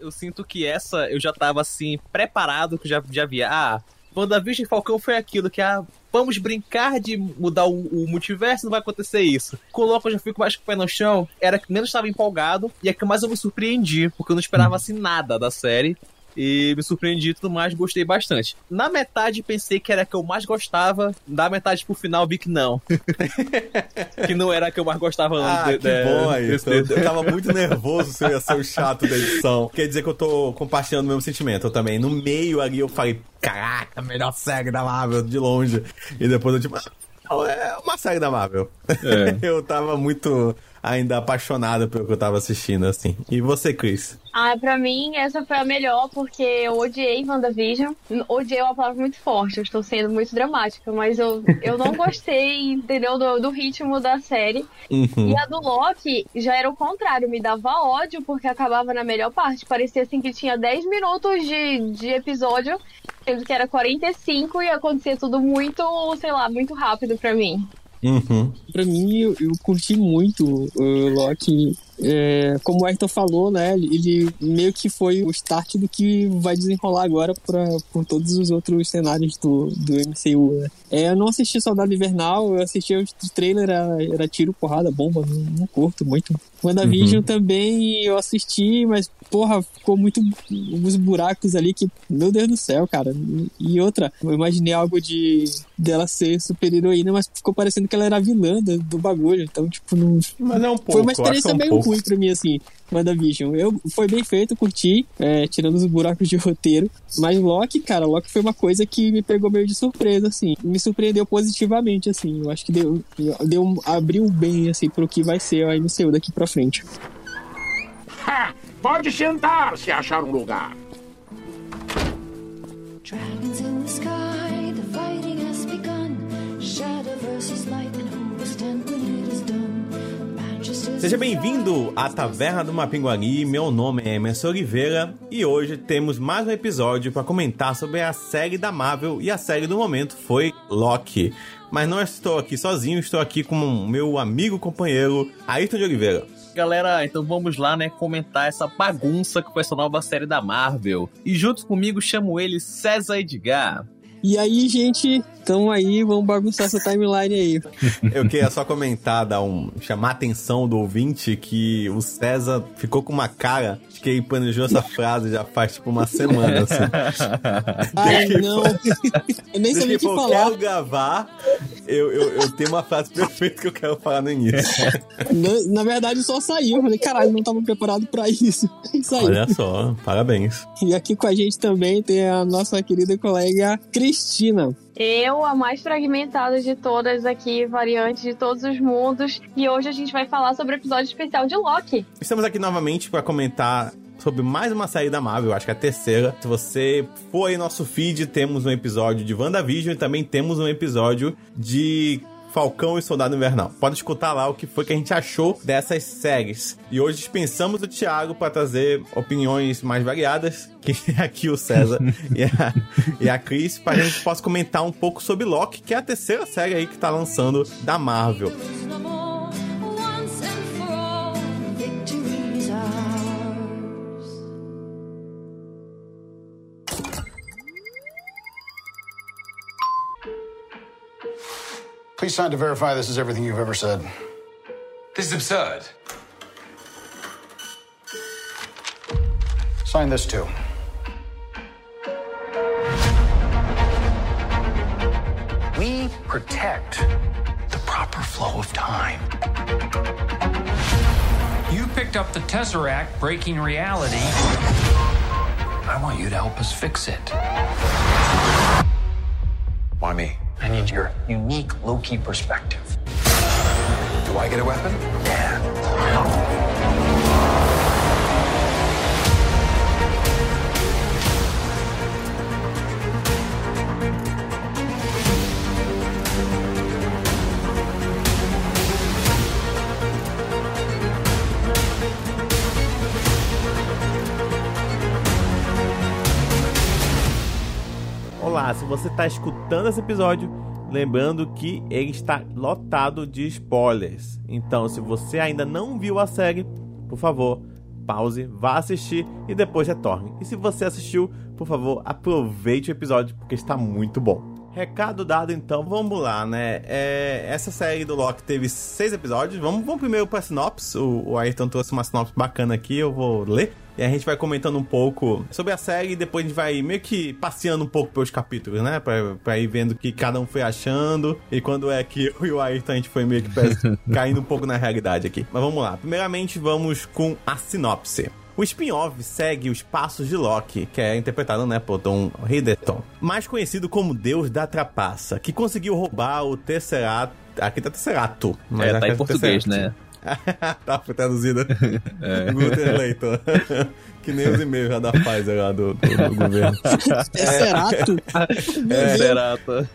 Eu sinto que essa eu já tava assim, preparado, que já, já via. Ah, WandaVision e Falcão foi aquilo que ah, vamos brincar de mudar o, o, multiverso, não vai acontecer isso. Com o Loki eu já fico mais com o pé no chão, era que menos estava empolgado e é que mais eu me surpreendi, porque eu não esperava assim nada da série e me surpreendi e tudo mais, gostei bastante. Na metade pensei que era a que eu mais gostava, da metade pro final vi que não. que não era a que eu mais gostava ah, de, que de, bom aí. Eu, eu tava muito nervoso se eu ia ser o chato da edição. Quer dizer que eu tô compartilhando o mesmo sentimento eu também. No meio ali eu falei, caraca, melhor série da Marvel, de longe. E depois eu tipo, ah, é uma série da Marvel. É. eu tava muito ainda apaixonada pelo que eu tava assistindo, assim. E você, Cris? Ah, pra mim essa foi a melhor, porque eu odiei WandaVision. Odiei uma palavra muito forte, eu estou sendo muito dramática, mas eu, eu não gostei, entendeu, do, do ritmo da série. Uhum. E a do Loki já era o contrário, me dava ódio, porque acabava na melhor parte. Parecia assim que tinha 10 minutos de, de episódio, sendo que era 45 e acontecia tudo muito, sei lá, muito rápido pra mim. Uhum. Pra mim, eu, eu curti muito o Loki é, como o Ayrton falou, né, ele meio que foi o start do que vai desenrolar agora para por todos os outros cenários do, do MCU, né. É, eu não assisti Soldado Invernal, eu assisti o trailer, era, era tiro, porrada, bomba, não, não curto muito. WandaVision uhum. também eu assisti, mas, porra, ficou muito uns buracos ali que, meu Deus do céu, cara. E outra, eu imaginei algo de dela ser super heroína, mas ficou parecendo que ela era vilã do, do bagulho. Então, tipo, não. Mas é um pouco. Foi uma experiência meio um ruim pra mim, assim. WandaVision. Eu, foi bem feito, curti, é, tirando os buracos de roteiro. Mas Loki, cara, Loki foi uma coisa que me pegou meio de surpresa, assim. Me surpreendeu positivamente, assim. Eu acho que deu, deu abriu bem, assim, pro que vai ser a MCU daqui pra frente. Ha! Pode sentar se achar um lugar. Dragons in the sky, Seja bem-vindo à Taverna do Mapinguari. Meu nome é Emerson Oliveira e hoje temos mais um episódio para comentar sobre a série da Marvel e a série do momento foi Loki. Mas não estou aqui sozinho, estou aqui com o meu amigo companheiro Ayrton de Oliveira. Galera, então vamos lá, né, comentar essa bagunça que foi essa nova série da Marvel. E junto comigo chamo ele César Edgar. E aí, gente, então aí, vamos bagunçar essa timeline aí. Eu queria só comentar, dar um, chamar a atenção do ouvinte que o César ficou com uma cara de que ele planejou essa frase já faz tipo uma semana, assim. Ai, não. Eu nem sabia o que falar. Eu quero gravar, eu, eu, eu tenho uma frase perfeita que eu quero falar no início. Na, na verdade, só saiu. Eu falei, caralho, não tava preparado pra isso. saiu. Olha só, parabéns. E aqui com a gente também tem a nossa querida colega Cristina. Eu, a mais fragmentada de todas aqui, variante de todos os mundos. E hoje a gente vai falar sobre o episódio especial de Loki. Estamos aqui novamente para comentar sobre mais uma série da Marvel, acho que é a terceira. Se você for no nosso feed, temos um episódio de WandaVision e também temos um episódio de Falcão e Soldado Invernal. Pode escutar lá o que foi que a gente achou dessas séries. E hoje dispensamos o Thiago para trazer opiniões mais variadas, que é aqui o César e, a, e a Cris, para a gente possa comentar um pouco sobre Loki, que é a terceira série aí que está lançando da Marvel. Please sign to verify this is everything you've ever said. This is absurd. Sign this too. We protect the proper flow of time. You picked up the Tesseract breaking reality. I want you to help us fix it. Why me? I need your unique Loki perspective. Do I get a weapon? Yeah. Olá, se você está escutando esse episódio, lembrando que ele está lotado de spoilers. Então, se você ainda não viu a série, por favor, pause, vá assistir e depois retorne. E se você assistiu, por favor, aproveite o episódio porque está muito bom. Recado dado, então, vamos lá, né? É, essa série do Loki teve seis episódios. Vamos, vamos primeiro pra sinopse. O, o Ayrton trouxe uma sinopse bacana aqui, eu vou ler. E a gente vai comentando um pouco sobre a série e depois a gente vai meio que passeando um pouco pelos capítulos, né? Pra, pra ir vendo o que cada um foi achando. E quando é que eu e o Ayrton a gente foi meio que caindo um pouco na realidade aqui. Mas vamos lá. Primeiramente, vamos com a sinopse. O spin-off segue os passos de Loki, que é interpretado né, por Tom Hiddleston, mais conhecido como Deus da Trapaça, que conseguiu roubar o Tesserato. Aqui tá Tesserato. Mas é, tá em português, né? tá, foi traduzido. é. Google Leitor. que nem os e-mails já da Pfizer lá do, do, do governo. Tesserato? É. Tesserato.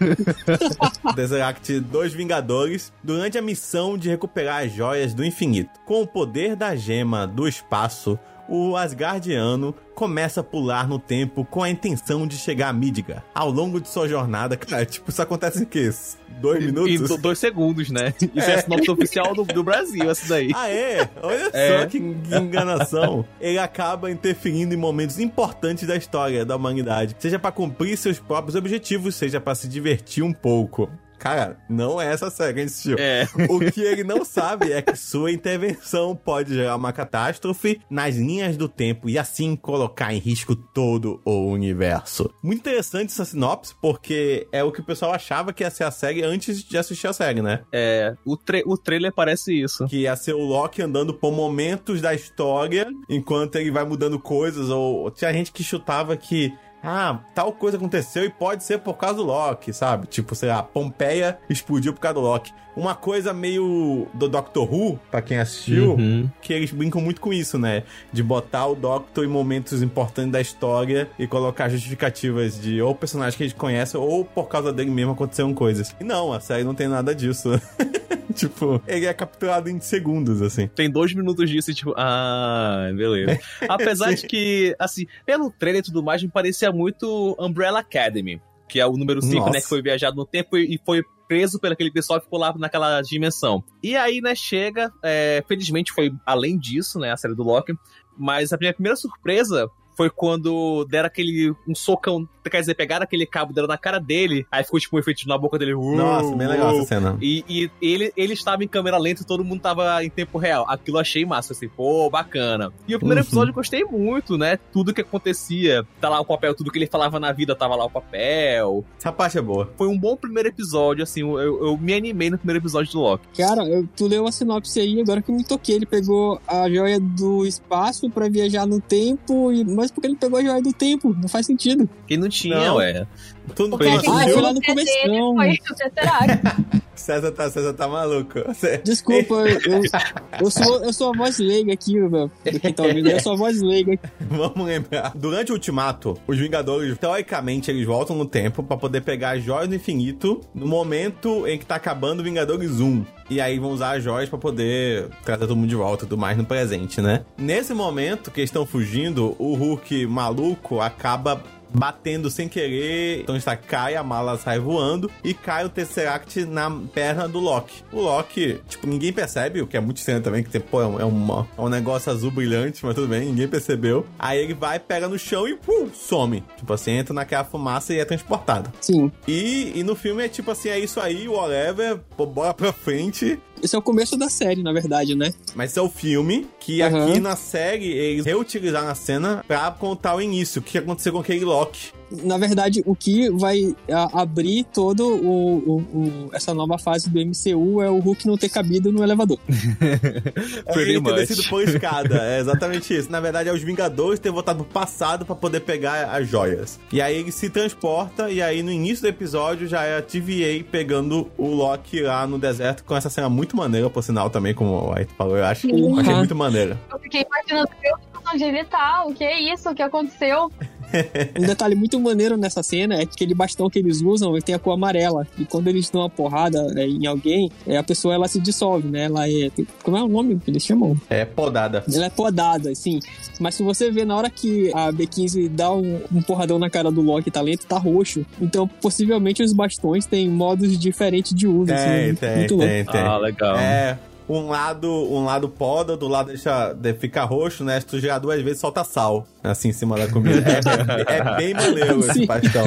Tesseract dos Vingadores durante a missão de recuperar as joias do infinito. Com o poder da gema do espaço, o Asgardiano começa a pular no tempo com a intenção de chegar a Midgar. Ao longo de sua jornada, cara, tipo, isso acontece em quê? Dois minutos? Em dois segundos, né? Isso é, é a sinopse oficial do, do Brasil, essa daí. Ah, é? Olha é. só que enganação. Ele acaba interferindo em momentos importantes da história da humanidade, seja para cumprir seus próprios objetivos, seja para se divertir um pouco. Cara, não é essa série que a gente assistiu. É. O que ele não sabe é que sua intervenção pode gerar uma catástrofe nas linhas do tempo e assim colocar em risco todo o universo. Muito interessante essa sinopse, porque é o que o pessoal achava que ia ser a série antes de assistir a série, né? É, o, tra o trailer parece isso. Que ia ser o Loki andando por momentos da história, enquanto ele vai mudando coisas, ou tinha gente que chutava que ah, tal coisa aconteceu e pode ser por causa do Loki, sabe? Tipo, sei lá, Pompeia explodiu por causa do Loki. Uma coisa meio do Doctor Who, pra quem assistiu, uhum. que eles brincam muito com isso, né? De botar o Doctor em momentos importantes da história e colocar justificativas de ou personagens que a gente conhece ou por causa dele mesmo aconteceram coisas. E não, a série não tem nada disso. tipo, ele é capturado em segundos, assim. Tem dois minutos disso e tipo, ah, beleza. Apesar de que, assim, pelo trailer e tudo mais, me parecia muito Umbrella Academy. Que é o número 5, né? Que foi viajado no tempo e foi preso pelo aquele pessoal que ficou lá naquela dimensão. E aí, né, chega. É, felizmente foi além disso, né? A série do Loki. Mas a minha primeira surpresa foi quando deram aquele um socão, quer dizer, pegaram aquele cabo, deram na cara dele, aí ficou tipo um efeito na boca dele. Nossa, bem legal essa cena. E, e, ele, ele estava em câmera lenta e todo mundo tava em tempo real. Aquilo eu achei massa, assim, pô, bacana. E o primeiro uhum. episódio eu gostei muito, né? Tudo que acontecia, tá lá o papel, tudo que ele falava na vida tava lá o papel. Essa parte é boa. Foi um bom primeiro episódio, assim, eu, eu me animei no primeiro episódio do Loki. Cara, eu, tu leu a sinopse aí, agora que eu me toquei, ele pegou a joia do espaço para viajar no tempo e mas porque ele pegou a joia do tempo? Não faz sentido. Quem não tinha, não. ué. Tu não ah, foi lá no começo. Foi o Tesseract. César tá, César tá maluco. Desculpa, eu, eu, sou, eu sou a voz leiga aqui, meu. Quem tá ouvindo, eu sou a voz leiga. Vamos lembrar. Durante o Ultimato, os Vingadores, teoricamente, eles voltam no tempo para poder pegar as joias do infinito no momento em que tá acabando o Vingadores 1. E aí vão usar as joias para poder trazer todo mundo de volta e tudo mais no presente, né? Nesse momento que eles estão fugindo, o Hulk maluco acaba batendo sem querer. Então está cai, a mala sai voando e cai o Tesseract na perna do Loki. O Loki, tipo, ninguém percebe, o que é muito estranho também, que pô, é, um, é, uma, é um negócio azul brilhante, mas tudo bem, ninguém percebeu. Aí ele vai, pega no chão e pum, some. Tipo assim, entra naquela fumaça e é transportado. Sim. E, e no filme é tipo assim, é isso aí, whatever, bora pra frente. Esse é o começo da série, na verdade, né? Mas é o filme que uhum. aqui na série eles reutilizaram a cena pra contar o início, o que aconteceu com aquele Loki na verdade, o que vai a, abrir todo o, o, o, essa nova fase do MCU é o Hulk não ter cabido no elevador. é ele ter descido por escada, é exatamente isso. Na verdade, é os Vingadores ter voltado pro passado para poder pegar as joias. E aí ele se transporta, e aí no início do episódio já é a TVA pegando o Loki lá no deserto, com essa cena muito maneira, por sinal, também, como o Aito falou, eu acho. Uhum. Achei muito maneira. Eu fiquei imaginando onde ele tá, o que é isso, o que aconteceu. Um detalhe muito maneiro nessa cena é que aquele bastão que eles usam, ele tem a cor amarela. E quando eles dão uma porrada é, em alguém, é, a pessoa ela se dissolve, né? Ela é. Como é o nome que eles chamam? É podada. Ela é podada, sim. Mas se você vê na hora que a B15 dá um, um porradão na cara do Loki talento, tá roxo. Então, possivelmente os bastões têm modos diferentes de uso. Tem, assim, tem, muito tem, louco. tem. Ah, legal. É um lado, um lado poda, do lado deixa de, fica roxo, né? Se tu girar duas vezes, solta sal, assim, em cima da comida. É, é bem maneiro esse Sim. pastel.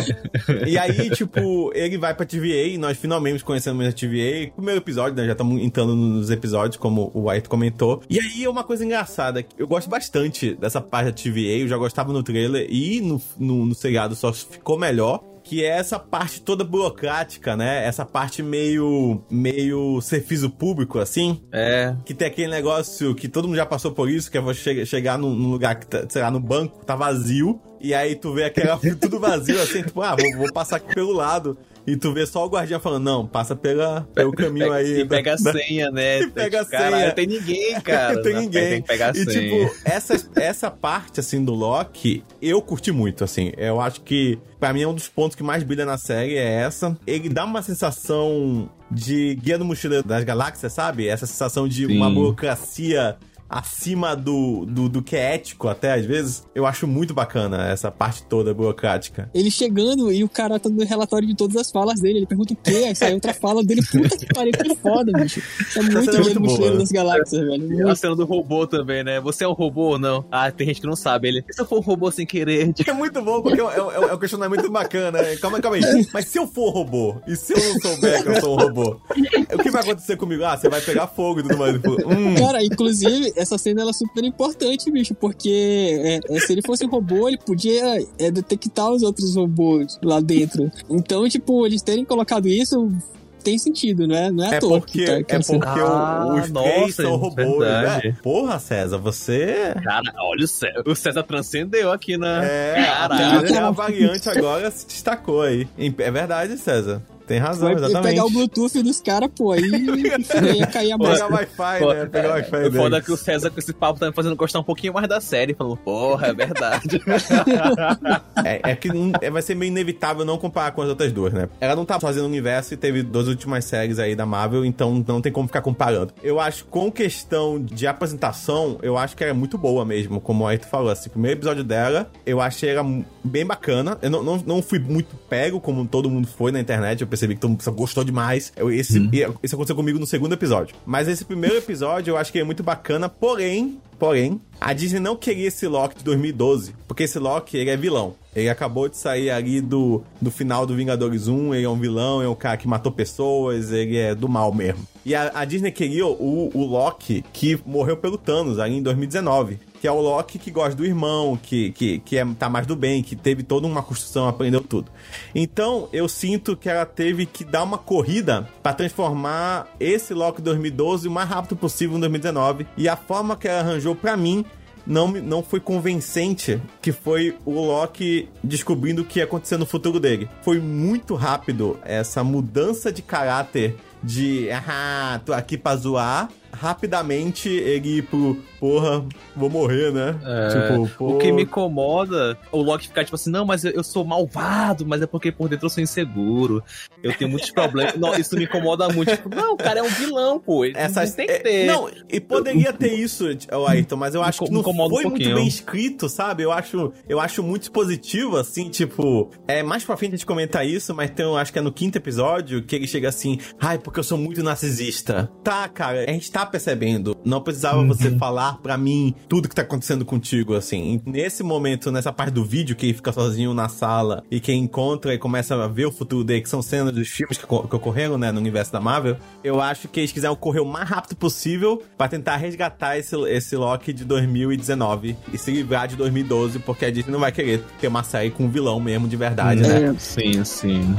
E aí, tipo, ele vai pra TVA e nós finalmente conhecemos a TVA. Primeiro episódio, né? Já estamos entrando nos episódios, como o White comentou. E aí é uma coisa engraçada. Eu gosto bastante dessa parte da TVA. Eu já gostava no trailer e no, no, no seriado só ficou melhor que é essa parte toda burocrática, né? Essa parte meio meio serviço público assim, É. que tem aquele negócio que todo mundo já passou por isso, que é você che- chegar num, num lugar que, tá, sei lá, no banco, tá vazio, e aí tu vê aquela tudo vazio assim, tipo, ah, vou, vou passar aqui pelo lado. E tu vê só o guardião falando, não, passa pela, pelo caminho aí. E pega a da- senha, né? E pega a Caralho, senha. Não tem ninguém, cara. Tem Não, ninguém. Tem que pegar a e, senha. tipo, essa, essa parte, assim, do Loki, eu curti muito, assim. Eu acho que, pra mim, é um dos pontos que mais brilha na série, é essa. Ele dá uma sensação de Guia do Mochileiro das Galáxias, sabe? Essa sensação de Sim. uma burocracia acima do, do, do que é ético, até, às vezes. Eu acho muito bacana essa parte toda burocrática. Ele chegando e o cara tá dando relatório de todas as falas dele. Ele pergunta o quê? Aí sai outra fala dele. Puta que pariu, que foda, bicho. Isso é muito é muito Mochileiro né? das Galáxias, velho. E a Muito. cena do robô também, né? Você é um robô ou não? Ah, tem gente que não sabe. Ele, e se eu for um robô sem querer? É muito bom, porque é, um- é é um questionamento bacana. né? Calma aí, calma aí. Mas se eu for robô, e se eu não souber que eu sou um robô, o que vai acontecer comigo? Ah, você vai pegar fogo e tudo mais. Hum, Cara, inclusive, essa cena ela é super importante, bicho, porque é, é, se ele fosse um robô, ele podia é, detectar os outros robôs lá dentro. Então, tipo, eles terem colocado isso tem sentido, né? Não é, é à toa porque, que tá- é essa- porque o- Ah, os nossa, três são robôs, né? verdade. Porra, César, você... Cara, olha o César. O César transcendeu aqui na. É, Caralho. a variante agora se destacou aí. É verdade, César. Tem razão, Vai exatamente. pegar o Bluetooth dos caras, pô, aí ia cair a Pegar massa. Wi-Fi, né? Pegar Wi-Fi É foda dele. que o César com esse papo tá me fazendo gostar um pouquinho mais da série. Falando, porra, é verdade. É, é que é- vai ser meio inevitável não comparar com as outras duas, né? Ela não tá fazendo o universo e teve duas últimas séries aí da Marvel, então não tem como ficar comparando. Eu acho, com questão de apresentação, eu acho que ela é muito boa mesmo, como a Aito falou. Assim, o primeiro episódio dela, eu achei ela bem bacana. Eu não, não, não fui muito pego, como todo mundo foi na internet. Eu percebi que todo mundo gostou demais. Eu, esse, Isso aconteceu comigo no segundo episódio. Mas esse primeiro episódio eu acho que é muito bacana, porém, Porém, a Disney não queria esse Loki de 2012, porque esse Loki, ele é vilão. Ele acabou de sair ali do, do final do Vingadores 1, ele é um vilão, é um cara que matou pessoas, ele é do mal mesmo. E a, a Disney queria o, o Loki que morreu pelo Thanos ali em 2019. Que é o Loki que gosta do irmão, que, que, que é, tá mais do bem, que teve toda uma construção, aprendeu tudo. Então, eu sinto que ela teve que dar uma corrida pra transformar esse Loki 2012 o mais rápido possível em 2019. E a forma que ela arranjou pra mim não, não foi convincente, que foi o Loki descobrindo o que ia acontecer no futuro dele. Foi muito rápido essa mudança de caráter de, ah, tô aqui pra zoar. Rapidamente ele pro, porra, vou morrer, né? tipo, pô, O que me incomoda, o Loki ficar tipo assim, não, mas eu, eu sou malvado, mas é porque por dentro eu sou inseguro. Eu tenho muitos problemas. Não, isso me incomoda muito. Tipo, não, o cara é um vilão, pô. Essas, tem que é, ter. não, e poderia ter isso, o Ayrton, mas eu acho Me que não incomoda um foi muito bem escrito, sabe? Eu acho, eu acho muito positivo, assim, tipo, é mais pra frente a gente comenta isso, mas tem, acho que é no quinto episódio que ele chega assim, ai, porque eu sou muito narcisista. Tá, cara, a gente tá percebendo. Não precisava você falar pra mim tudo que tá acontecendo contigo, assim. E Nesse momento, nessa parte do vídeo, que ele fica sozinho na sala e quem encontra e começa a ver o futuro dele, que são cenas dos filmes que, que ocorreram, né, no universo da Marvel, eu acho que eles quiseram correr o mais rápido possível pra tentar resgatar esse, esse Loki de 2019 e se livrar de 2012, porque a Disney não vai querer ter uma série com um vilão mesmo de verdade, né? É, Sim, sim.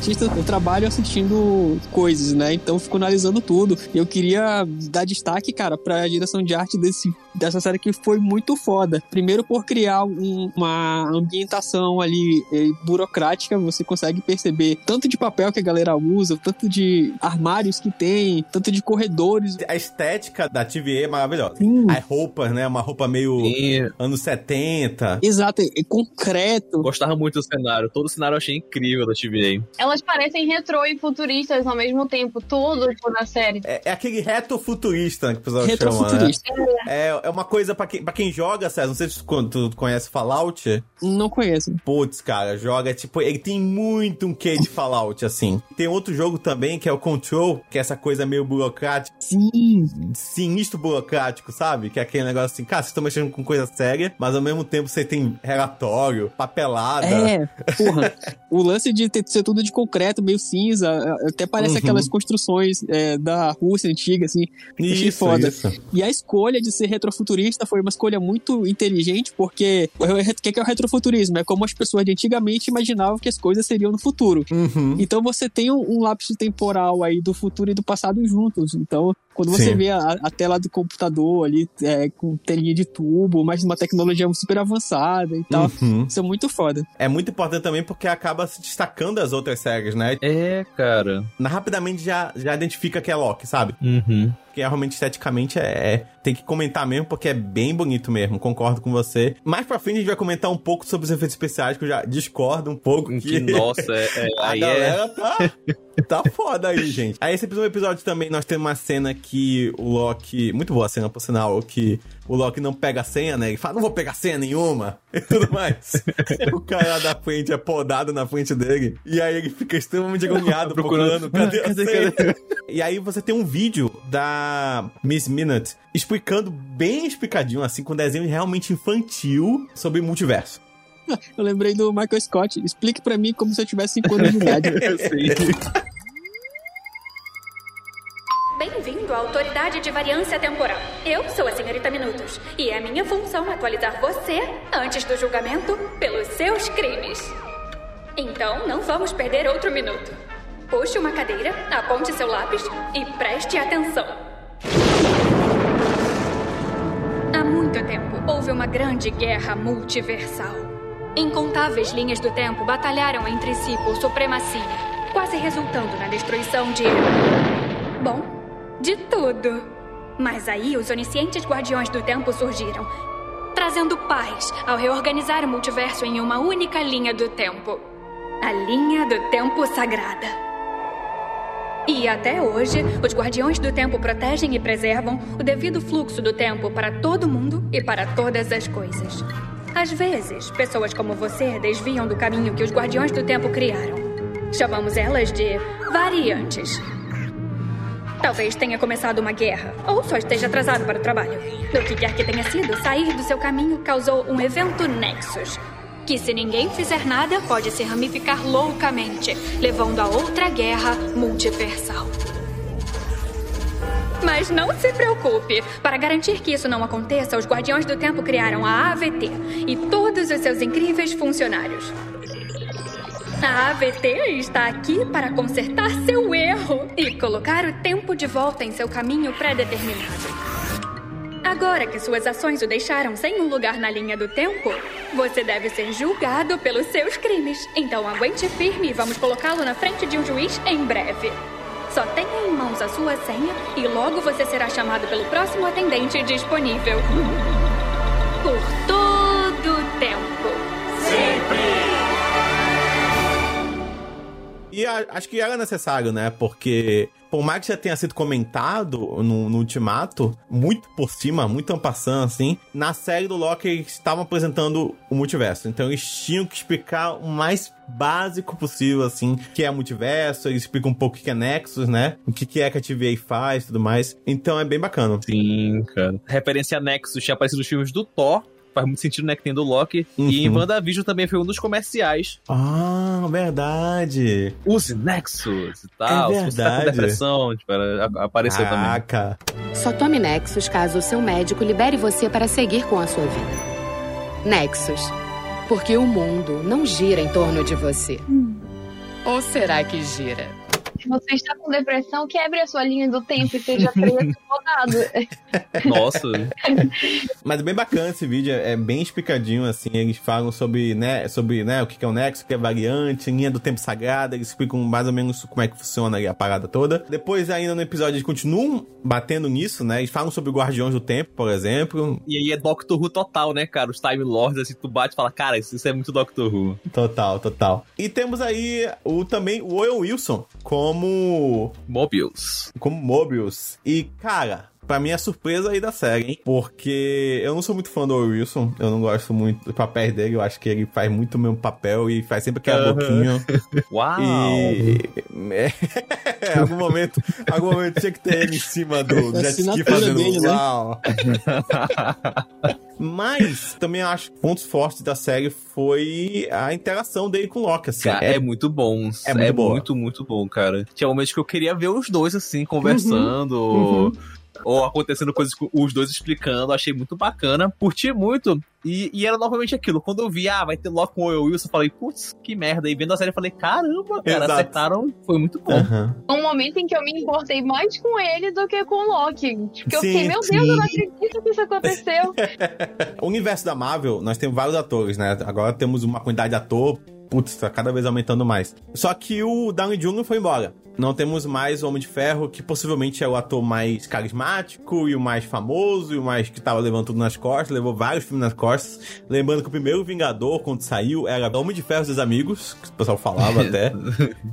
Artista, eu trabalho assistindo coisas, né? Então eu fico analisando tudo. E eu queria dar destaque, cara, pra direção de arte desse, dessa série que foi muito foda. Primeiro por criar um- uma ambientação ali eh, burocrática, você consegue perceber tanto de papel que a galera usa, tanto de armários que tem, tanto de corredores. A estética da TVA é maravilhosa. Sim. As roupas, né? Uma roupa meio E anos 70. Exato, é concreto. gostava muito do cenário. Todo o cenário eu achei incrível da TVA. Elas parecem retrô e futuristas ao mesmo tempo, tudo tipo, na série. É, é aquele retrofuturista né, que o pessoal chama, né? Retrofuturista. É, é uma coisa pra quem, pra quem joga, César, não sei se tu, tu conhece Fallout. Não conheço. Putz, cara, joga, tipo, ele tem muito um quê de Fallout, assim. Tem outro jogo também, que é o Control, que é essa coisa meio burocrática, Sim. sinistro burocrático, sabe? Que é aquele negócio assim, cara, vocês estão mexendo com coisa séria, mas ao mesmo tempo você tem relatório, papelada. É, porra. o lance de ter, ser tudo de concreto, meio cinza, é, até parece Uhum. aquelas construções é, da Rússia antiga, assim. Isso, foda. isso. E a escolha de ser retrofuturista foi uma escolha muito inteligente, porque o que é o retrofuturismo? É como as pessoas de antigamente imaginavam que as coisas seriam no futuro. Uhum. Então você tem um, um lapso temporal aí do futuro e do passado juntos. Então, quando você Sim. vê a, a tela do computador ali é, com telinha de tubo, mas uma tecnologia super avançada e tal, Uhum. isso é muito foda. É muito importante também porque acaba se destacando das outras séries, né? É, cara. Rapidamente já, já identifica que é Loki, sabe? Uhum. Porque realmente esteticamente é, é- Tem que comentar mesmo, porque é bem bonito mesmo. Concordo com você. Mais pra frente a gente vai comentar um pouco sobre os efeitos especiais, que eu já discordo um pouco. Que, nossa, é, é- A aí é. galera tá, tá foda aí, gente. Aí esse episódio, episódio também nós temos uma cena que o Loki. Muito boa a cena, por sinal, que o Loki não pega a senha, né? Ele fala, não vou pegar senha nenhuma e tudo mais. o cara lá da frente é podado na frente dele. E aí ele fica extremamente agoniado procurando, Procurando. cadê a senha? E aí você tem um vídeo da Miss Minute explicando bem explicadinho, assim, com desenho realmente infantil sobre multiverso. Eu lembrei do Michael Scott. Explique pra mim como se eu tivesse 5 anos de idade. Eu sei. Bem-vindo à Autoridade de Variância Temporal. Eu sou a Senhorita Minutos e é minha função atualizar você, antes do julgamento, pelos seus crimes. Então, não vamos perder outro minuto. Puxe uma cadeira, aponte seu lápis e preste atenção. Há muito tempo houve uma grande guerra multiversal. Incontáveis linhas do tempo batalharam entre si por supremacia, quase resultando na destruição de. Bom, de tudo. Mas aí os oniscientes guardiões do tempo surgiram, trazendo paz ao reorganizar o multiverso em uma única linha do tempo a linha do tempo sagrada. E até hoje, os guardiões do tempo protegem e preservam o devido fluxo do tempo para todo mundo e para todas as coisas. Às vezes, pessoas como você desviam do caminho que os guardiões do tempo criaram. Chamamos elas de variantes. Talvez tenha começado uma guerra, ou só esteja atrasado para o trabalho. Do que quer que tenha sido, sair do seu caminho causou um evento Nexus. Que, se ninguém fizer nada, pode se ramificar loucamente, levando a outra guerra multiversal. Mas não se preocupe. Para garantir que isso não aconteça, os Guardiões do Tempo criaram a AVT e todos os seus incríveis funcionários. A AVT está aqui para consertar seu erro e colocar o tempo de volta em seu caminho pré-determinado. Agora que suas ações o deixaram sem um lugar na linha do tempo, você deve ser julgado pelos seus crimes. Então aguente firme e vamos colocá-lo na frente de um juiz em breve. Só tenha em mãos a sua senha e logo você será chamado pelo próximo atendente disponível. Por todo o tempo. E a- acho que era necessário, né? Porque, por mais que já tenha sido comentado no, no Ultimato, muito por cima, muito ampassando, assim, na série do Loki eles estavam apresentando o multiverso. Então eles tinham que explicar o mais básico possível, assim, que é multiverso, eles explicam um pouco o que é Nexus, né? O que que é que a TVA faz e tudo mais. Então é bem bacana. Sim, cara. Referência a Nexus tinha aparecido nos filmes do Thor. Faz muito sentido, né? Que tem do Loki. E em Uhum. WandaVision também foi um dos comerciais. Ah, verdade. Use Nexus e tal. É Se você tá com verdade. depressão, tipo, apareceu também. Caraca. Só tome Nexus caso o seu médico libere você para seguir com a sua vida. Nexus. Porque o mundo não gira em torno de você. Ou será que gira? Se você está com depressão, quebre a sua linha do tempo e seja preso rodado. Nossa. Mas é bem bacana esse vídeo, é bem explicadinho, assim. Eles falam sobre, né, sobre né, o que é o Nexo, o que é variante, linha do tempo sagrada. Eles explicam mais ou menos como é que funciona ali a parada toda. Depois, ainda no episódio, eles continuam batendo nisso, né? Eles falam sobre Guardiões do Tempo, por exemplo. E aí é Doctor Who total, né, cara? Os Time Lords, assim, tu bate e fala, cara, isso, isso é muito Doctor Who. Total, total. E temos aí o também o Owen Wilson como Mobius. como Mobius. E, cara, pra mim é surpresa aí da série, hein? Porque eu não sou muito fã do Wilson, eu não gosto muito dos papéis dele, eu acho que ele faz muito o mesmo papel e faz sempre aquela Aham. boquinha. Uau! E. É, algum momento, algum momento tinha que ter ele em cima do É jet ski fazendo dele, né? uau. Mas também acho que pontos fortes da série foi a interação dele com o Loki, assim. Cara, é, muito bom. é muito boa. muito, muito bom, cara. Tinha momentos que eu queria ver os dois, assim, conversando. Uhum. Ou acontecendo coisas com os dois explicando. Achei muito bacana. Curti muito. E, e era novamente aquilo. Quando eu vi, ah, vai ter Loki com o Owen Wilson, eu falei, putz, que merda. E vendo a série, eu falei, caramba, cara, Exato. acertaram. Foi muito bom. Aham. Um momento em que eu me importei mais com ele do que com o Loki. Porque eu fiquei, meu sim. Deus, eu não acredito que isso aconteceu. O universo da Marvel, nós temos vários atores, né? Agora temos uma quantidade de ator, putz, tá cada vez aumentando mais. Só que o Downey Jr. foi embora. Não temos mais o Homem de Ferro, que possivelmente é o ator mais carismático e o mais famoso e o mais que tava levando tudo nas costas, levou vários filmes nas costas. Lembrando que o primeiro Vingador, quando saiu, era Homem de Ferro seus amigos, que o pessoal falava até.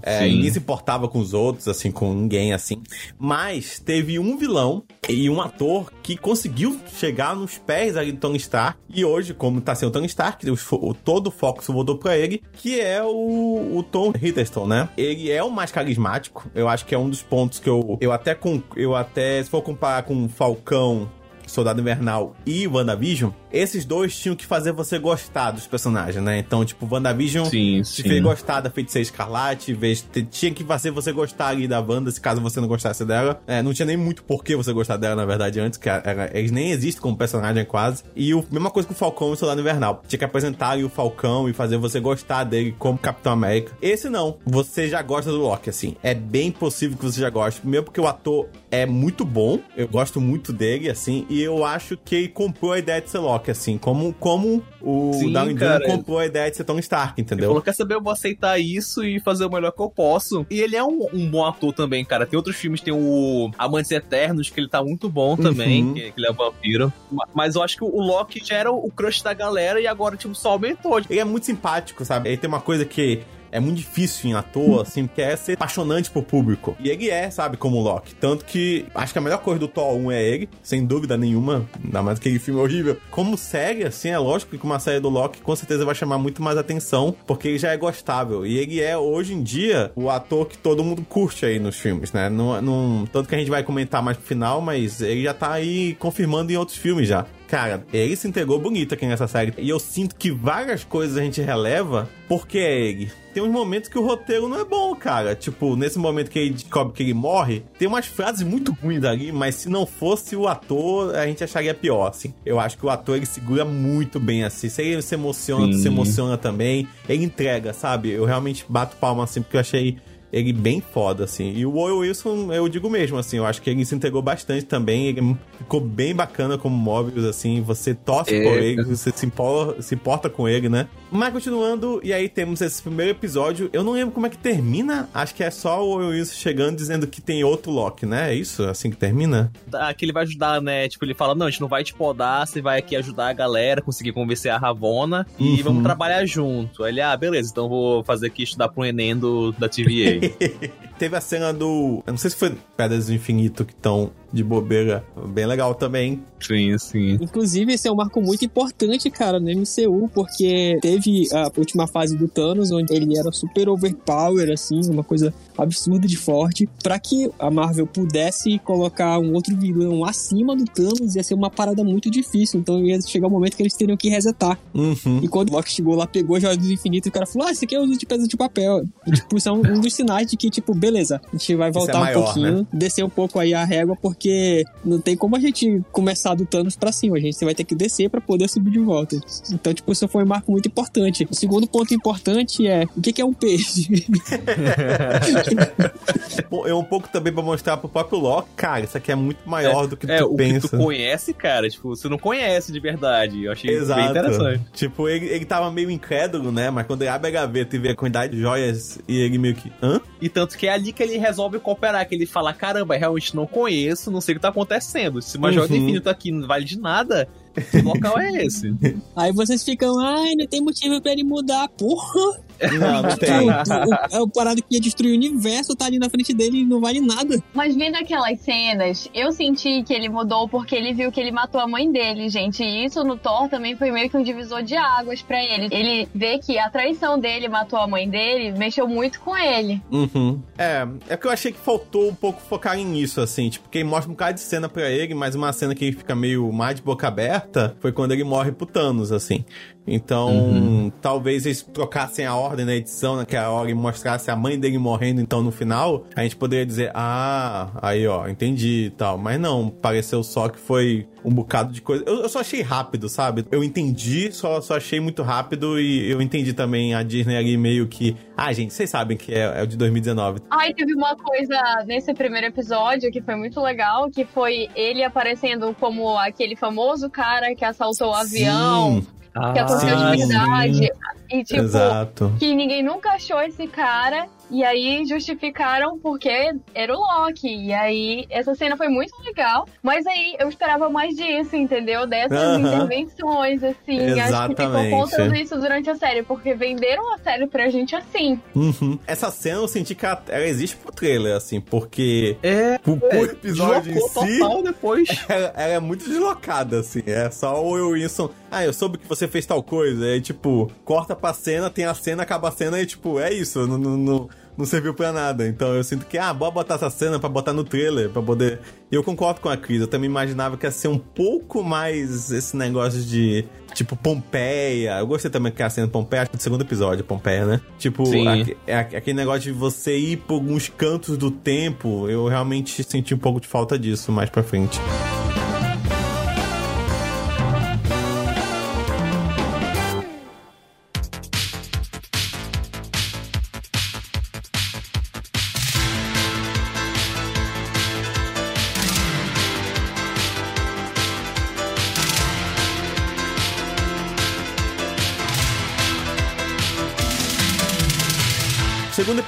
É, ninguém se importava com os outros, assim, com ninguém, assim. Mas teve um vilão e um ator que conseguiu chegar nos pés ali do Tony Stark. E hoje, como tá sendo o Tony Stark, o, todo o foco se voltou pra ele, que é o, o Tom Hiddleston, né? Ele é o mais carismático. Eu acho que é um dos pontos que eu, eu até com, eu até se for comparar com o Falcão Soldado Invernal e WandaVision, esses dois tinham que fazer você gostar dos personagens, né? Então, tipo, WandaVision Sim, te fez gostar da Feiticeira Escarlate, te- tinha que fazer você gostar ali da Wanda, se caso você não gostasse dela. É, não tinha nem muito porquê você gostar dela, na verdade, antes, que era- eles nem existem como personagem quase. E o, mesma coisa com o Falcão e o Soldado Invernal. Tinha que apresentar ali o Falcão e fazer você gostar dele como Capitão América. Esse não, você já gosta do Loki, assim. É bem possível que você já goste. Primeiro porque o ator é muito bom, eu gosto muito dele, assim, e eu acho que ele comprou a ideia de ser Loki, assim, como, como o Sim, Downey Jr. cara. comprou a ideia de ser Tony Stark, Ele entendeu? falou, quer saber, eu vou aceitar isso e fazer o melhor que eu posso. E ele é um, um bom ator também, cara. Tem outros filmes, tem o Amantes Eternos, que ele tá muito bom também, Uhum. que, que ele é vampiro. Ma- Mas eu acho que o Loki já era o crush da galera e agora, tipo, só aumentou. Ele é muito simpático, sabe? Ele tem uma coisa que é muito difícil em ator, assim, que é ser apaixonante pro público. E ele é, sabe, como Loki. Tanto que acho que a melhor coisa do Thor 1 é ele, sem dúvida nenhuma. Ainda mais aquele filme horrível. Como série, assim, é lógico que uma série do Loki, com certeza vai chamar muito mais atenção, porque ele já é gostável. E ele é, hoje em dia, o ator que todo mundo curte aí nos filmes, né? Não, não, tanto que a gente vai comentar mais pro final, mas ele já tá aí confirmando em outros filmes já. Cara, ele se entregou bonito aqui nessa série. E eu sinto que várias coisas a gente releva porque é ele. Tem uns momentos que o roteiro não é bom, cara. Tipo, nesse momento que ele descobre que ele morre, tem umas frases muito ruins ali, mas se não fosse o ator, a gente acharia pior, assim. Eu acho que o ator, ele segura muito bem, assim. Se ele se emociona, Sim. se emociona também. Ele entrega, sabe? Eu realmente bato palma, assim, porque eu achei ele bem foda, assim. E o Owen Wilson, eu digo mesmo, assim, eu acho que ele se entregou bastante também. Ele ficou bem bacana como Mobius, assim. Você torce É. por ele, você se se importa com ele, né? Mas continuando, e aí temos esse primeiro episódio. Eu não lembro como é que termina. Acho que é só o Wilson chegando dizendo que tem outro Loki, né? É isso? Assim que termina? Ah, que ele vai ajudar, né? Tipo, ele fala, não, a gente não vai te podar, você vai aqui ajudar a galera, conseguir convencer a Ravona e Uhum. vamos trabalhar junto. Aí Ele, ah, beleza, então vou fazer aqui estudar pro Enem do, da TVA. Teve a cena do. Eu não sei se foi Pedras do Infinito que estão de bobeira. Bem legal também. sim, sim. Inclusive, esse é um marco muito importante, cara, no MCU, porque teve a última fase do Thanos, onde ele era super overpower, assim, uma coisa absurda de forte. Pra que a Marvel pudesse colocar um outro vilão acima do Thanos, ia ser uma parada muito difícil. Então ia chegar um momento que eles teriam que resetar. Uhum. E quando o Loki chegou lá, pegou a joia do infinito, e o cara falou: Ah, esse aqui é o uso de peso de papel. E, tipo, isso é um, um dos sinais de que, tipo, beleza, a gente vai voltar é maior, um pouquinho, né? descer um pouco aí a régua, porque não tem como a gente começar do Thanos pra cima, a gente vai ter que descer pra poder subir de volta. Então, tipo, isso foi um marco muito importante. O segundo ponto importante é, o que é um peixe? Bom, É um pouco também pra mostrar pro próprio Loki, cara, isso aqui é muito maior do que é, tu o pensa. que tu conhece, cara, tipo, você não conhece de verdade. Eu achei Exato. bem interessante. Tipo, ele, ele tava meio incrédulo, né? Mas quando ele abre a gaveta e vê a quantidade de joias, e ele meio que. Hã? E tanto que é ali que ele resolve cooperar, que ele fala, caramba, realmente não conheço, não sei o que tá acontecendo. Se uma Uhum. joia do infinito aqui não vale de nada, que local é esse? aí vocês ficam, ai, não tem motivo pra ele mudar, porra! Não, não tem. é o parado que ia destruir o universo, tá ali na frente dele e não vale nada. Mas vendo aquelas cenas, eu senti que ele mudou porque ele viu que ele matou a mãe dele, gente. E isso no Thor também foi meio que um divisor de águas pra ele. Ele vê que a traição dele matou a mãe dele, mexeu muito com ele. Uhum. É, é que eu achei que faltou um pouco focar nisso, assim. Tipo, que ele mostra um bocado de cena pra ele, mas uma cena que ele fica meio mais de boca aberta foi quando ele morre pro Thanos, assim. Então, talvez eles trocassem a ordem da edição naquela hora e mostrasse a mãe dele morrendo, então no final, a gente poderia dizer, ah, aí ó, entendi e tal. Mas não, pareceu só que foi um bocado de coisa. Eu, eu só achei rápido, sabe? Eu entendi, só, só achei muito rápido e eu entendi também a Disney ali meio que. Ah, gente, vocês sabem que é, é o de 2019. Ai, teve uma coisa nesse primeiro episódio que foi muito legal, que foi ele aparecendo como aquele famoso cara que assaltou o avião, que aconteceu Ah, de verdade. E tipo, Exato. que ninguém nunca achou esse cara. E aí justificaram porque era o Loki. E aí essa cena foi muito legal. Mas aí eu esperava mais disso, entendeu? Dessas Aham. intervenções, assim. Acho que Exatamente. ficou faltando isso durante a série. Porque venderam a série pra gente assim. Uhum. Essa cena eu senti que ela, existe pro trailer, assim, porque É, o, o episódio em si. total depois. Ela, ela é muito deslocada, assim. É só o Will Wilson. Ah, eu soube que você fez tal coisa. Aí, tipo, corta pra cena, tem a cena, acaba a cena e, tipo, é isso. Não, não, não, não serviu pra nada. Então eu sinto que, ah, bora botar essa cena pra botar no trailer, pra poder. E eu concordo com a Cris. Eu também imaginava que ia ser um pouco mais esse negócio de. Tipo, Pompeia. Eu gostei também que a cena Pompeia, acho que do segundo episódio, Pompeia, né? Tipo, é aque- aquele negócio de você ir por alguns cantos do tempo. Eu realmente senti um pouco de falta disso mais pra frente.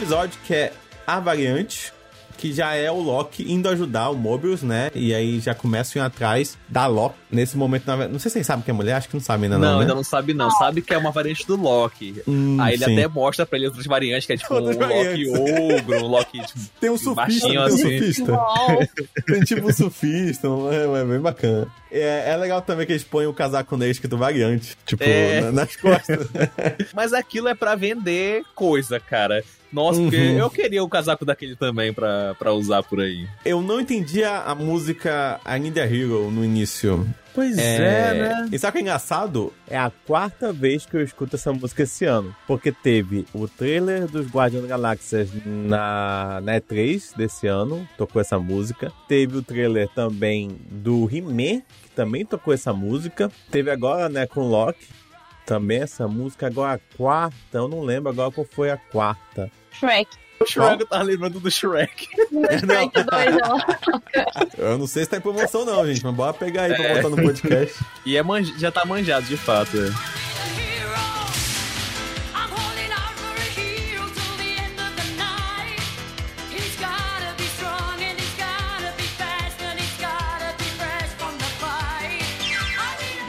Episódio, que é A Variante, que já é o Loki indo ajudar o Mobius, né? E aí já começam a ir atrás da Loki. Nesse momento, na verdade- não sei se vocês sabem que é mulher, acho que não sabem ainda não, Não, né? ainda não sabe não. Sabe que é uma variante do Loki. Hum, Aí ele sim. até mostra pra ele outras variantes, que é tipo um Outras Loki variantes. ogro, um Loki tipo, Tem um surfista, baixinho tem um assim. surfista. Tem tipo um surfista, é, é bem bacana. É, é legal também que eles põem o casaco nele escrito variante, tipo, É. na- nas costas. Mas aquilo é pra vender coisa, cara. Nossa, porque Uhum. eu queria o casaco daquele também pra, pra usar por aí. Eu não entendia a música I Need a Hero no início. Pois É, E sabe o que é engraçado? É a quarta vez que eu escuto essa música esse ano. Porque teve o trailer dos Guardiões da Galáxia na, na E3 desse ano, tocou essa música. Teve o trailer também do He-Man, que também tocou essa música. Teve agora, né, com o Loki, também essa música. Agora a quarta, eu não lembro agora qual foi a quarta. Shrek. O Shrek, eu tava lembrando do Shrek. Shrek 2, ela. Eu não sei se tá em promoção não, gente, mas bora pegar aí pra É. botar no podcast. E é manj- já tá manjado, de fato. é.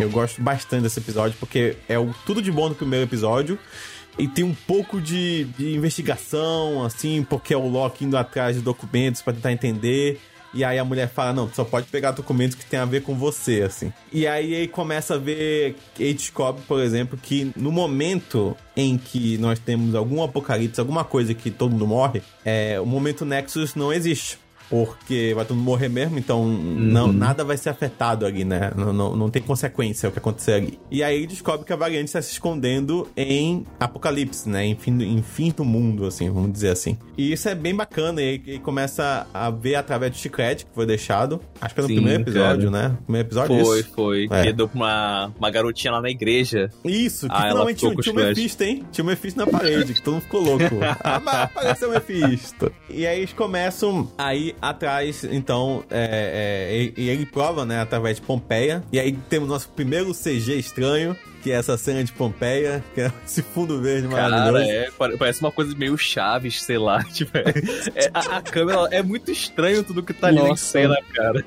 Eu gosto bastante desse episódio porque é o tudo de bom no primeiro episódio. E tem um pouco de, de investigação, assim, porque é o Loki indo atrás de documentos pra tentar entender. E aí a mulher fala, não, só pode pegar documentos que tem a ver com você, assim. E aí ele começa a ver, ele descobre, por exemplo, que no momento em que nós temos algum apocalipse, alguma coisa que todo mundo morre, é, o momento Nexus não existe. Porque vai todo mundo morrer mesmo, então não, nada vai ser afetado ali, né? Não, não, não tem consequência o que acontecer ali. E aí descobre que a variante está se escondendo em Apocalipse, né? Em fim, do- em fim do mundo, assim, vamos dizer assim. E isso é bem bacana, e ele começa a ver através do chiclete que foi deixado. Acho que é no Sim, primeiro episódio, cara. né? Primeiro episódio Foi, isso. foi. É. Que deu pra uma, uma garotinha lá na igreja. Isso, que Ah, finalmente tinha, tinha o. Mephisto, hein? Tinha o Mephisto na parede, que todo mundo ficou louco. ah, mas apareceu o Mephisto. E aí eles começam aí atrás, então, é, é, e, ele prova, né, através de Pompeia. E aí temos nosso primeiro CG estranho, que é essa cena de Pompeia, que é esse fundo verde maravilhoso. Cara, é, pare- parece uma coisa meio Chaves, sei lá. Tipo, é- é- a, a câmera é muito estranho tudo que tá ali Nossa. em cena, cara.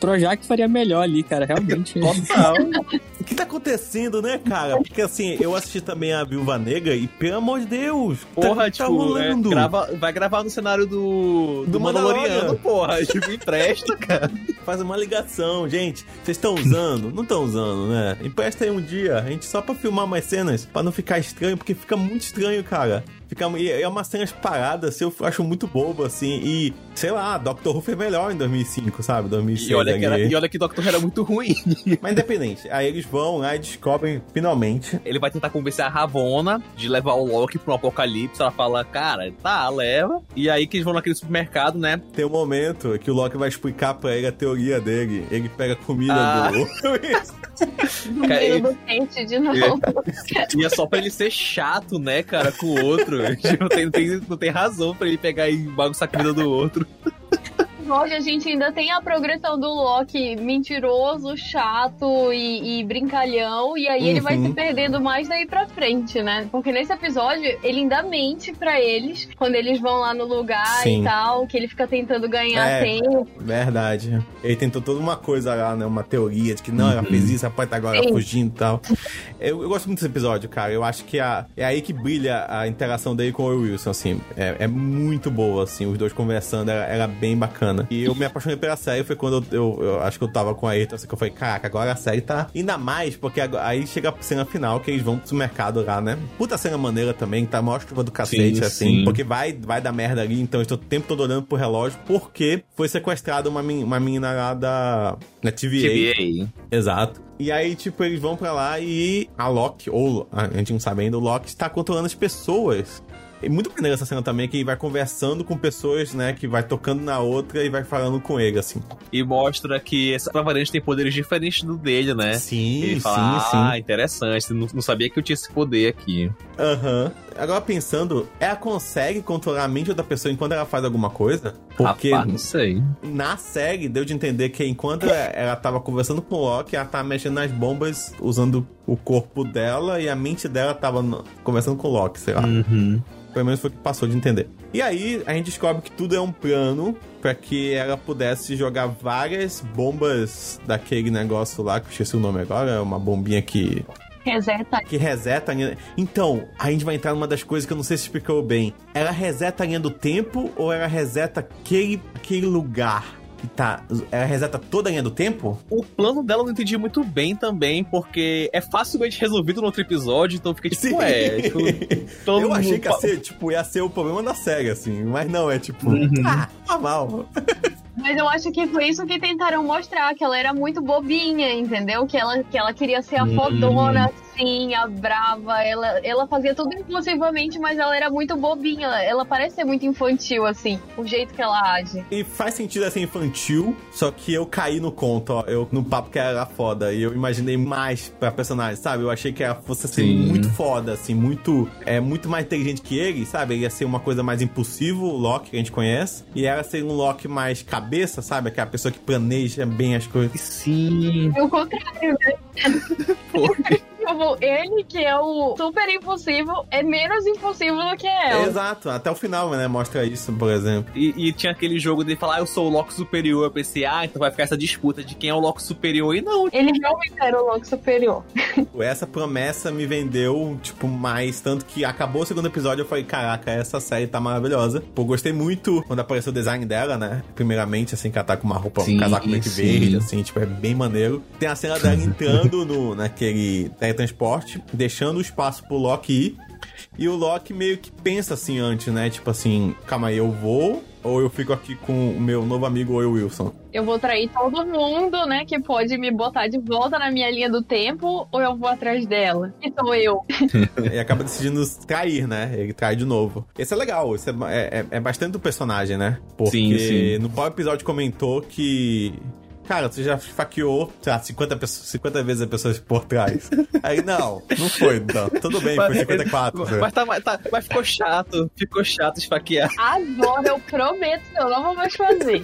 Projac faria melhor ali, cara, realmente. Total. O que tá acontecendo, né, cara? Porque assim, eu assisti também a Viúva Negra e, pelo amor de Deus, Porra, tá, tipo, tá rolando. é, grava- vai gravar no cenário do, do, Do Mandaloriano, Mandalorian. porra. Tipo, empresta, cara. Faz uma ligação, gente. Vocês estão usando? Não estão usando, né? Empresta aí um dia, a gente só pra filmar mais cenas, pra não ficar estranho, porque fica muito estranho, cara. Fica, e é umas cenas paradas, assim, eu acho muito bobo, assim. E, sei lá, Doctor Who foi melhor em 2005, sabe? 2006 E olha, que era, ali. e olha que Doctor Who era muito ruim. Mas independente, aí eles vão lá e descobrem, finalmente, Ele vai tentar convencer a Ravonna de levar o Loki pro apocalipse. Ela fala, cara, tá, leva. E aí que eles vão naquele supermercado, né? tem um momento que o Loki vai explicar pra ele a teoria dele. Ele pega a comida Ah. do... Cara, ele- do de novo. E é só pra ele ser chato, né, cara, com o outro. Tipo, não, tem, não tem- não tem razão pra ele pegar e bagunçar a comida do outro. Hoje a gente ainda tem a progressão do Loki mentiroso, chato e, e brincalhão, e aí ele vai Uhum. se perdendo mais daí pra frente, né? Porque nesse episódio ele ainda mente pra eles quando eles vão lá no lugar Sim. e tal, que ele fica tentando ganhar É. tempo. Verdade. Ele tentou toda uma coisa lá, né? Uma teoria de que não, ela Uhum. fez isso, ela pode estar agora Sim. fugindo e tal. Eu, eu gosto muito desse episódio, cara. Eu acho que a, é aí que brilha a interação dele com o Wilson, assim. É, é muito boa, assim, os dois conversando, era, era bem bacana. E eu me apaixonei pela série, foi quando eu, eu- eu acho que eu tava com a Ayrton, assim, que eu falei, caraca, agora a série tá ainda mais, porque agora- aí chega a cena final, que eles vão pro mercado lá, né? Puta cena maneira também, tá maior chuva do cacete, Sim, assim, sim. porque vai, vai dar merda ali, então eu estou o tempo todo olhando pro relógio, porque foi sequestrada uma, uma menina lá da, da TVA. TVA. Exato. E aí, tipo, eles vão pra lá e a Loki, ou a gente não sabe ainda, o Loki está controlando as pessoas. E muito maneira essa cena também, que ele vai conversando com pessoas, né, que vai tocando na outra e vai falando com ele, assim. E mostra que essa variante tem poderes diferentes do dele, né? Sim, Ele fala, sim, ah, sim. interessante, não, não sabia que eu tinha esse poder aqui. Aham. Agora pensando, ela consegue controlar a mente da pessoa enquanto ela faz alguma coisa? Porque Rapaz, não sei. na série deu de entender que enquanto ela tava conversando com o Loki, ela tava mexendo nas bombas usando o corpo dela e a mente dela tava no- conversando com o Loki, sei lá. Uhum. Pelo menos foi o que passou de entender. E aí a gente descobre que tudo é um plano pra que ela pudesse jogar várias bombas daquele negócio lá, que eu esqueci o nome agora, é uma bombinha que Reseta. que reseta a linha. Então, a gente vai entrar numa das coisas que eu não sei se explicou bem. Ela reseta a linha do tempo ou ela reseta aquele, aquele lugar que tá. Ela reseta toda a linha do tempo? O plano dela eu não entendi muito bem também, porque é facilmente resolvido no outro episódio, então fica tipo, ué, tipo, todo eu achei mundo que ia ser, tipo, ia ser o problema da série, assim. Mas não, é tipo, Uhum. ah, normal. Mas eu acho que foi isso que tentaram mostrar, que ela era muito bobinha, entendeu? Que ela, que ela queria ser a Hum. fodona, assim, a brava. Ela, ela fazia tudo impulsivamente, mas ela era muito bobinha. Ela parece ser muito infantil, assim, o jeito que ela age. E faz sentido essa infantil, só que eu caí no conto, ó. Eu, no papo que ela era foda. E eu imaginei mais pra personagem, sabe? Eu achei que ela fosse ser Sim. muito foda, assim, muito. É muito mais inteligente que ele, sabe? Ele ia ser uma coisa mais impulsivo, o Loki que a gente conhece. E ela ser um Loki mais cabeça, sabe? Aquela pessoa que planeja bem as coisas. Sim. É o contrário, né? Tipo, Ele, que é o super impulsivo, é menos impulsivo do que ela. Exato, até o final, né? Mostra isso, por exemplo. E, e tinha aquele jogo de falar, ah, eu sou o Loki superior. Eu pensei, ah, então vai ficar essa disputa de quem é o Loki superior. E não, Ele realmente era o Loki superior. Essa promessa me vendeu, tipo, mais. Tanto que acabou o segundo episódio, eu falei, caraca, essa série tá maravilhosa. Pô, gostei muito quando apareceu o design dela, né? Primeiramente, assim, que ela tá com uma roupa, Sim, um casaco meio que verde, assim, tipo, é bem maneiro. Tem a cena dela entrando no, naquele teletransporte, deixando o espaço pro Loki ir. E o Loki meio que pensa assim antes, né? Tipo assim, calma aí, eu vou ou eu fico aqui com o meu novo amigo Owen Wilson? Eu vou trair todo mundo, né, que pode me botar de volta na minha linha do tempo, ou eu vou atrás dela? Que sou eu. e acaba decidindo trair, né? Ele trai de novo. Esse é legal, esse é, é, é bastante do personagem, né? Porque sim, sim. no qual episódio comentou que cara, você já faqueou, sei lá, 50, pessoas, 50 vezes a pessoa por trás. Aí, não, não foi, não. Tudo bem, foi 54. Mas, mas, tá, tá, mas ficou chato, ficou chato esfaquear. Agora eu prometo que eu não vou mais fazer.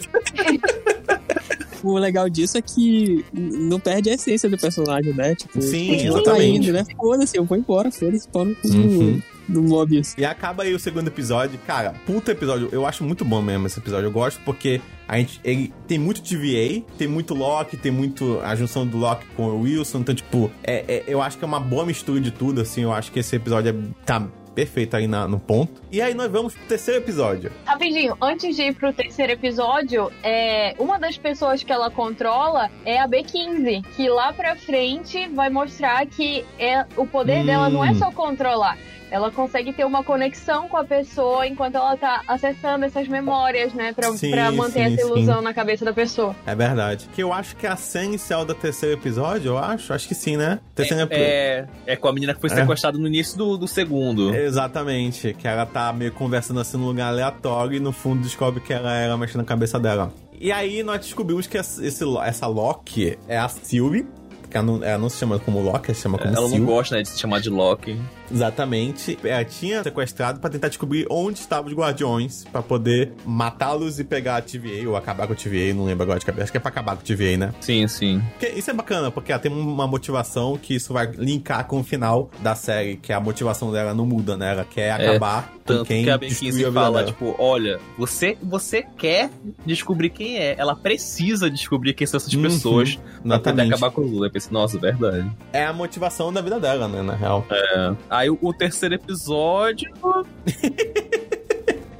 o legal disso é que não perde a essência do personagem, né? Tipo, Sim, exatamente. Indo, né? Foda-se, eu vou embora, foda-se, pau no uhum. Do Mobius. E acaba aí o segundo episódio. Cara, puta episódio. Eu acho muito bom mesmo esse episódio. Eu gosto porque a gente, ele tem muito TVA, tem muito Loki, tem muito a junção do Loki com o Wilson. Então, tipo, é, é, eu acho que é uma boa mistura de tudo, assim. Eu acho que esse episódio é, tá perfeito aí na, no ponto. E aí nós vamos pro terceiro episódio. Rapidinho, antes de ir pro terceiro episódio, é, uma das pessoas que ela controla é a B15, que lá pra frente vai mostrar que é, o poder hum. dela não é só controlar ela consegue ter uma conexão com a pessoa enquanto ela tá acessando essas memórias, né? Pra, sim, pra manter sim, essa ilusão sim. na cabeça da pessoa. É verdade. Que eu acho que é a cena inicial do terceiro episódio, eu acho. Acho que sim, né? Terceiro é, é, é com a menina que foi é. sequestrada no início do, do segundo. Exatamente. Que ela tá meio conversando assim num lugar aleatório e no fundo descobre que ela era mexendo na cabeça dela. E aí nós descobrimos que esse, essa Loki é a Sylvie, que ela não, ela não se chama como Loki, ela se chama como Ela Sil. não gosta, né, de se chamar de Loki. Exatamente. Ela tinha sequestrado para tentar descobrir onde estavam os guardiões, para poder matá-los e pegar a TVA, ou acabar com a TVA, não lembro agora de cabeça. Acho que é pra acabar com a TVA, né? Sim, sim. Porque isso é bacana, porque ela tem uma motivação que isso vai linkar com o final da série, que a motivação dela não muda, né? Ela quer é, acabar é, com quem que a Ben 15 fala, tipo, olha, você, você quer descobrir quem é, ela precisa descobrir quem são essas uhum, pessoas pra poder acabar com o Lula. Pensei, nossa, verdade. É a motivação da vida dela, né, na real. É. Aí o, o terceiro episódio.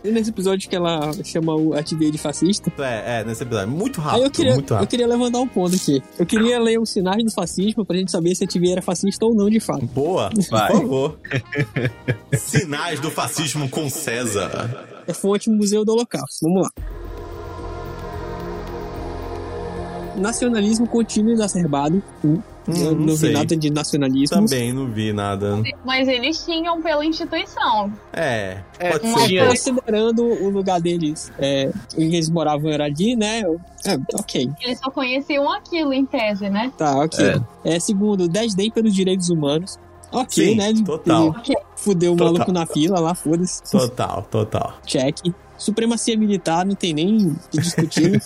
E nesse episódio que ela chama o Ativei de fascista. É, é, nesse episódio. Muito rápido. eu queria, muito rápido. eu queria levantar um ponto aqui. Eu queria ler os sinais do fascismo pra gente saber se a Ativei era fascista ou não de fato. Boa, Vai. por favor. sinais do fascismo com César. É fonte Museu do Holocausto. Vamos lá. Nacionalismo contínuo e exacerbado. Hum, não, vi nada de nacionalismo. Também não vi nada. Mas eles tinham pela instituição. É, é pode ser. Considerando o lugar deles, é, eles moravam era ali, né? É, ok. Eles só conheciam aquilo em tese, né? Tá, ok. É, é segundo, desdém pelos direitos humanos. Ok, Sim, né? Total. Ele fudeu o maluco na fila lá, foda-se. Total, total. Check. Supremacia militar, não tem nem que discutir.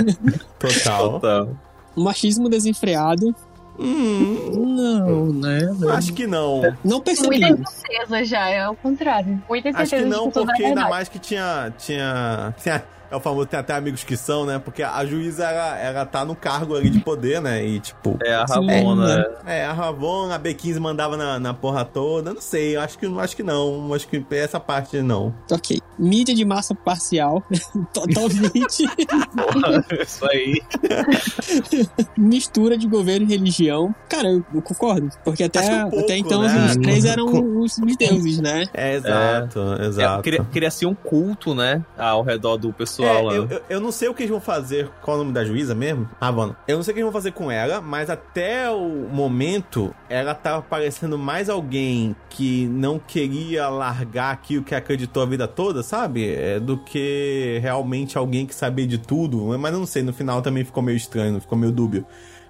total. total. Machismo desenfreado. Hum, não, né? Acho que não. Não percebi. Muita certeza já, é o contrário. Muita certeza Acho que não, porque ainda mais que tinha, tinha, tinha é o famoso, tem até amigos que são, né? Porque a juíza, ela, ela tá no cargo ali de poder, né? E tipo. É a Ravona. É, é a Ravona, a B15 mandava na, na porra toda. Não sei, acho que, acho que não. Acho que essa parte não. Ok. Mídia de massa parcial. Totalmente. Porra, isso aí. Mistura de governo e religião. Cara, eu, eu concordo. Porque até, um pouco, até então né? os três eram os, os deuses, né? É, exato, é, exato. É, ser um culto, né? Ao redor do pessoal pessoal é, lá. Eu, eu, eu, não sei o que eles vão fazer. Qual é o nome da juíza mesmo? Ah, mano. Eu não sei o que eles vão fazer com ela, mas até o momento ela tava parecendo mais alguém que não queria largar aquilo que acreditou a vida toda, sabe? É, do que realmente alguém que sabia de tudo. Mas não sei, no final também ficou meio estranho, ficou meio dúbio.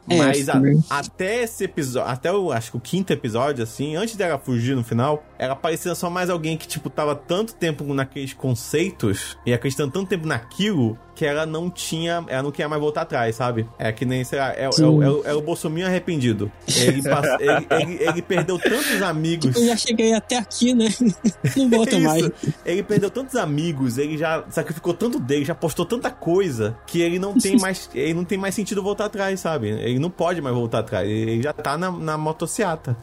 É, Mas a, até esse episódio, até o, acho que o quinto episódio, assim, antes dela fugir no final, ela parecia só mais alguém que, tipo, tava tanto tempo naqueles conceitos e acreditando tanto tempo naquilo que ela não tinha, ela não queria mais voltar atrás, sabe? É que nem, sei lá, é, é, é, o, é o Bolsonaro arrependido. Ele, ele, ele, ele, perdeu tantos amigos. Tipo, eu já cheguei até aqui, né? Não volta mais. Ele perdeu tantos amigos, ele já sacrificou tanto dele, já postou tanta coisa que ele não tem mais, ele não tem mais sentido voltar atrás, sabe? Ele não pode mais voltar atrás. Ele já tá na, na motociata.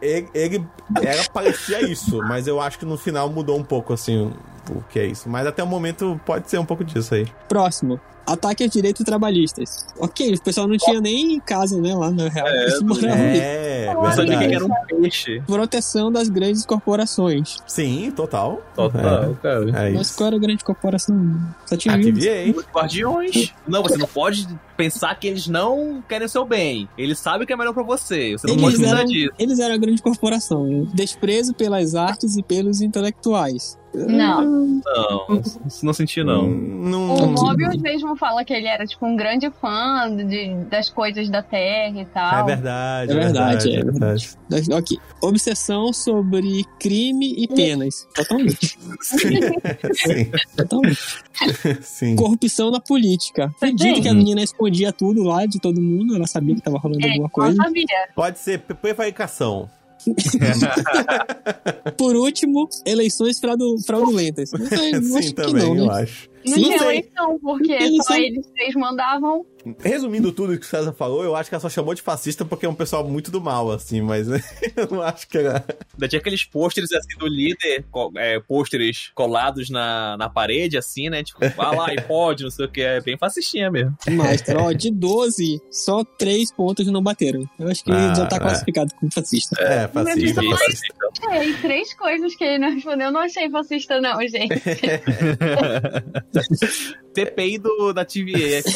ele, ele, ela parecia isso, mas eu acho que no final mudou um pouco, assim o que é isso. Mas até o momento pode ser um pouco disso aí. Próximo. Ataque aos direitos trabalhistas. Ok, o pessoal não tinha nem casa, né, lá na real. É. É, Eu sabia que era um peixe. Proteção das grandes corporações. Sim, total. Total, cara. É, é Mas qual era a grande corporação? Só tinha A. TVA. Os guardiões. Não, você não pode pensar que eles não querem o seu bem. Eles sabem o que é melhor pra você. Você não pode Eles pensar eram, disso. eles eram a grande corporação. Desprezo pelas artes e pelos intelectuais. Não. Não, isso não senti, não. Não, O não- Mobius mesmo fala que ele era, tipo, um grande fã de, das coisas da Terra e tal. É verdade, É verdade, é verdade. Das- Ok. Obsessão sobre crime e penas. Totalmente. Sim, Totalmente. sim. Corrupção na política. Acredito Sim. que a menina escondia tudo lá de todo mundo. Ela sabia que tava rolando É, alguma coisa. sabia. Pode ser pre- prevaricação. Por último, eleições fraudu- fraudulentas. Eu Sim, acho que também, não, eu né? acho. Não tinha sei. eleição, porque só eles três mandavam. Resumindo tudo que o César falou, eu acho que ela só chamou de fascista porque é um pessoal muito do mal, assim, mas eu não acho que era. Ainda tinha aqueles pôsteres assim do líder, é, pôsteres colados na, na parede, assim, né? Tipo, vai lá e pode, não sei o que. É bem fascistinha mesmo. Maestro, ó, de 12, só 3 pontos não bateram. Eu acho que ele Ah, já tá é. classificado como fascista. É, fascista, Mas- fascista. É, e três coisas que ele não respondeu. Eu não achei fascista, não, gente. TPI do, da TVA.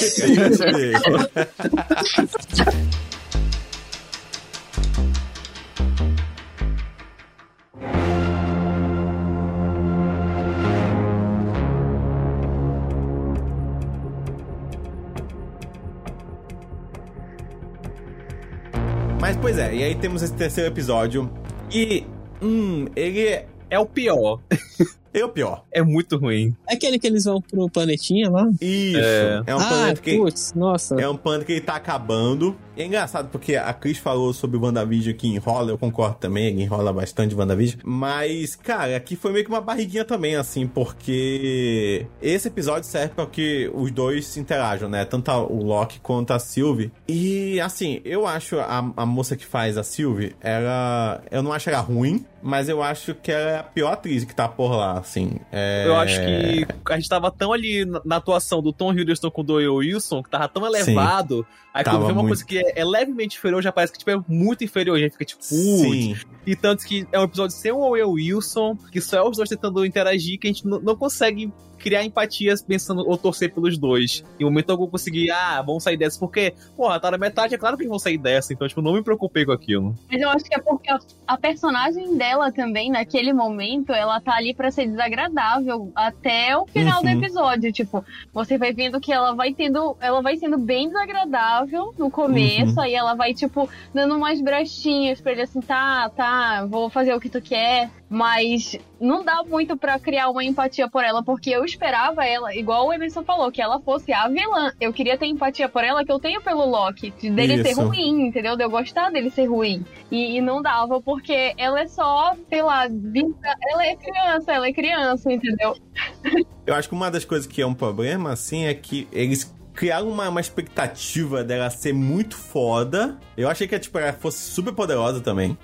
Mas, pois é, e aí temos esse terceiro episódio. E. Hum, ele é, É o pior. é o pior. É muito ruim. É aquele que eles vão pro planetinha lá? Isso. É, É. um ah, planeta que. putz, nossa. É um planeta que ele tá acabando. E é engraçado porque a Cris falou sobre o WandaVision que enrola, eu concordo também, ele enrola bastante o WandaVision. Mas, cara, aqui foi meio que uma barriguinha também, assim, porque esse episódio serve para que os dois se interajam, né? Tanto o Loki quanto a Sylvie. E, assim, eu acho a, a moça que faz a Sylvie, ela. Eu não acho ela ruim, mas eu acho que ela é a pior atriz que tá por lá, assim. É... Eu acho que a gente tava tão ali na, atuação do Tom Hiddleston com o Doyle Wilson, que tava tão elevado. Aí quando vê uma muito. coisa que é, é levemente inferior, já parece que tipo, é muito inferior. Já fica tipo. Sim. E tanto que é um episódio sem o Owen Wilson, que só é os dois tentando interagir, que a gente não consegue criar empatias pensando ou torcer pelos dois. Em momento algum conseguir, ah, vamos sair dessa, porque, porra, tá na metade, é claro que vão sair dessa, então, tipo, não me preocupei com aquilo. Mas eu acho que é porque a, a personagem dela também, naquele momento, ela tá ali pra ser desagradável até o final do Uhum. episódio. Tipo, você vai vendo que ela vai tendo. Ela vai sendo bem desagradável no começo, Uhum. aí ela vai, tipo, dando umas brechinhas pra ele assim, tá, tá, vou fazer o que tu quer. Mas não dá muito pra criar uma empatia por ela, porque eu esperava ela, igual o Emerson falou, que ela fosse a vilã. Eu queria ter empatia por ela que eu tenho pelo Loki, de- dele ser Isso. ruim, entendeu? De eu gostar dele ser ruim. E, e não dava, porque ela é só, sei lá, ela é criança, ela é criança, entendeu? Eu acho que uma das coisas que é um problema, assim, é que eles criaram uma, uma expectativa dela ser muito foda. Eu achei que tipo, ela fosse super poderosa também.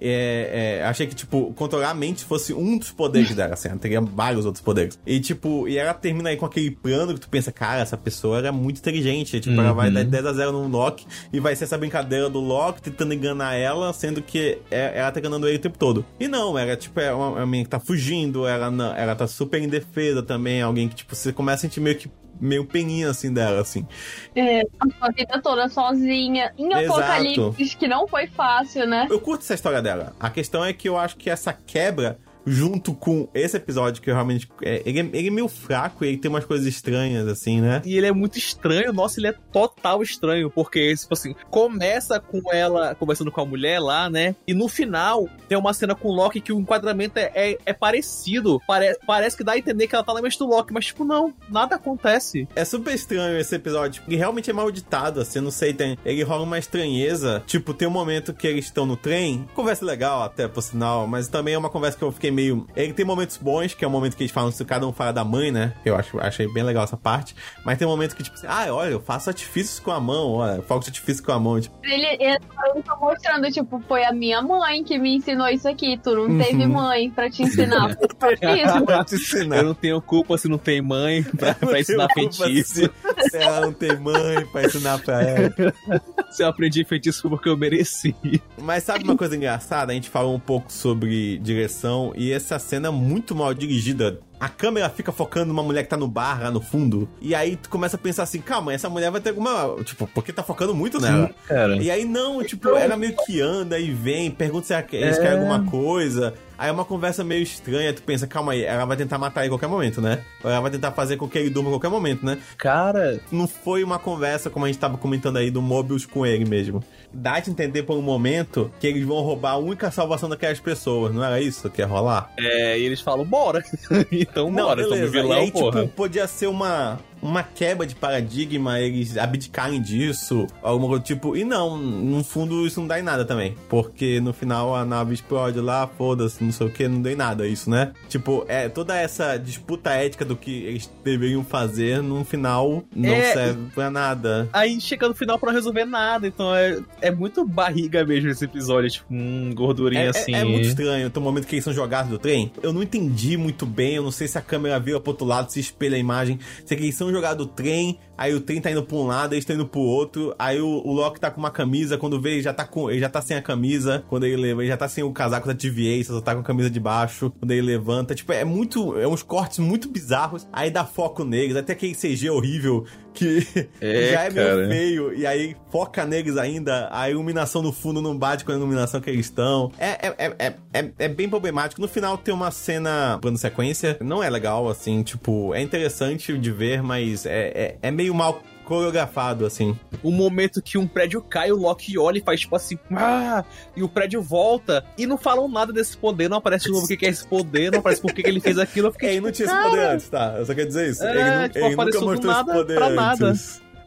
É, é, achei que, tipo, controlar a mente fosse um dos poderes dela, assim, ela teria vários outros poderes. E, tipo, e ela termina aí com aquele plano que tu pensa, cara, essa pessoa era muito inteligente. Tipo, ela vai dar 10 a 0 no Loki e vai ser essa brincadeira do Loki tentando enganar ela, sendo que é- ela tá enganando ele o tempo todo. E não, ela, tipo, é uma, uma menina que tá fugindo, ela, não, ela tá super indefesa também, alguém que, tipo, você começa a sentir meio que meio peninha, assim, dela, assim. É, a sua vida toda sozinha, em Exato. apocalipse, que não foi fácil, né? Eu curto essa história dela. A questão é que eu acho que essa quebra, junto com esse episódio, que eu realmente. é, ele, é, ele é meio fraco e ele tem umas coisas estranhas, assim, né? E ele é muito estranho, nossa, ele é total estranho, porque, tipo assim, começa com ela conversando com a mulher lá, né? E no final tem uma cena com o Loki que o enquadramento é, é, é parecido. Pare, parece que dá a entender que ela tá na mente do Loki, mas, tipo, não, nada acontece. É super estranho esse episódio, porque realmente é mal ditado, assim, não sei, tem, ele rola uma estranheza. Tipo, tem um momento que eles estão no trem, conversa legal até, por sinal, mas também é uma conversa que eu fiquei achei meio. Ele tem momentos bons, que é o momento que eles falam se cada um fala da mãe, né? Eu acho, achei bem legal essa parte. Mas tem um momento que, tipo assim, ah, olha, eu faço artifícios com a mão, olha, fogo de artifício com a mão. Tipo, Ele, ele, tá mostrando, tipo, foi a minha mãe que me ensinou isso aqui. Tu não teve mãe pra te ensinar. isso. pra te ensinar. Eu não tenho culpa se não tem mãe pra, pra ensinar feitiço. Se ela não tem mãe pra ensinar pra ela. Se eu aprendi feitiço porque eu mereci. Mas sabe uma coisa engraçada? A gente falou um pouco sobre direção e essa cena muito mal dirigida. A câmera fica focando numa mulher que tá no bar lá no fundo. E aí tu começa a pensar assim, calma, essa mulher vai ter alguma. Tipo, porque tá focando muito nela. cara. E aí não, tipo, ela meio que anda e vem, pergunta se eles É. querem alguma coisa. Aí é uma conversa meio estranha, tu pensa, calma aí, ela vai tentar matar ele a qualquer momento, né? Ou ela vai tentar fazer com que ele durma a qualquer momento, né? Cara, Não foi uma conversa, como a gente tava comentando aí, do Mobius com ele mesmo. Dá de entender por um momento que eles vão roubar a única salvação daquelas pessoas, não era isso que ia rolar? é, e eles falam, bora. então bora, somos e vilão, aí, porra. tipo, podia ser uma, uma quebra de paradigma, eles abdicarem disso, alguma coisa do tipo. E não, no fundo isso não dá em nada também. Porque no final a nave explode lá, foda-se, não sei o que, não deu em nada isso, né? Tipo, é toda essa disputa ética do que eles deveriam fazer, no final não É. serve pra nada. Aí chega no final pra não resolver nada, então é, é muito barriga mesmo esse episódio, tipo, hum, gordurinha É, é- assim. é muito estranho. Tem um momento que eles são jogados do trem. Eu não entendi muito bem. Eu não sei se a câmera vira pro outro lado, se espelha a imagem. Se é eles são jogados do trem, aí o trem tá indo pra um lado, eles estão indo pro outro. Aí o, o Loki tá com uma camisa. Quando vê, ele já tá com. Ele já tá sem a camisa. Quando ele leva, ele já tá sem o casaco da TVA, só tá com a camisa de baixo. Quando ele levanta. Tipo, é muito. É uns cortes muito bizarros. Aí dá foco neles. Até aquele CG horrível que É, já é meio cara. feio, e aí foca neles ainda, a iluminação no fundo não bate com a iluminação que eles estão. É, é, é, é, é, é bem problemático. No final tem uma cena plano sequência, não é legal, assim, tipo, é interessante de ver, mas é, é, é meio mal coreografado, assim. O momento que um prédio cai, o Loki olha e faz tipo assim, ah! E o prédio volta e não falam nada desse poder, não aparece de novo o que que é esse poder, não aparece por que que ele fez aquilo. Eu fiquei, Ele tipo, não tinha esse poder antes, tá? Eu só quero dizer isso. É, ele tipo, ele nunca mostrou nada esse poder pra nada.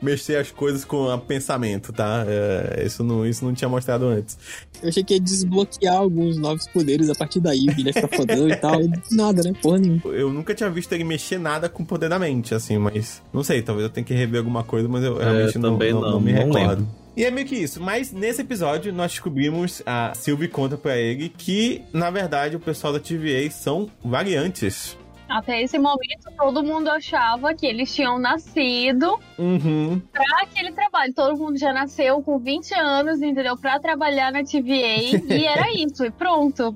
Mexer as coisas com a pensamento, tá? É, isso, não, isso não tinha mostrado antes. Eu achei que ia desbloquear alguns novos poderes a partir daí, o Guilherme ficar fodão e tal. Nada, né? Porra nenhuma. Eu nunca tinha visto ele mexer nada com o poder da mente, assim, mas. Não sei, talvez eu tenha que rever alguma coisa, mas eu É, realmente não, também não, não, não me não recordo. lembro. E é meio que isso. Mas nesse episódio nós descobrimos, a Sylvie conta pra ele que, na verdade, o pessoal da TVA são variantes. Até esse momento, todo mundo achava que eles tinham nascido Uhum. pra aquele trabalho. Todo mundo já nasceu com 20 anos, entendeu? Pra trabalhar na TVA. e era isso, e pronto.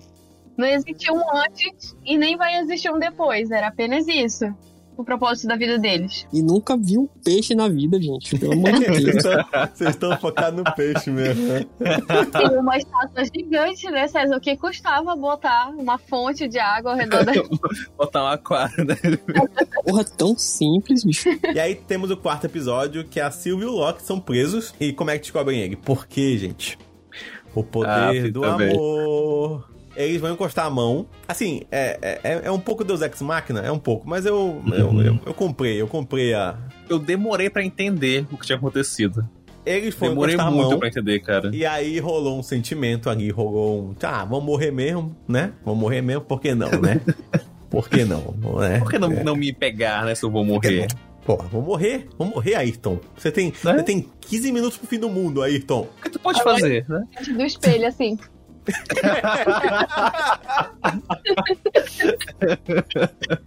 Não existia um antes e nem vai existir um depois. Era apenas isso. O propósito da vida deles. E nunca vi um peixe na vida, gente. Pelo amor de Deus. Vocês estão focados no peixe mesmo, né? Tem uma estátua gigante, né, César? O que custava botar uma fonte de água ao redor da. botar um aquário, né? Porra, tão simples, bicho. E aí temos o quarto episódio, que a Sylvie e o Loki são presos. E como é que descobrem ele? Por quê, gente? O poder Ah, do verde. amor. Eles vão encostar a mão. Assim, é, é, é um pouco Deus Ex Machina, é um pouco. Mas eu, eu, eu, eu comprei, eu comprei a... Eu demorei pra entender o que tinha acontecido. Eles foram Demorei encostar a muito mão. pra entender, cara. E aí rolou um sentimento ali, rolou um... Tá, vamos morrer mesmo, né? Vamos morrer mesmo, por que não, né? Por que não, né? Por que não, É. não me pegar, né, se eu vou morrer? Pô, vou morrer, vou morrer, Ayrton. Você tem, Né? você tem 15 minutos pro fim do mundo, Ayrton. O que tu pode fazer, né? Do espelho, assim.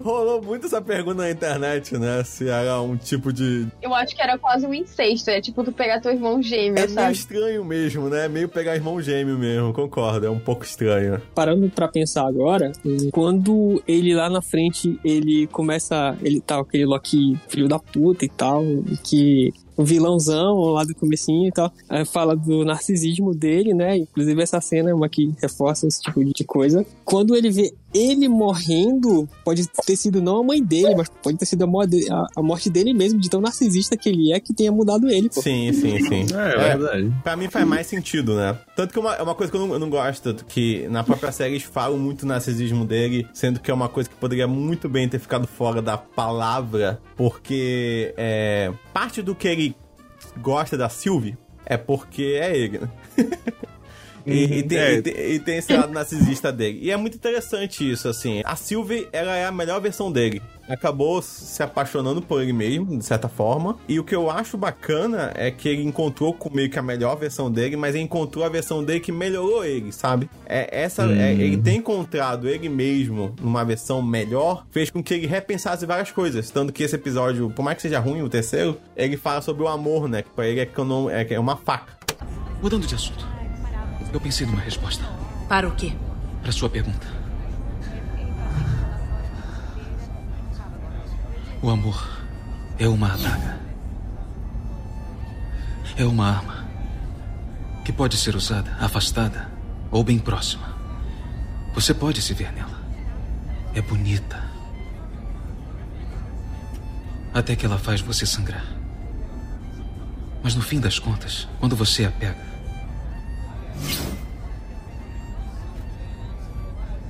Rolou muito essa pergunta na internet, né? Se era um tipo de. Eu acho que era quase um incesto. É tipo tu pegar teu irmão gêmeo, É meio sabe? estranho mesmo, né? Meio pegar irmão gêmeo mesmo, concordo. É um pouco estranho. Parando pra pensar agora, quando ele lá na frente, ele começa. Ele tá aquele Loki filho da puta e tal, e que o vilãozão lá do comecinho e tal, aí fala do narcisismo dele, né? Inclusive essa cena é uma que reforça esse tipo de coisa. Quando ele vê ele morrendo, pode ter sido não a mãe dele, mas pode ter sido a, mo- a- a morte dele mesmo, de tão narcisista que ele é, que tenha mudado ele, pô. Sim, sim, sim. É, verdade. Pra mim faz mais sentido, né? Tanto que uma, é uma coisa que eu não, eu não gosto, que na própria série eles falam muito do narcisismo dele, sendo que é uma coisa que poderia muito bem ter ficado fora da palavra, porque é, parte do que ele gosta da Sylvie é porque é ele, né? E, e tem, É. e tem- e tem esse lado narcisista dele. E é muito interessante isso, assim. A Sylvie, ela é a melhor versão dele. Acabou se apaixonando por ele mesmo, de certa forma. E o que eu acho bacana é que ele encontrou com meio que a melhor versão dele, mas ele encontrou a versão dele que melhorou ele, sabe? É, essa, é, ele ter encontrado ele mesmo numa versão melhor fez com que ele repensasse várias coisas. Tanto que esse episódio, por mais que seja ruim, o terceiro, ele fala sobre o amor, né? Que pra ele é, que eu não- é, é uma faca. Mudando de assunto. Eu pensei numa resposta Para o quê? para sua pergunta. O amor é uma adaga. É uma arma que pode ser usada afastada ou bem próxima. Você pode se ver nela. É bonita. Até que ela faz você sangrar. Mas no fim das contas, quando você a pega,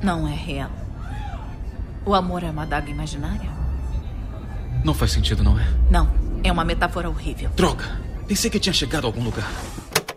Não é real. O amor é uma adaga imaginária? não faz sentido, não é? Não. É uma metáfora horrível. Droga! Pensei que tinha chegado a algum lugar.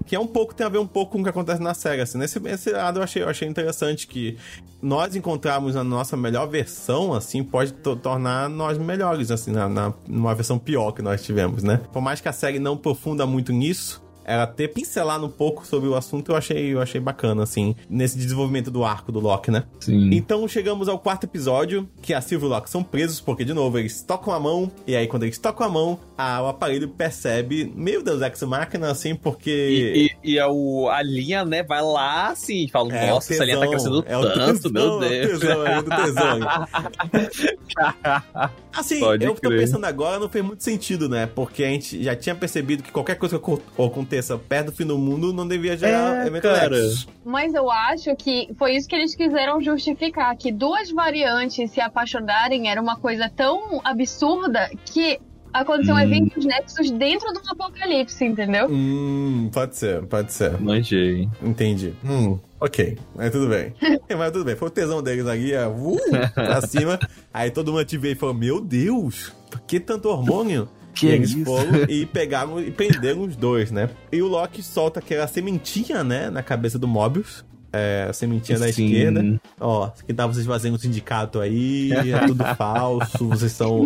que é um pouco, tem a ver um pouco com o que acontece na série, assim. Nesse, nesse lado eu achei, eu achei interessante que nós encontrarmos a nossa melhor versão, assim, pode to- tornar nós melhores, assim, na, na, numa versão pior que nós tivemos, né? Por mais que a série não aprofunda muito nisso, ela ter pincelado um pouco sobre o assunto, eu achei, eu achei bacana, assim, nesse desenvolvimento do arco do Loki, né? Sim. Então chegamos ao quarto episódio, que a Silvia e o Loki são presos, porque, de novo, eles tocam a mão, e aí quando eles tocam a mão, a- o aparelho percebe, meu Deus, ex-máquina, assim, porque... E, e, e é o, a linha, né, vai lá assim, e fala, É, nossa, o essa linha tá tesão, crescendo é o tanto, tesão, meu é o Deus. tesão, é do Assim, Pode eu tô crer. pensando agora, não fez muito sentido, né? Porque a gente já tinha percebido que qualquer coisa que acon- aconteça perto do fim do mundo não devia gerar É, evento cara. Mas eu acho que foi isso que eles quiseram justificar, que duas variantes se apaixonarem era uma coisa tão absurda que aconteceu um Hum. eventos nexus dentro do apocalipse, entendeu? Hum, pode ser, pode ser. Manjei. Entendi. Hum, ok. Mas tudo bem. É, mas tudo bem. Foi o tesão deles ali, é, uh, pra cima. Aí todo mundo te veio e falou: Meu Deus, por que tanto hormônio? Que e eles isso? foram e pegaram e prenderam os dois, né? E o Loki solta aquela sementinha, né, na cabeça do Mobius. É, a sementinha da esquerda. Ó, que tá vocês fazendo um sindicato aí, é tudo falso, vocês são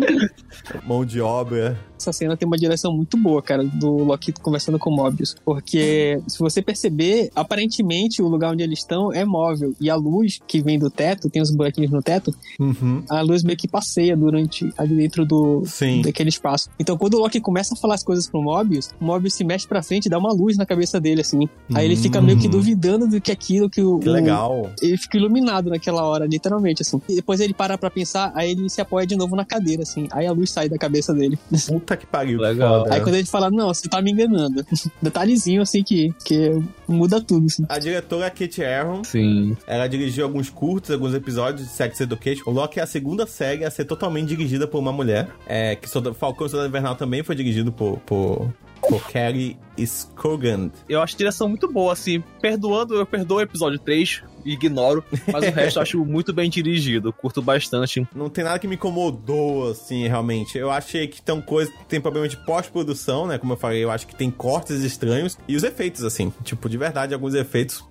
mão de obra. Essa cena tem uma direção muito boa, cara, do Loki conversando com o Mobius. Porque, se você perceber, aparentemente o lugar onde eles estão é móvel. E a luz que vem do teto, tem os buraquinhos no teto, Uhum. a luz meio que passeia durante ali dentro do Sim. daquele espaço. Então, quando o Loki começa a falar as coisas pro Mobius, o Mobius se mexe pra frente e dá uma luz na cabeça dele, assim. Aí ele fica meio que duvidando do que aquilo que o. Que o- legal. ele fica iluminado naquela hora, literalmente, assim. E depois ele para pra pensar, aí ele se apoia de novo na cadeira, assim. Aí a luz sai da cabeça dele. Puta que pariu. Legal. foda. Aí quando ele fala, não, você tá me enganando. Detalhezinho, assim, que, que muda tudo, assim. A diretora Kate Aaron, Sim. ela dirigiu alguns curtos, alguns episódios de Sex Education. O Loki é a segunda série a ser totalmente dirigida por uma mulher. É, que Soda- Falcão e Soldado Invernal também foi dirigido por, por, por Kelly Skogand. Eu acho a direção muito boa, assim. Perdoando, eu perdoo o episódio 3, ignoro, mas o resto eu acho muito bem dirigido. Curto bastante. Não tem nada que me incomodou, assim, realmente. Eu achei que tem coisa, tem problema de pós-produção, né? Como eu falei, eu acho que tem cortes estranhos. E os efeitos, assim, tipo, de verdade, alguns efeitos.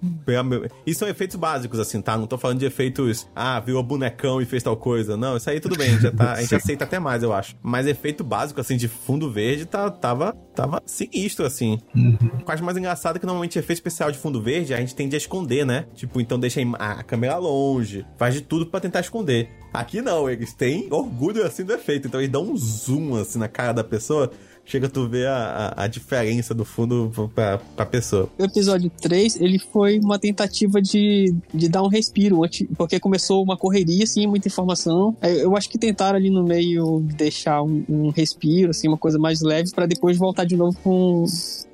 E são efeitos básicos, assim, tá? Não tô falando de efeitos, ah, virou bonecão e fez tal coisa. Não, isso aí tudo bem, já tá, a gente aceita até mais, eu acho. Mas efeito básico, assim, de fundo verde, tá, tava, tava sinistro, assim. O que eu acho mais engraçado é que normalmente efeito especial de fundo verde a gente tende a esconder, né? Tipo, então deixa a câmera longe, faz de tudo pra tentar esconder. Aqui não, eles têm orgulho assim do efeito, então eles dão um zoom assim na cara da pessoa, chega tu ver a, a, a diferença do fundo pra, pra pessoa. O episódio 3, ele foi uma tentativa de, de dar um respiro, antes- porque começou uma correria, assim, muita informação. Aí Eu acho que tentaram ali no meio deixar um, um respiro, assim, uma coisa mais leve, pra depois voltar de novo com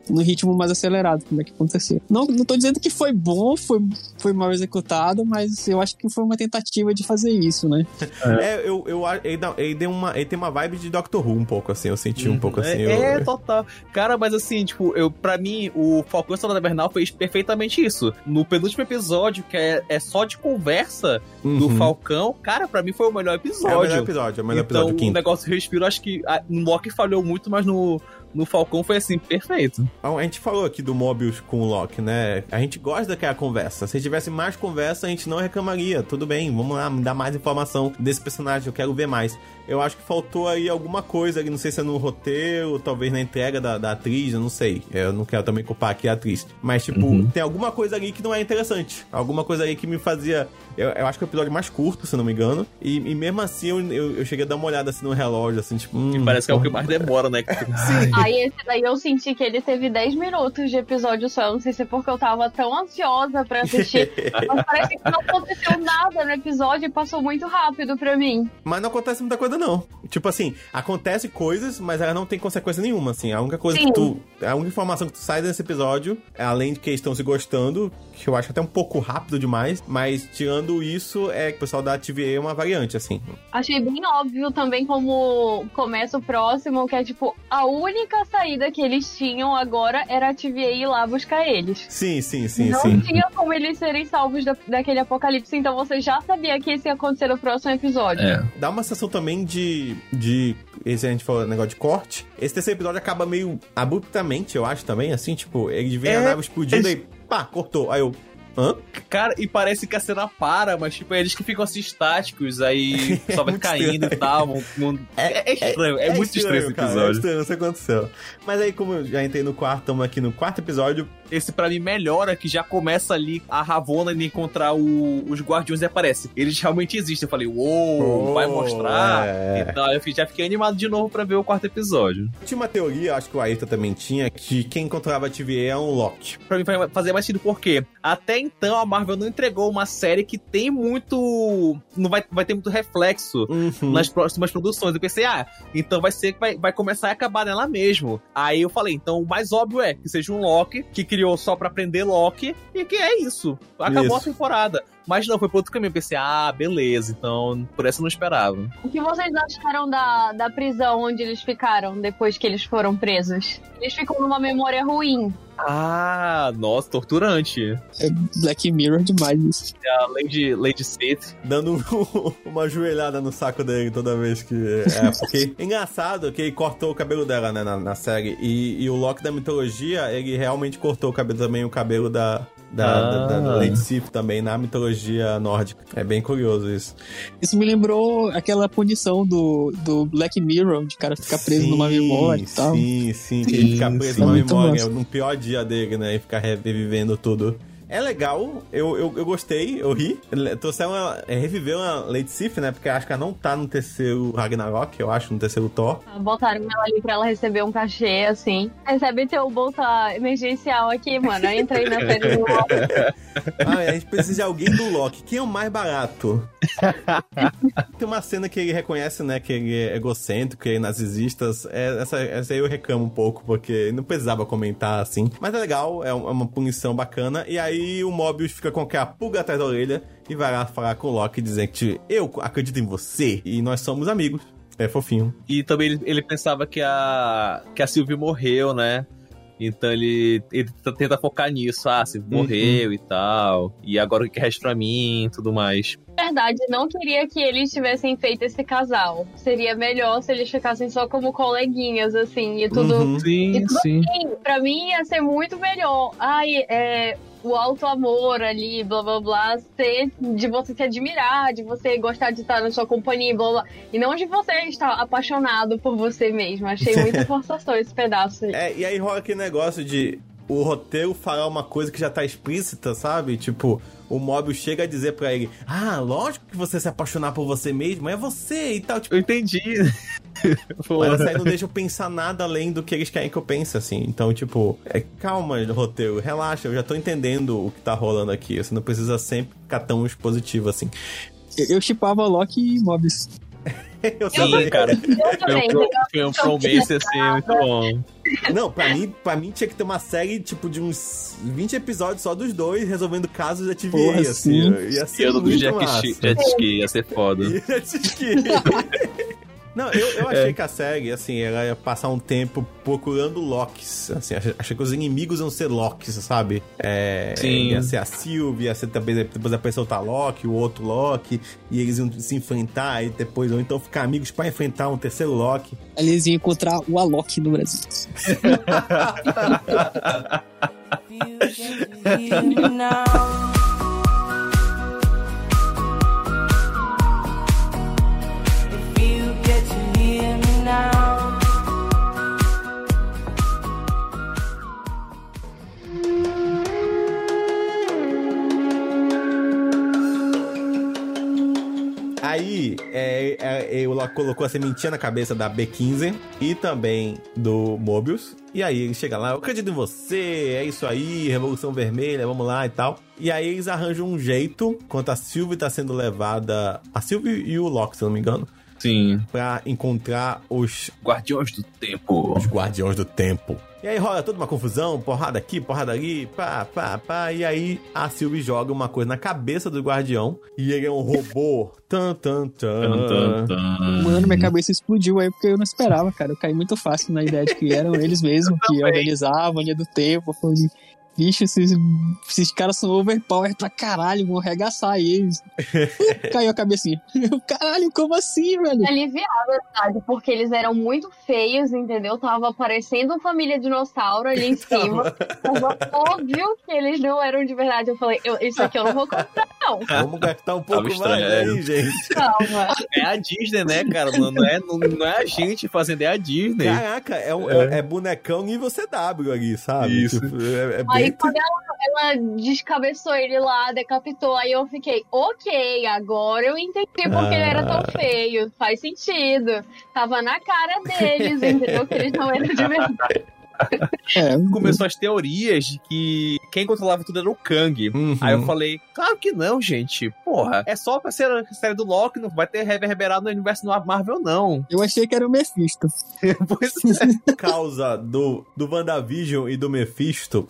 no ritmo mais acelerado, como é que aconteceu. Não, não tô dizendo que foi bom, foi, foi mal executado, mas eu acho que foi uma tentativa de fazer isso, né? É, eu, eu, a- ele, dá- ele, deu uma, ele tem uma vibe de Doctor Who um pouco, assim, eu senti um pouco assim. É, eu- é, total. Cara, mas assim, tipo, eu, pra mim, o Falcão e Soldado Invernal fez perfeitamente isso. No penúltimo episódio, que é, é só de conversa do Uhum. Falcão, cara, pra mim foi o melhor episódio. É o melhor episódio, é o melhor então, episódio, o o negócio de respiro, acho que a, no Loki falhou muito, mas no, no Falcão foi assim, perfeito. A gente falou aqui do Mobius com o Loki, né? A gente gosta daquela conversa. Se tivesse mais conversa, a gente não reclamaria. Tudo bem, vamos lá, me dá mais informação desse personagem, eu quero ver mais. Eu acho que faltou aí alguma coisa ali, não sei se é no roteiro, talvez na entrega da, da atriz, eu não sei. Eu não quero também culpar aqui a atriz. Mas, tipo, uhum. tem alguma coisa ali que não é interessante. Alguma coisa ali que me fazia. Eu, eu acho que é o episódio mais curto, se não me engano. E, e mesmo assim, eu, eu, eu, cheguei a dar uma olhada assim no relógio, assim, tipo. Hum, parece que é o que mais demora, né? Sim. Aí esse daí eu senti que ele teve 10 minutos de episódio só. Eu não sei se é porque eu tava tão ansiosa pra assistir. mas parece que não aconteceu nada no episódio e passou muito rápido pra mim. Mas não acontece muita coisa, não. Tipo assim, acontece coisas, mas ela não tem consequência nenhuma, assim. A única coisa Sim. que tu. A única informação que tu sai desse episódio, além de que eles estão se gostando, que eu acho até um pouco rápido demais, mas tirando isso, é que o pessoal da TVA é uma variante, assim. Achei bem óbvio também como começa o próximo, que é tipo, a única saída que eles tinham agora era a TVA ir lá buscar eles. Sim, sim, sim, não sim. Não tinha como eles serem salvos da, daquele apocalipse, então você já sabia que isso ia acontecer no próximo episódio. É. Dá uma sensação também de. de esse a gente falou negócio de corte. Esse terceiro episódio acaba meio abruptamente, eu acho também, assim, tipo, ele vem é, a nave explodindo é... e pá, cortou. Aí eu. Hã? Cara, e parece que a cena para, mas tipo, eles que ficam assim estáticos, aí só vai caindo estranho. e tal. É, é, estranho, é, é muito estranho, esse episódio. Cara, é estranho, não sei o que aconteceu. Mas aí, como eu já entrei no quarto, estamos aqui no quarto episódio, esse para mim melhora que já começa ali a Ravonna de encontrar o, os guardiões e aparece. Eles realmente existem. Eu falei, uou, oh, vai mostrar. É. Então eu já fiquei animado de novo para ver o quarto episódio. Tinha uma teoria, acho que o Ayrton também tinha, que quem encontrava a TVA é um Loki. Pra mim fazer mais sentido porque até então a Marvel não entregou uma série que tem muito. Não vai, vai ter muito reflexo uhum. nas próximas produções. Eu pensei, ah, então vai ser que vai, vai começar a acabar nela mesmo. Aí eu falei, então o mais óbvio é que seja um Loki que criou só pra prender Loki e que é isso. Acabou isso. a temporada. Mas não, foi pro outro caminho. Eu pensei, ah, beleza, então por essa eu não esperava. O que vocês acharam da, da prisão onde eles ficaram depois que eles foram presos? Eles ficam numa memória ruim. Ah, nossa, torturante. É Black Mirror demais isso. É a Lady, Lady Sith. Dando uma joelhada no saco dele toda vez que. É, porque engraçado que ele cortou o cabelo dela, né, na, na série. E, e o Loki da mitologia, ele realmente cortou o cabelo também, o cabelo da, da, ah. da, da, Lady Sif também na mitologia nórdica. É bem curioso isso. Isso me lembrou aquela punição do, do Black Mirror, de cara ficar preso sim, numa memória e tal. Sim, sim, que ele ficar preso sim, numa memória no pior dia dele, né? E ficar revivendo tudo. É legal, eu, eu, eu gostei, eu ri. Trouxeram uma, é, reviveu a Lady Sif, né? Porque acho que ela não tá no terceiro Ragnarok, eu acho, no terceiro Thor. Ah, botaram ela ali pra ela receber um cachê, assim. Recebe teu bolsa emergencial aqui, mano. Eu entrei na série do Loki. ah, a gente precisa de alguém do Loki. Quem é o mais barato? Tem uma cena que ele reconhece, né? Que ele é egocêntrico, que é narcisista. É, essa, essa aí eu reclamo um pouco, porque não precisava comentar assim. Mas é legal, é, é uma punição bacana. E aí Aí o Mobius fica com aquela pulga atrás da orelha e vai lá falar com o Loki dizendo que eu acredito em você e nós somos amigos. É fofinho. E também ele, ele pensava que a, que a Sylvie morreu, né? Então ele, ele tenta focar nisso, ah, se morreu uhum. e tal. E agora o que resta pra mim e tudo mais. Verdade, não queria que eles tivessem feito esse casal. Seria melhor se eles ficassem só como coleguinhas, assim, e tudo. Uhum. Sim, e tudo sim. Assim. Pra mim ia ser muito melhor. Ai, é, o alto amor ali, blá blá blá, ser de você se admirar, de você gostar de estar na sua companhia, blá blá. E não de você estar apaixonado por você mesmo. Achei muito forçação esse pedaço. Aí. É, e aí rola aquele negócio de o roteiro falar uma coisa que já tá explícita, sabe? Tipo, o Mobius chega a dizer para ele: Ah, lógico que você se apaixonar por você mesmo, é você e tal. Tipo, eu entendi. Mas aí não deixa eu pensar nada além do que eles querem que eu pense, assim. Então, tipo, é, calma, roteiro, relaxa, eu já tô entendendo o que tá rolando aqui. Você não precisa sempre ficar tão expositivo assim. Eu chipava Loki e Mobius. eu Sim, cara. Foi um, foi um assim, muito bom. Não, pra mim, pra mim tinha que ter uma série, tipo, de uns 20 episódios só dos dois resolvendo casos da TVA, Porra, assim. Ia ser eu muito jet, jet ski, ia ser foda. jet ski. Não, eu, eu achei que a série, assim, ela ia passar um tempo procurando Locks. Assim, achei, achei que os inimigos iam ser Locks, sabe? É, Sim. Ia ser a Sylvie, ia ser também depois apareceu o Loki, o outro Loki, e eles iam se enfrentar e depois, ou então ficar amigos pra enfrentar um terceiro Loki. Eles iam encontrar o Alok no Brasil. Aí, é, é, Loki colocou a sementinha na cabeça da B15 e também do Mobius. E aí ele chega lá, eu acredito em você, é isso aí, Revolução Vermelha, vamos lá e tal. E aí eles arranjam um jeito, enquanto a Sylvie tá sendo levada. A Sylvie e o Loki, se não me engano. Sim. Pra encontrar os. Guardiões do Tempo. Os Guardiões do Tempo. E aí rola toda uma confusão, porrada aqui, porrada ali, pá, pá, pá. E aí a Sylvie joga uma coisa na cabeça do guardião. E ele é um robô. Tan, tan, tan. Mano, minha cabeça explodiu aí porque eu não esperava, cara. Eu caí muito fácil na ideia de que eram eles mesmos que organizavam a linha do tempo. Falei, bicho, esses, esses caras são overpower pra caralho, vão arregaçar eles. Caiu a cabecinha. Caralho, como assim, velho? aliviada, sabe? Porque eles eram muito feios, entendeu? Tava parecendo uma família dinossauro ali em cima. Tava óbvio que eles não eram de verdade. Eu falei, eu- isso aqui eu não vou comprar, não. Vamos gastar um pouco estranho, mais aí, é. gente. Calma. É a Disney, né, cara? Não, não é, não, não é a gente fazendo, é a Disney. Caraca, é, um- é- é bonecão nível CW ali, sabe? Isso. Tipo, é, é Aí quando ela, ela descabeçou ele lá, decapitou, aí eu fiquei, ok, agora eu entendi porque ele era tão feio. Faz sentido. Tava na cara deles, entendeu? Que eles não eram de verdade. É, Começou as teorias de que quem controlava tudo era o Kang. Uhum. Aí eu falei, claro que não, gente. Porra, é só pra ser a série do Loki, não vai ter reverberado no universo do Marvel, não. eu achei que era o Mephisto. pois é. Por causa do, do WandaVision e do Mephisto,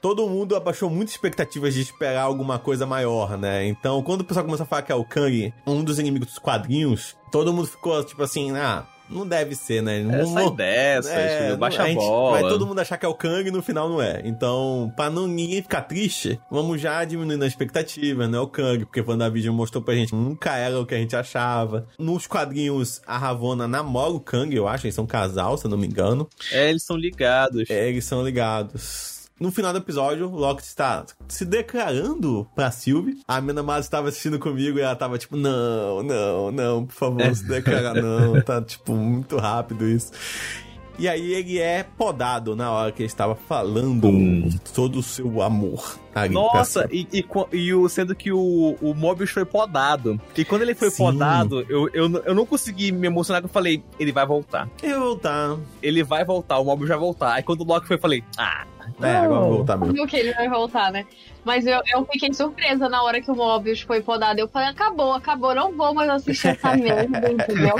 todo mundo abaixou muitas expectativas de esperar alguma coisa maior, né? Então, quando o pessoal começou a falar que é o Kang, um dos inimigos dos quadrinhos, todo mundo ficou tipo assim, ah. Não deve ser, né? Não, É, sai dessa, É, baixa a gente- a bola. Vai todo mundo achar que é o Kang e no final não é. Então, pra não ninguém ficar triste, vamos já diminuindo a expectativa, né? O Kang, porque WandaVision mostrou pra gente nunca era o que a gente achava. Nos quadrinhos, a Ravonna namora o Kang, eu acho. Eles são um casal, se eu não me engano. É, eles são ligados. É, eles são ligados. No final do episódio, o Loki está se declarando pra Sylvie. A minha namorada estava assistindo comigo e ela tava tipo, não, não, não, por favor, É. se declara não. Tá, tipo, muito rápido isso. E aí ele é podado na hora que ele estava falando todo o seu amor. Nossa, e, e, e o, sendo que o, o Mobius foi podado. E quando ele foi Sim. podado, eu, eu, eu não consegui me emocionar, que eu falei, ele vai voltar. Eu vou voltar. Ele vai voltar, o Mobius vai voltar. Aí quando o Loki foi, eu falei, ah, É, agora eu vou voltar mesmo. Viu que ele vai voltar, né? Mas eu, eu fiquei surpresa na hora que o Mobius foi podado. Eu falei, acabou, acabou, não vou mais assistir essa merda, entendeu?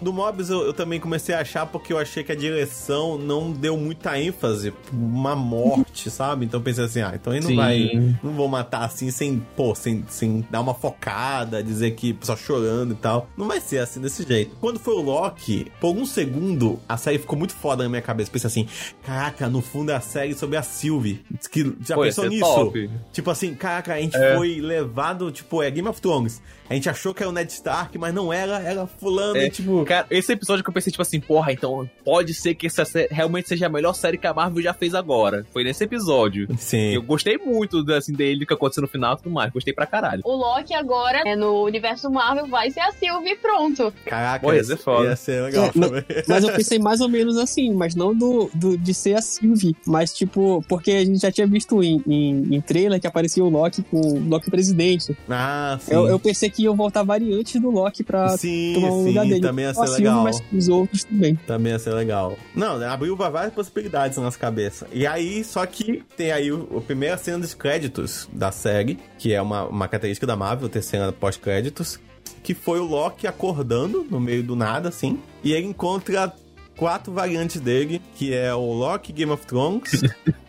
Do Mobius eu, eu também comecei a achar porque eu achei que a direção não deu muita ênfase pra uma morte, sabe? Então eu pensei assim, então ele não Sim. vai. Não vou matar assim sem, pô, sem, sem dar uma focada, dizer que só chorando e tal. Não vai ser assim desse jeito. Quando foi o Loki, por um segundo, a série ficou muito foda na minha cabeça. Pensei assim, caraca, no fundo é a série sobre a Sylvie. Que, já Pô, pensou nisso? top. Tipo assim, caraca, a gente É. foi levado, tipo, é Game of Thrones. A gente achou que era o Ned Stark, mas não era, era fulano, É, e, tipo... Cara, esse episódio que eu pensei, tipo assim, porra, então pode ser que essa realmente seja a melhor série que a Marvel já fez agora. Foi nesse episódio. Sim. Eu gostei muito, assim, dele, do que aconteceu no final e tudo mais. Gostei pra caralho. O Loki agora, é, no universo Marvel, vai ser a Sylvie e pronto. Caraca, Pô, ia ser foda. ia ser legal É, não- também. Mas eu pensei mais ou menos assim, mas não do, do- de ser a Sylvie. Mas, tipo, porque a gente já tinha visto em, em, em trailer que aparecia o Loki com o Loki presidente. Ah, sim. Eu, eu pensei que iam voltar variantes do Loki pra Sim, tomar o sim, lugar dele. também ia ser Sylvie, legal. mas os outros também. Também ia ser legal. Não, né, abriu várias possibilidades na nossa cabeça. E aí, só que tem aí o, a primeira cena dos créditos da série, que é uma, uma característica da Marvel, ter cena pós-créditos, que foi o Loki acordando no meio do nada, assim, e ele encontra quatro variantes dele, que é o Loki Game of Thrones,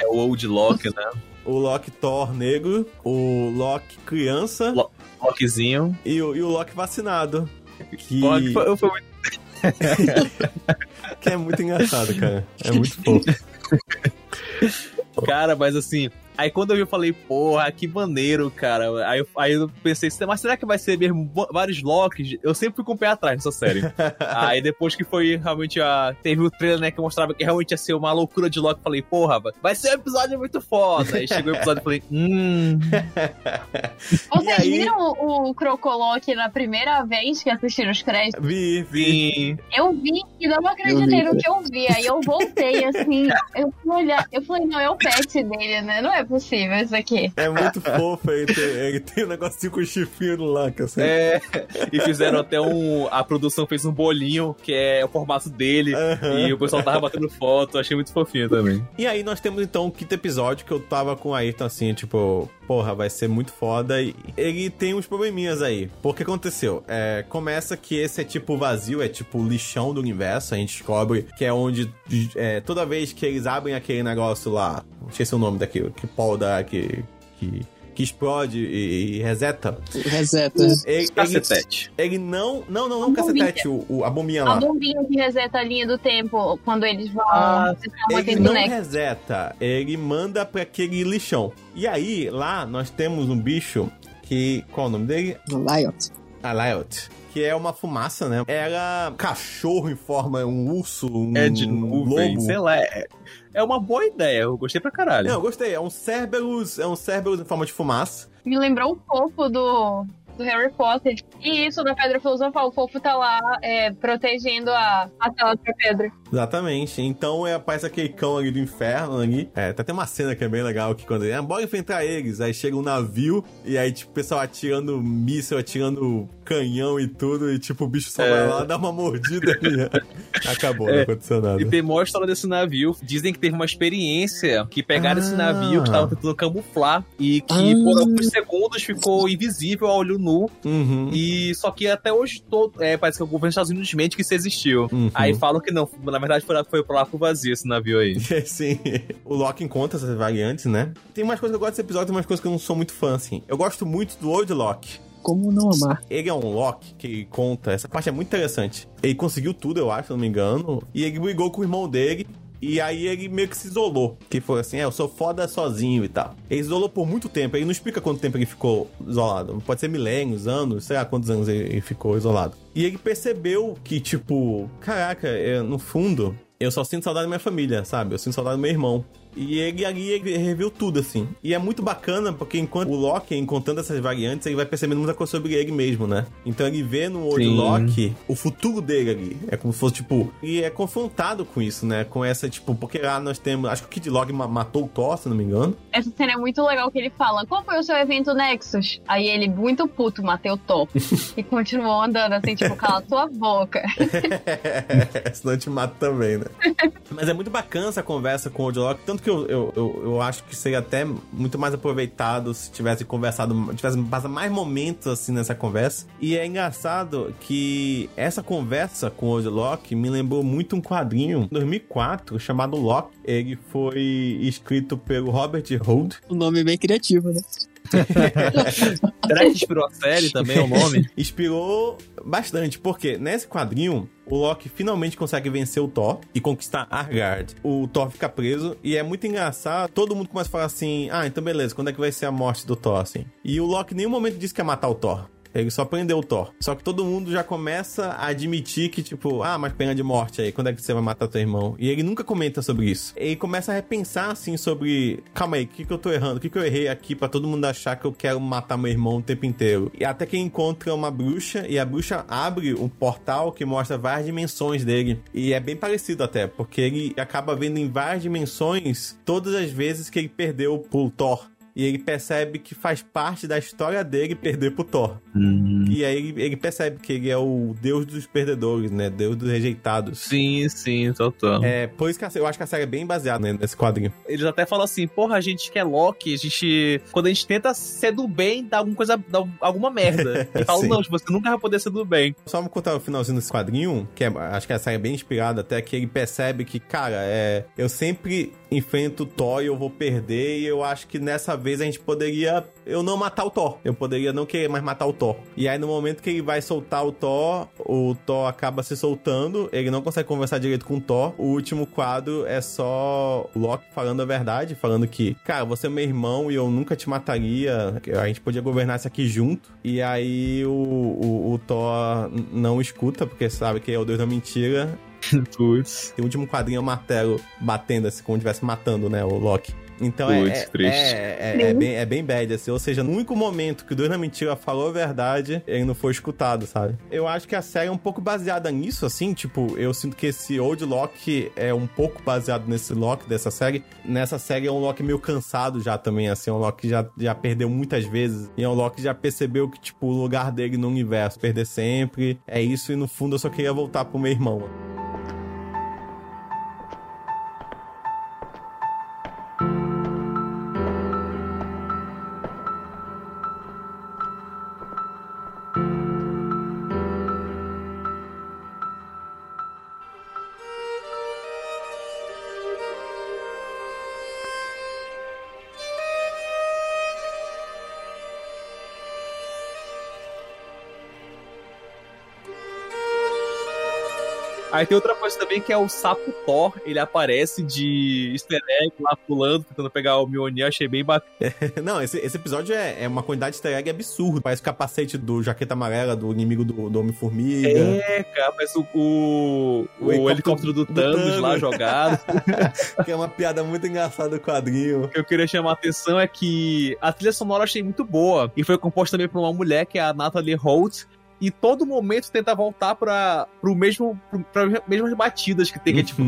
É o Old Loki, né? o Loki Thor negro, o Loki criança Lo- Lokizinho. e, o, e o Loki vacinado. Que... Que foi, foi muito... que é muito engraçado, cara. É muito fofo. Cara, mas assim, Aí quando eu vi, eu falei, porra, que maneiro, cara. Aí eu, aí eu pensei, mas será que vai ser mesmo vários Locks? Eu sempre fui com o pé atrás nessa série. aí depois que foi realmente a. Teve o trailer, né, que mostrava que realmente ia ser uma loucura de Loki, eu falei, porra, vai ser um episódio muito foda. Aí chegou o episódio e falei, hum. Vocês aí... viram o, o Crocolock na primeira vez que assistiram os créditos? Vi, vi. Eu vi e não acreditei no que eu vi. Aí eu voltei assim, eu fui olhar, eu falei, não, é o pet dele, né? Não é possível isso aqui. É muito fofo, ele tem, ele tem um negocinho com chifrinho lá, que assim. É, e fizeram até um. A produção fez um bolinho, que é o formato dele, uhum. e o pessoal tava batendo foto, achei muito fofinho também. E aí nós temos então o quinto episódio que eu tava com a Ayrton assim, tipo, porra, vai ser muito foda. E ele tem uns probleminhas aí. Porque aconteceu? É, começa que esse é tipo vazio, é tipo o lixão do universo. A gente descobre que é onde é, toda vez que eles abrem aquele negócio lá, não esqueci o nome daquilo, que Paul dá, que. que que explode e, e reseta. Reseta. Ele, cacetete. Ele, ele não. Não, não, não um cacetete, o, o, a bombinha lá. A bombinha que reseta a linha do tempo quando eles vão. Ah, ele não reseta, ele manda pra aquele lixão. E aí, lá, nós temos um bicho que. Qual é o nome dele? Liot. A Liot que é uma fumaça, né? Era cachorro em forma, um urso, um é de nuvem, lobo. sei lá. É, é uma boa ideia, eu gostei pra caralho. Não, eu gostei. É um Cerberus, é um Cerberus em forma de fumaça. Me lembrou um pouco do do Harry Potter. E isso da Pedra Filosofal, o fofo tá lá é, protegendo a, a tela pra pedra. Exatamente. Então é, aparece aquele cão ali do inferno ali. É, tá até uma cena que é bem legal que quando ele, ah, bora enfrentar eles. Aí chega um navio e aí, tipo, o pessoal atirando míssil, atirando canhão e tudo, e tipo, o bicho só é. vai lá, dá uma mordida e acabou, é. não aconteceu nada. E tem maior história desse navio. Dizem que teve uma experiência que pegaram ah. esse navio que tava tentando camuflar e que ah. por alguns segundos ficou invisível ao olho nu. Uhum. E só que até hoje todo, é, parece que o governo dos Estados Unidos mente que isso existiu. Uhum. Aí falam que não, na verdade foi, foi pra lá pro vazio esse navio aí. Sim. O Loki encontra essas variantes, né? Tem umas coisas que eu gosto desse episódio, tem umas coisas que eu não sou muito fã, assim. Eu gosto muito do Old Loki. Como não amar? Ele é um Loki que conta, essa parte é muito interessante. Ele conseguiu tudo, eu acho, se não me engano. E ele brigou com o irmão dele e aí ele meio que se isolou. Que foi assim, é, eu sou foda sozinho e tal. Ele isolou por muito tempo. Ele não explica quanto tempo ele ficou isolado. Pode ser milênios, anos, sei lá quantos anos ele ficou isolado. E ele percebeu que, tipo, caraca, no fundo, eu só sinto saudade da minha família, sabe? Eu sinto saudade do meu irmão. E ele ali ele reviu tudo, assim. E é muito bacana, porque enquanto o Loki, encontrando essas variantes, ele vai percebendo muita coisa sobre ele mesmo, né? Então ele vê no olho Loki o futuro dele ali. É como se fosse, tipo. E é confrontado com isso, né? Com essa, tipo, porque lá nós temos. Acho que o Kid Loki matou o Thor, se não me engano. Essa cena é muito legal que ele fala: Qual foi o seu evento Nexus? Aí ele, muito puto, matei o Thor. e continuou andando assim, tipo, cala a tua boca. Senão te mata também, né? Mas é muito bacana essa conversa com o Loki, tanto que eu, eu, eu, eu, acho que seria até muito mais aproveitado se tivesse conversado, tivesse passado mais momentos assim nessa conversa. E é engraçado que essa conversa com o Locke me lembrou muito um quadrinho 2004 chamado Locke. Ele foi escrito pelo Robert Hood. O nome é bem criativo, né? Será que inspirou a série também, o nome? Inspirou bastante, porque nesse quadrinho, o Loki finalmente consegue vencer o Thor e conquistar Asgard. O Thor fica preso e é muito engraçado. Todo mundo começa a falar assim: ah, então beleza, quando é que vai ser a morte do Thor, assim? E o Loki em nenhum momento disse que ia matar o Thor. Ele só prendeu o Thor. Só que todo mundo já começa a admitir que, tipo, ah, mas pena de morte aí, quando é que você vai matar teu irmão? E ele nunca comenta sobre isso. Ele começa a repensar, assim, sobre, calma aí, o que, que eu tô errando? O que, que eu errei aqui para todo mundo achar que eu quero matar meu irmão o tempo inteiro? E até que encontra uma bruxa, e a bruxa abre um portal que mostra várias dimensões dele. E é bem parecido até, porque ele acaba vendo em várias dimensões todas as vezes que ele perdeu pro Thor e ele percebe que faz parte da história dele perder pro Thor. Uhum. E aí ele, percebe que ele é o deus dos perdedores, né? Deus dos rejeitados. Sim, sim, total. É, por isso que eu acho que a série é bem baseada né, nesse quadrinho. Eles até falam assim, porra, a gente que é Loki, a gente... Quando a gente tenta ser do bem, dá alguma coisa, dá alguma merda. E falam, não, tipo, você nunca vai poder ser do bem. Só vou contar o finalzinho desse quadrinho, que é, acho que a série é bem inspirada, até que ele percebe que, cara, é... Eu sempre enfrento o Thor e eu vou perder. E eu acho que nessa vez a gente poderia. Eu não matar o Thor. Eu poderia não querer mais matar o Thor. E aí, no momento que ele vai soltar o Thor, o Thor acaba se soltando. Ele não consegue conversar direito com o Thor. O último quadro é só o Loki falando a verdade, falando que, cara, você é meu irmão e eu nunca te mataria. A gente podia governar isso aqui junto. E aí o, o, o Thor não escuta, porque sabe que é o deus da mentira. Putz. E o último quadrinho é o martelo batendo, assim, como se estivesse matando, né, o Loki. Então é, é, é, é, é bem, é bem bad, assim. Ou seja, no único momento que o Deus na Mentira falou a verdade, ele não foi escutado, sabe? Eu acho que a série é um pouco baseada nisso, assim. Tipo, eu sinto que esse Old Loki é um pouco baseado nesse Loki dessa série. Nessa série é um Loki meio cansado já também, assim. É um Loki que já, já perdeu muitas vezes. E é um Loki que já percebeu que, tipo, o lugar dele no universo, perder sempre. É isso e no fundo eu só queria voltar pro meu irmão. Aí tem outra coisa também que é o sapo Thor. Ele aparece de easter egg lá pulando, tentando pegar o Mjolnir. Achei bem bacana. Não, esse, esse episódio é, é uma quantidade de easter egg absurda. Parece o capacete do Jaqueta Amarela, do inimigo do, do Homem-Formiga. É, cara, parece o, o, o, O helicóptero do, do Thanos, Thanos. lá jogado. que é uma piada muito engraçada do quadrinho. O que eu queria chamar a atenção é que a trilha sonora eu achei muito boa. E foi composta também por uma mulher, que é a Natalie Holt. E todo momento tenta voltar para pro mesmo para as mesmas batidas que tem, que é tipo.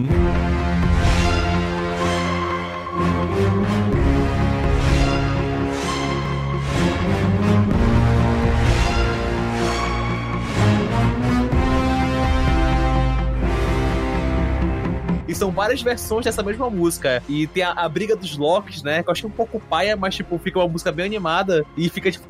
E são várias versões dessa mesma música. E tem a, a briga dos Locks, né? Que eu achei um pouco paia, mas tipo, fica uma música bem animada e fica tipo.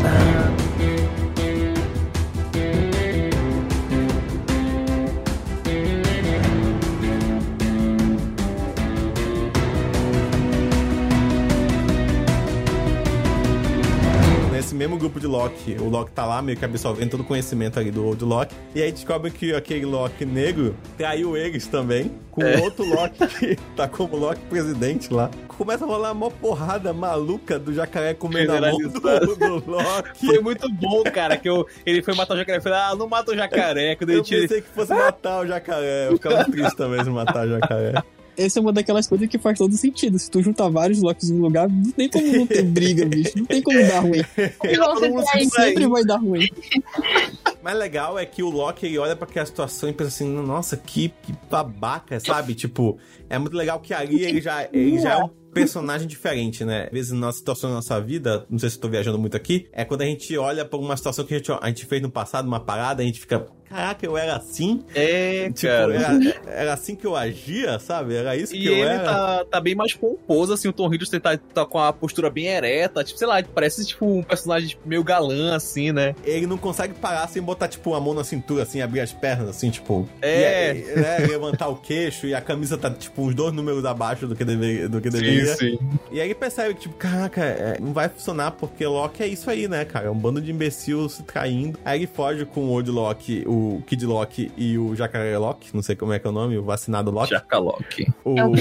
Nesse mesmo grupo de Loki, o Loki tá lá meio que absorvendo todo o conhecimento ali do Old Loki. E aí descobre que aquele Loki negro traiu eles também, com É. outro Loki que tá como Loki presidente lá. Começa a rolar uma porrada maluca do jacaré comendo a mão do, do Loki. Foi muito bom, cara, que eu, ele foi matar o jacaré. Eu falei, ah, não mata o jacaré. Quando ele Eu tira. pensei que fosse matar o jacaré. Eu ficava triste também se matar o jacaré. Essa é uma daquelas coisas que faz todo sentido. Se tu juntar vários Locks no lugar, não tem como não ter briga, bicho. Não tem como dar ruim. E você tem Sempre vai dar ruim. mais legal é que o Loki ele olha pra aquela situação e pensa assim, nossa, que, que babaca, sabe? Tipo, é muito legal que ali ele já, ele já é um personagem diferente, né? Às vezes, na situação da nossa vida, não sei se eu tô viajando muito aqui, é quando a gente olha pra uma situação que a gente, a gente fez no passado, uma parada, a gente fica, caraca, eu era assim? É, Tipo, cara. era, era assim que eu agia, sabe? Era isso que E eu ele era. tá, tá bem mais pomposo, assim, o Tom Hiddleston tá, tá com a postura bem ereta, tipo, sei lá, parece tipo um personagem meio galã, assim, né? Ele não consegue parar sem botar, tipo, a mão na cintura, assim, abrir as pernas, assim, tipo. É. e- e, né, levantar o queixo e a camisa tá, tipo, uns dois números abaixo do que, deve, do que deveria. sim. E aí ele percebe que, tipo, caraca, é, não vai funcionar porque Loki é isso aí, né, cara? É um bando de imbecil se traindo. Aí ele foge com o Old Loki, o Kid Loki e o Jacaré Loki, não sei como é que é o nome, o vacinado Loki. Jacalock. O, É o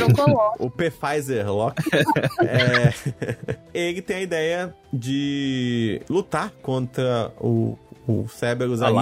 o Pfizer Loki. é, ele tem a ideia de lutar contra o, o Cerberus ali.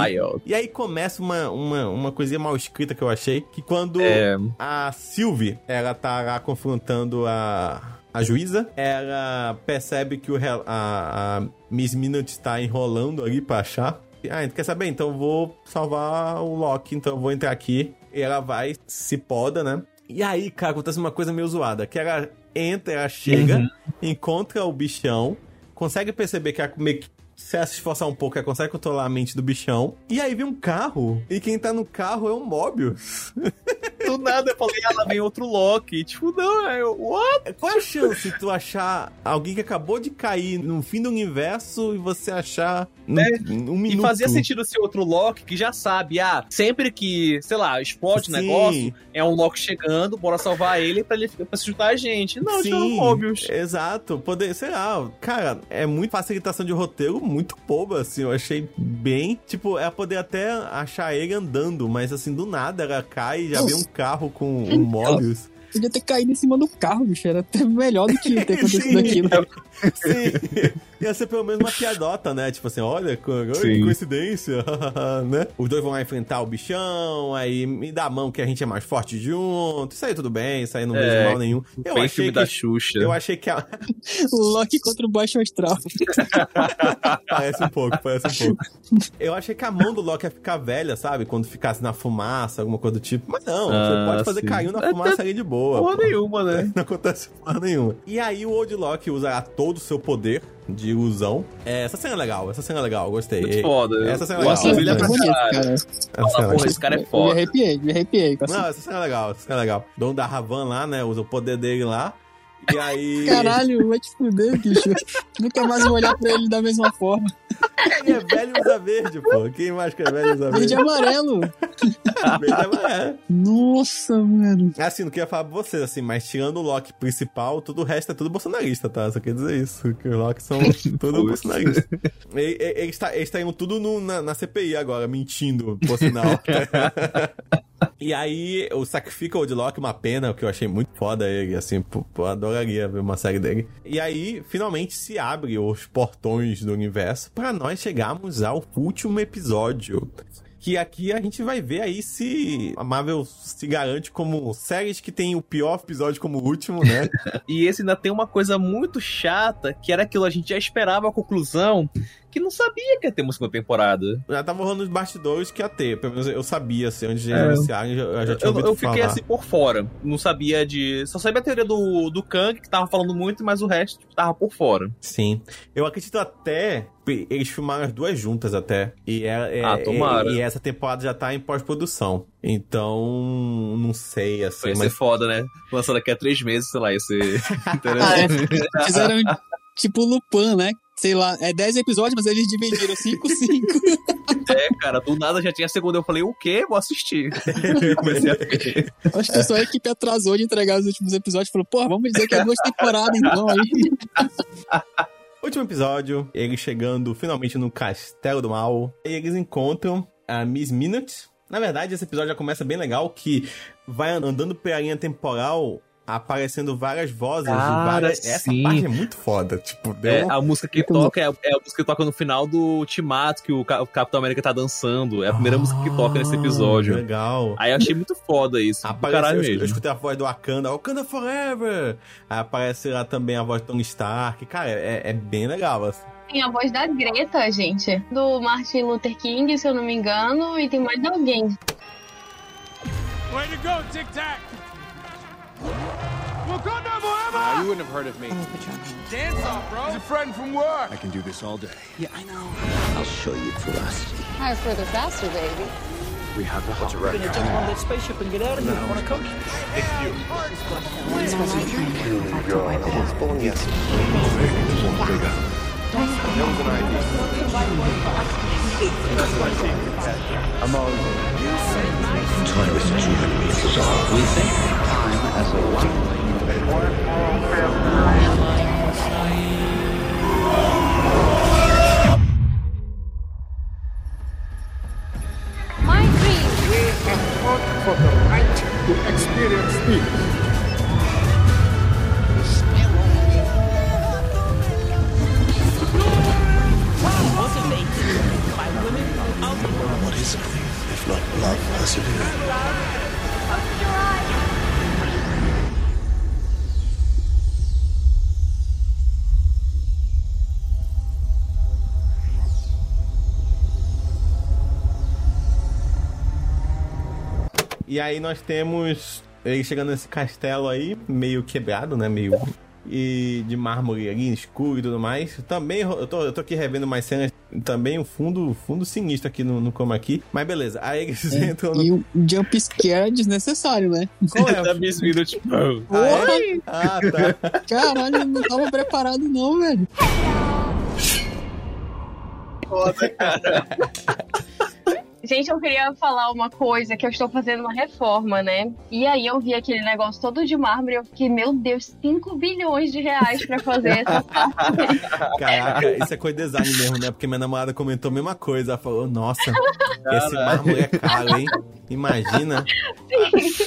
E aí começa uma, uma, uma coisinha mal escrita que eu achei, que quando É. a Sylvie, ela tá lá confrontando a, a juíza, ela percebe que o, a, a Miss Minute tá enrolando ali pra achar. Ah, quer saber? Então eu vou salvar o Loki, então eu vou entrar aqui. E ela vai, se poda, né? E aí, cara, acontece uma coisa meio zoada, que ela entra, ela chega, Uhum. encontra o bichão, consegue perceber que ela meio que se ela se esforçar um pouco, ela consegue controlar a mente do bichão. E aí vem um carro, e quem tá no carro é o Mobius. do nada eu falei, ah, lá vem outro Loki. Tipo, não, é what? Qual é a chance de tu achar alguém que acabou de cair no fim do universo e você achar num, É, um minuto? E fazia sentido ser outro Loki que já sabe, ah, sempre que, sei lá, explode o Sim. negócio, é um Loki chegando, bora salvar ele pra ele pra se juntar a gente. Não, tinha um Mobius. exato. Poder, sei lá, cara, é muito facilitação de roteiro muito boba, assim. Eu achei bem. Tipo, é poder até achar ele andando, mas assim, do nada ela cai e já vem um carro com um Mobius. Podia ter caído em cima do carro, bicho. Era até melhor do que ter acontecido aquilo. Sim. Ia ser pelo menos uma piadota, né? Tipo assim, olha, Sim. coincidência, né? Os dois vão lá enfrentar o bichão, aí me dá a mão que a gente é mais forte junto. Isso aí tudo bem, isso aí não É, vejo mal nenhum. Eu Bem achei filme que, da Xuxa. Eu achei que a... Loki contra o Baixo Astral. parece um pouco, parece um pouco. Eu achei que a mão do Loki ia ficar velha, sabe? Quando ficasse na fumaça, alguma coisa do tipo. Mas não, você Ah, pode fazer sim. cair na É, fumaça ali de boa. Porra pô. nenhuma, né? Não acontece porra nenhuma. E aí o Old Loki usa todo o seu poder de ilusão. É, essa cena é legal, essa cena é legal, gostei. Muito foda. Essa cena é O legal. Aston Villa é caralho. cara. cena é Fala, porra, legal. esse cara é Eu me foda. arrepiei, me arrepiei. Não, essa cena é legal, essa cena é legal. Dono da Ravan lá, né, usa o poder dele lá. E aí... Caralho, vai te fuder, bicho. Nunca mais vou olhar pra ele da mesma forma. Ele é velho usa verde, pô. Quem mais que é velho usa Verde verde? e amarelo. Verde e amarelo. Nossa, mano. Assim, não queria falar pra vocês, assim, mas tirando o Loki principal, tudo o resto é tudo bolsonarista, tá? Só quer dizer isso, que os Loki são tudo bolsonaristas. Ele, ele, ele está, ele está indo tudo no- na, na CPI agora, mentindo, por sinal. E aí, o sacrifica o Loki, uma pena, que eu achei muito foda ele, assim, pô, adoraria ver uma série dele. E aí, finalmente se abre os portões do universo para nós chegarmos ao último episódio. Que aqui a gente vai ver aí se a Marvel se garante como séries que tem o pior episódio como último, né? E esse ainda tem uma coisa muito chata, que era aquilo, a gente já esperava a conclusão, que não sabia que ia ter uma segunda temporada. já tava rolando os bastidores que ia ter, pelo menos eu sabia, assim, antes de É. iniciarem, eu já, eu já tinha Eu, ouvido eu fiquei falar. assim por fora. Não sabia de. Só sabia a teoria do, do Kang, que tava falando muito, mas o resto tipo, tava por fora. Sim. Eu acredito até. Eles filmaram as duas juntas até. E, é, é- Ah, tomara. e, e essa temporada já tá em pós-produção. Então, não sei, assim. Vai ser mas foda, né? Lançando daqui a três meses, sei lá, ia ser Ah, é. Fizeram tipo Lupin, né? Sei lá, é 10 episódios, mas eles dividiram 5, 5. É, cara, do nada já tinha a segunda. Eu falei, o quê? Vou assistir. Eu comecei a ver. Acho que só a equipe atrasou de entregar os últimos episódios. Falou, porra, vamos dizer que é duas temporadas então aí. Último episódio, eles chegando finalmente no Castelo do Mal. E eles encontram a Miss Minute. Na verdade, esse episódio já começa bem legal, que vai andando pela linha temporal, aparecendo várias vozes de Cara, várias... Essa parte é muito foda, tipo, deu... É, a música que toca é, é a música que toca no final do Ultimato, que o, Ca- o Capitão América tá dançando. É a primeira música que toca nesse episódio. Ah, Legal. Aí eu achei muito foda isso. Aparece, eu, eu mesmo. escutei a voz do Wakanda, Wakanda Forever! Aí aparece lá também a voz do Tony Stark. Cara, é, é bem legal, assim. Tem a voz da Greta, gente. Do Martin Luther King, se eu não me engano, e tem mais alguém. Way to go, Tic Tac! Uh, you wouldn't have heard of me. Dance off, bro. He's a friend from work. I can do this all day. Yeah, I know. I'll show you ferocity. Higher, further, faster, baby. We have the hot record. We're gonna jump on that spaceship and get out of here. No. Wanna come? Thank you. What is this? you. I was born yesterday. That was an idea. I'm all. Tyrus is human. We think. What is grief if not love persevering? E aí nós temos ele chegando nesse castelo aí, meio quebrado, né? Meio e de mármore ali, escuro e tudo mais. Também, eu tô, eu tô aqui revendo mais cenas, também o fundo, fundo sinistro aqui no, no chroma key. Mas beleza, aí eles É, entram no... E o jump scare é desnecessário, né? Qual é? Tá me vindo, tipo, Ah, é? Ah, tá. Caralho, eu não tava preparado não, velho. foda, cara. Gente, eu queria falar uma coisa, que eu estou fazendo uma reforma, né? E aí eu vi aquele negócio todo de mármore e eu fiquei, meu Deus, 5 bilhões de reais pra fazer essa parte. Caraca, isso é coisa de design mesmo, né? Porque minha namorada comentou a mesma coisa. Ela falou, nossa, esse mármore é caro, hein? Imagina.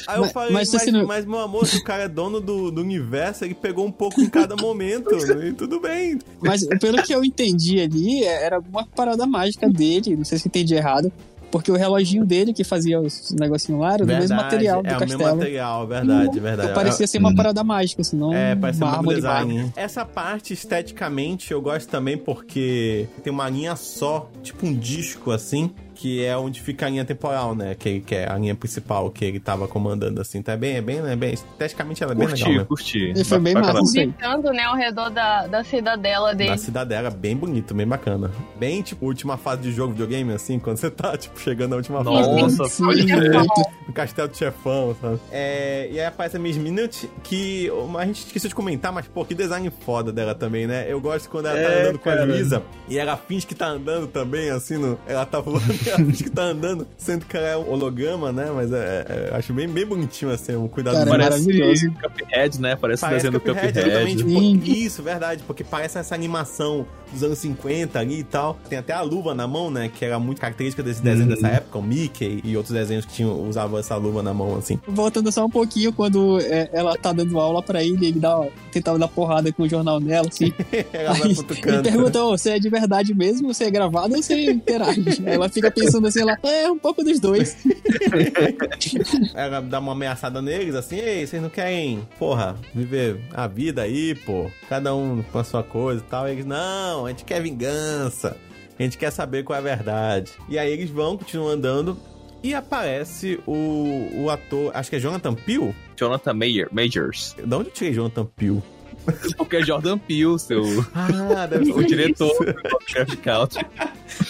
Aí eu Mas- falei, mas mas, não- mas, meu amor, se o cara é dono do, do universo, ele pegou um pouco em cada momento. e tudo bem. Mas pelo que eu entendi ali, é, era alguma parada mágica dele, não sei se eu entendi errado. Porque o reloginho dele que fazia os negocinhos lá era do mesmo material do é o mesmo castelo. material, verdade, verdade. Parecia ser uma parada mágica, assim, não É, parece ser um design. Essa parte, esteticamente, eu gosto também porque tem uma linha só, tipo um disco, assim, que é onde fica a linha temporal, né? Que, que é a linha principal que ele tava comandando, assim. Então é bem, é bem, é bem esteticamente ela é bem Curti, legal, né? curti. Ele foi bem massa isso aí. Ficando, né, ao redor da, da cidadela dele. Na cidadela, bem bonito, bem bacana. Bem, tipo, última fase de jogo videogame, assim, quando você tá, tipo, chegando na última fase. Nossa, crer. muito. No castelo do chefão, sabe? É, e aí aparece a Miss Minute, que a gente esqueceu de comentar, mas, pô, que design foda dela também, né? Eu gosto quando ela tá É, andando com a cara. Luísa e ela finge que tá andando também, assim, no, ela tá voando finge que tá andando, sendo que ela é um holograma, né? Mas é, é, eu acho bem, bem bonitinho, assim, um cuidado Cara, Parece maravilhoso. Cuphead, né? Parece o Parece desenho do Cuphead, Cuphead. exatamente. Sim. Porque- Isso, verdade, porque parece essa animação dos anos 50 ali e tal. Tem até a luva na mão, né? Que era muito característica desse desenho Uhum. dessa época, o Mickey e outros desenhos que tinham, usavam essa luva na mão, assim. Voltando só um pouquinho, quando é, ela tá dando aula pra ele, ele dá, tentava dar porrada com o jornal nela, assim. ela vai Aí canto. pergunta, "Ô, você é de verdade mesmo? Você é gravado ou você interage? Aí ela fica pensando assim, ela, é um pouco dos dois. Ela dá uma ameaçada neles, assim, ei, vocês não querem, porra, viver a vida aí, pô, cada um com a sua coisa e tal. E eles, não, a gente quer vingança, a gente quer saber qual é a verdade. E aí eles vão, continuam andando, e aparece o, o ator, acho que é Jonathan Peele? Jonathan Mayer, Majors. De onde eu tirei Jonathan Peele? Porque é Jordan Peele, seu, Ah, deve o diretor do Lovecraft Country.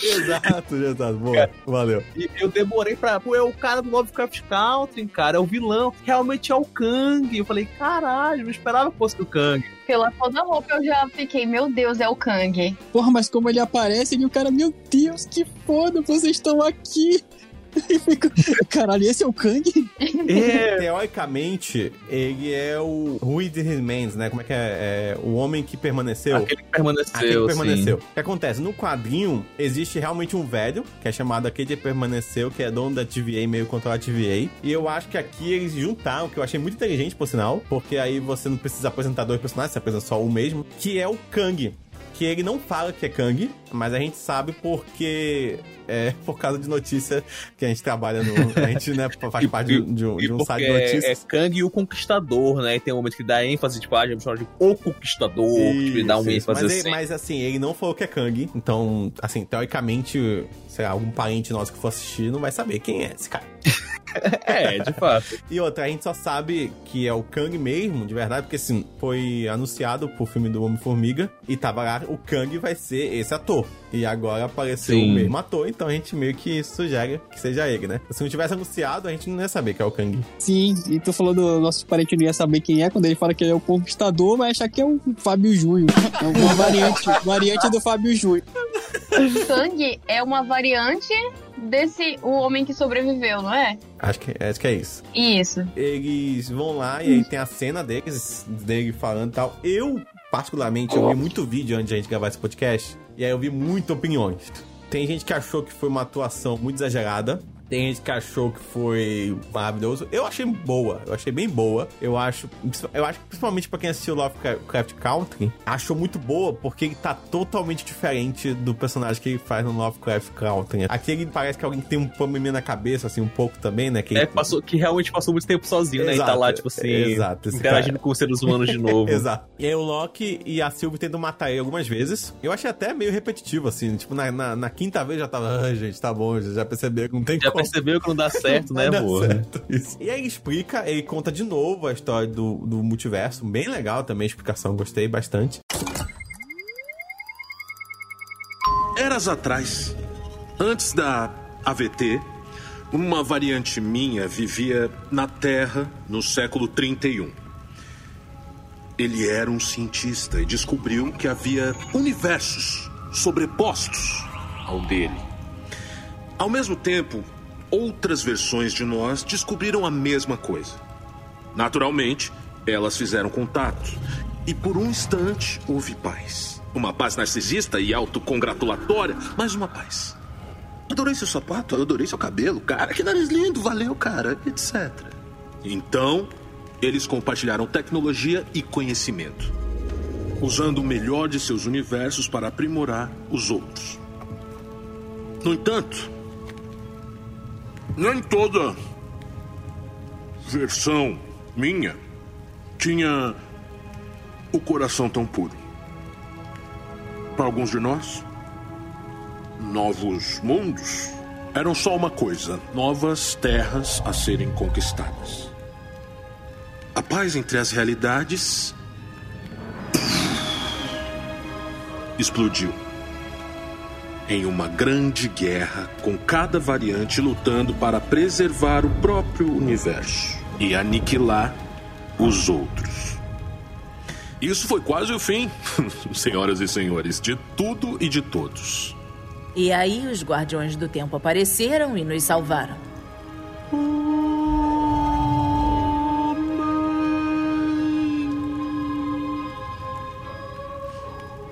exato, exato, boa, valeu. E eu demorei pra. Pô, é o cara do Lovecraft Country, cara, é o vilão. Realmente é o Kang. Eu falei, caralho, eu não esperava que fosse o Kang. Pela toda a roupa eu já fiquei, meu Deus, é o Kang. Porra, mas como ele aparece, ele, o cara, meu Deus, que foda, vocês estão aqui. Caralho, esse é o Kang? É, teoricamente, ele é o Who It Remains, né? Como é que é? É o homem que permaneceu. Aquele que permaneceu. Aquele que permaneceu. sim. O que acontece? No quadrinho, existe realmente um velho, que é chamado aquele que permaneceu, que é dono da TVA, meio controla a TVA. E eu acho que aqui eles juntaram, que eu achei muito inteligente, por sinal, porque aí você não precisa apresentar dois personagens, você apresenta só um mesmo, que é o Kang. Que ele não fala que é Kang, mas a gente sabe porque é por causa de notícia que a gente trabalha no. A gente, né, faz parte de, um- de um, de um site de é, notícias. é Kang e o Conquistador, né? E tem um momento que dá ênfase, tipo, ah, a gente chama de O Conquistador, tipo, ele dá um Isso, isso. ênfase mas, assim. ele- mas assim, ele não falou que é Kang. Então, assim, teoricamente, sei lá, algum parente nosso que for assistir não vai saber quem é esse cara. É, de fato. E outra, a gente só sabe que é o Kang mesmo, de verdade, porque assim, foi anunciado pro filme do Homem-Formiga e tava lá, o Kang vai ser esse ator. E agora apareceu Sim. o mesmo ator, então a gente meio que sugere que seja ele, né? Se não tivesse anunciado, a gente não ia saber que é o Kang. Sim, e tu falou do nosso parente não ia saber quem é, quando ele fala que ele é o conquistador, vai achar que é o Fábio Júnior. É uma variante, variante do Fábio Júnior. Kang é uma variante desse O Homem que Sobreviveu, não é? Acho que, acho que é isso. Isso. Eles vão lá e aí tem a cena deles, dele falando e tal. Eu, particularmente, eu vi muito vídeo antes de a gente gravar esse podcast. E aí eu vi muitas opiniões. Tem gente que achou que foi uma atuação muito exagerada. Tem gente que achou que foi maravilhoso. Eu achei boa. Eu achei bem boa. Eu acho. Eu acho que principalmente pra quem assistiu Lovecraft Country, achou muito boa porque ele tá totalmente diferente do personagem que ele faz no Lovecraft Country. Aqui ele parece que alguém tem um probleminha na cabeça, assim, um pouco também, né? Que É, passou, que realmente passou muito tempo sozinho, né? E tá Exato, lá, tipo assim, exato, interagindo cara. com os seres humanos de novo. Exato. E aí o Loki e a Sylvie tentam matar ele algumas vezes. Eu achei até meio repetitivo, assim. Tipo, na, na, na quinta vez já tava, ai, gente, tá bom, já, já perceberam que não tem Já como. Percebeu que não dá certo, né, isso. E aí explica, ele conta de novo a história do, do multiverso. Bem legal também a explicação, gostei bastante. Eras atrás, antes da AVT, uma variante minha vivia na Terra no século 31. Ele era um cientista e descobriu que havia universos sobrepostos ao dele. Ao mesmo tempo, outras versões de nós descobriram a mesma coisa. Naturalmente, elas fizeram contato e por um instante houve paz. Uma paz narcisista e autocongratulatória, mas uma paz. Adorei seu sapato, adorei seu cabelo, cara, que nariz lindo, valeu, cara, etc. Então, eles compartilharam tecnologia e conhecimento, usando o melhor de seus universos para aprimorar os outros. No entanto, nem toda versão minha tinha o coração tão puro. Para alguns de nós, novos mundos eram só uma coisa: novas terras a serem conquistadas. A paz entre as realidades explodiu em uma grande guerra com cada variante lutando para preservar o próprio universo e aniquilar os outros. Isso foi quase o fim, senhoras e senhores, de tudo e de todos. E aí os Guardiões do Tempo apareceram e nos salvaram.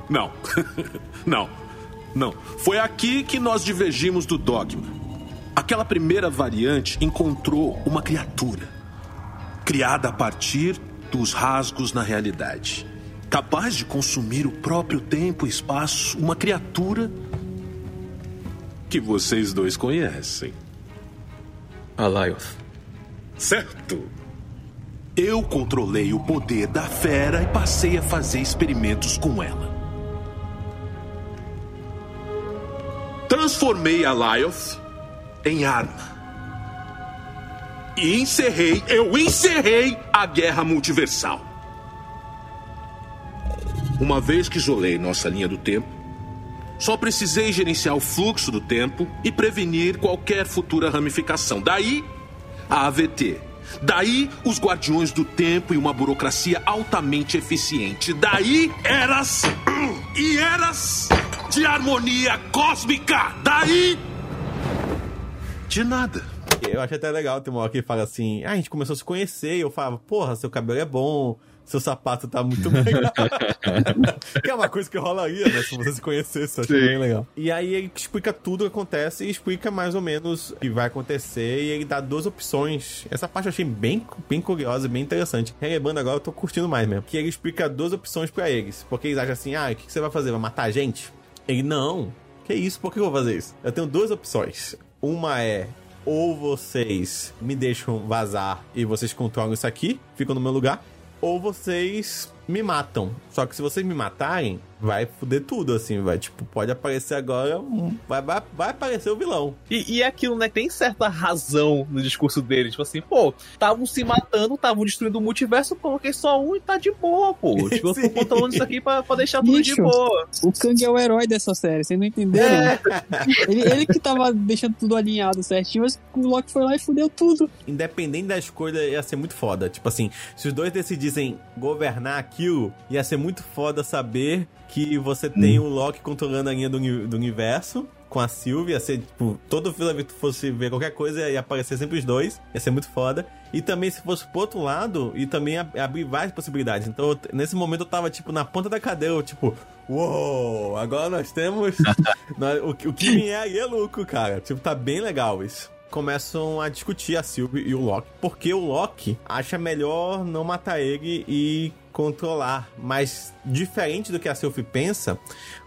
Não. Não. Não. Foi aqui que nós divergimos do dogma. Aquela primeira variante encontrou uma criatura criada a partir dos rasgos na realidade, capaz de consumir o próprio tempo e espaço, uma criatura que vocês dois conhecem. Alioth. Certo. Eu controlei o poder da fera e passei a fazer experimentos com ela. Transformei a Lyoth em arma. E encerrei, eu encerrei a guerra multiversal. Uma vez que isolei nossa linha do tempo, só precisei gerenciar o fluxo do tempo e prevenir qualquer futura ramificação. Daí, a AVT. Daí, os guardiões do tempo e uma burocracia altamente eficiente. Daí, eras e eras de harmonia cósmica. Daí, de nada. Eu acho até legal, tem uma hora que ele fala assim, ah, a gente começou a se conhecer, e eu falava, porra, seu cabelo é bom, seu sapato tá muito legal. que é uma coisa que rolaria, né, se você se conhecesse, eu achei Sim. bem legal. E aí ele explica tudo o que acontece e explica mais ou menos o que vai acontecer, e ele dá duas opções. Essa parte eu achei bem, bem curiosa e bem interessante. Relembrando agora, eu tô curtindo mais mesmo. Que ele explica duas opções pra eles, porque eles acham assim, ah, o que que você vai fazer? Vai matar a gente? Ele, não. Que isso? Por que eu vou fazer isso? Eu tenho duas opções. Uma é ou vocês me deixam vazar e vocês controlam isso aqui, ficam no meu lugar, ou vocês me matam. Só que se vocês me matarem, vai foder tudo, assim, vai, tipo, pode aparecer agora, um- vai, vai, vai aparecer o vilão. E, e é aquilo, né? Tem certa razão no discurso dele. Tipo assim, pô, estavam se matando, estavam destruindo o multiverso, coloquei só um e tá de boa, pô. Tipo, eu tô controlando isso aqui pra, pra deixar tudo de Bicho, boa. O Kang é o herói dessa série, vocês não entenderam? É. Ele, ele que tava deixando tudo alinhado certinho, mas o Loki foi lá e fudeu tudo. Independente da escolha, ia ser muito foda. Tipo assim, se os dois decidissem governar aquilo, ia ser muito foda saber que você tem o Loki controlando a linha do, do universo com a Sylvie. Ia ser, tipo, todo filme que fosse ver qualquer coisa, ia aparecer sempre os dois. Ia ser muito foda. E também, se fosse pro outro lado, e também ab- abrir várias possibilidades. Então, nesse momento, eu tava, tipo, na ponta da cadeira, eu, tipo, uou, agora nós temos. o, que- o que vier aí é lucro, cara. Tipo, tá bem legal isso começam a discutir a Sylvie e o Loki, porque o Loki acha melhor não matar ele e controlar. Mas, diferente do que a Sylvie pensa,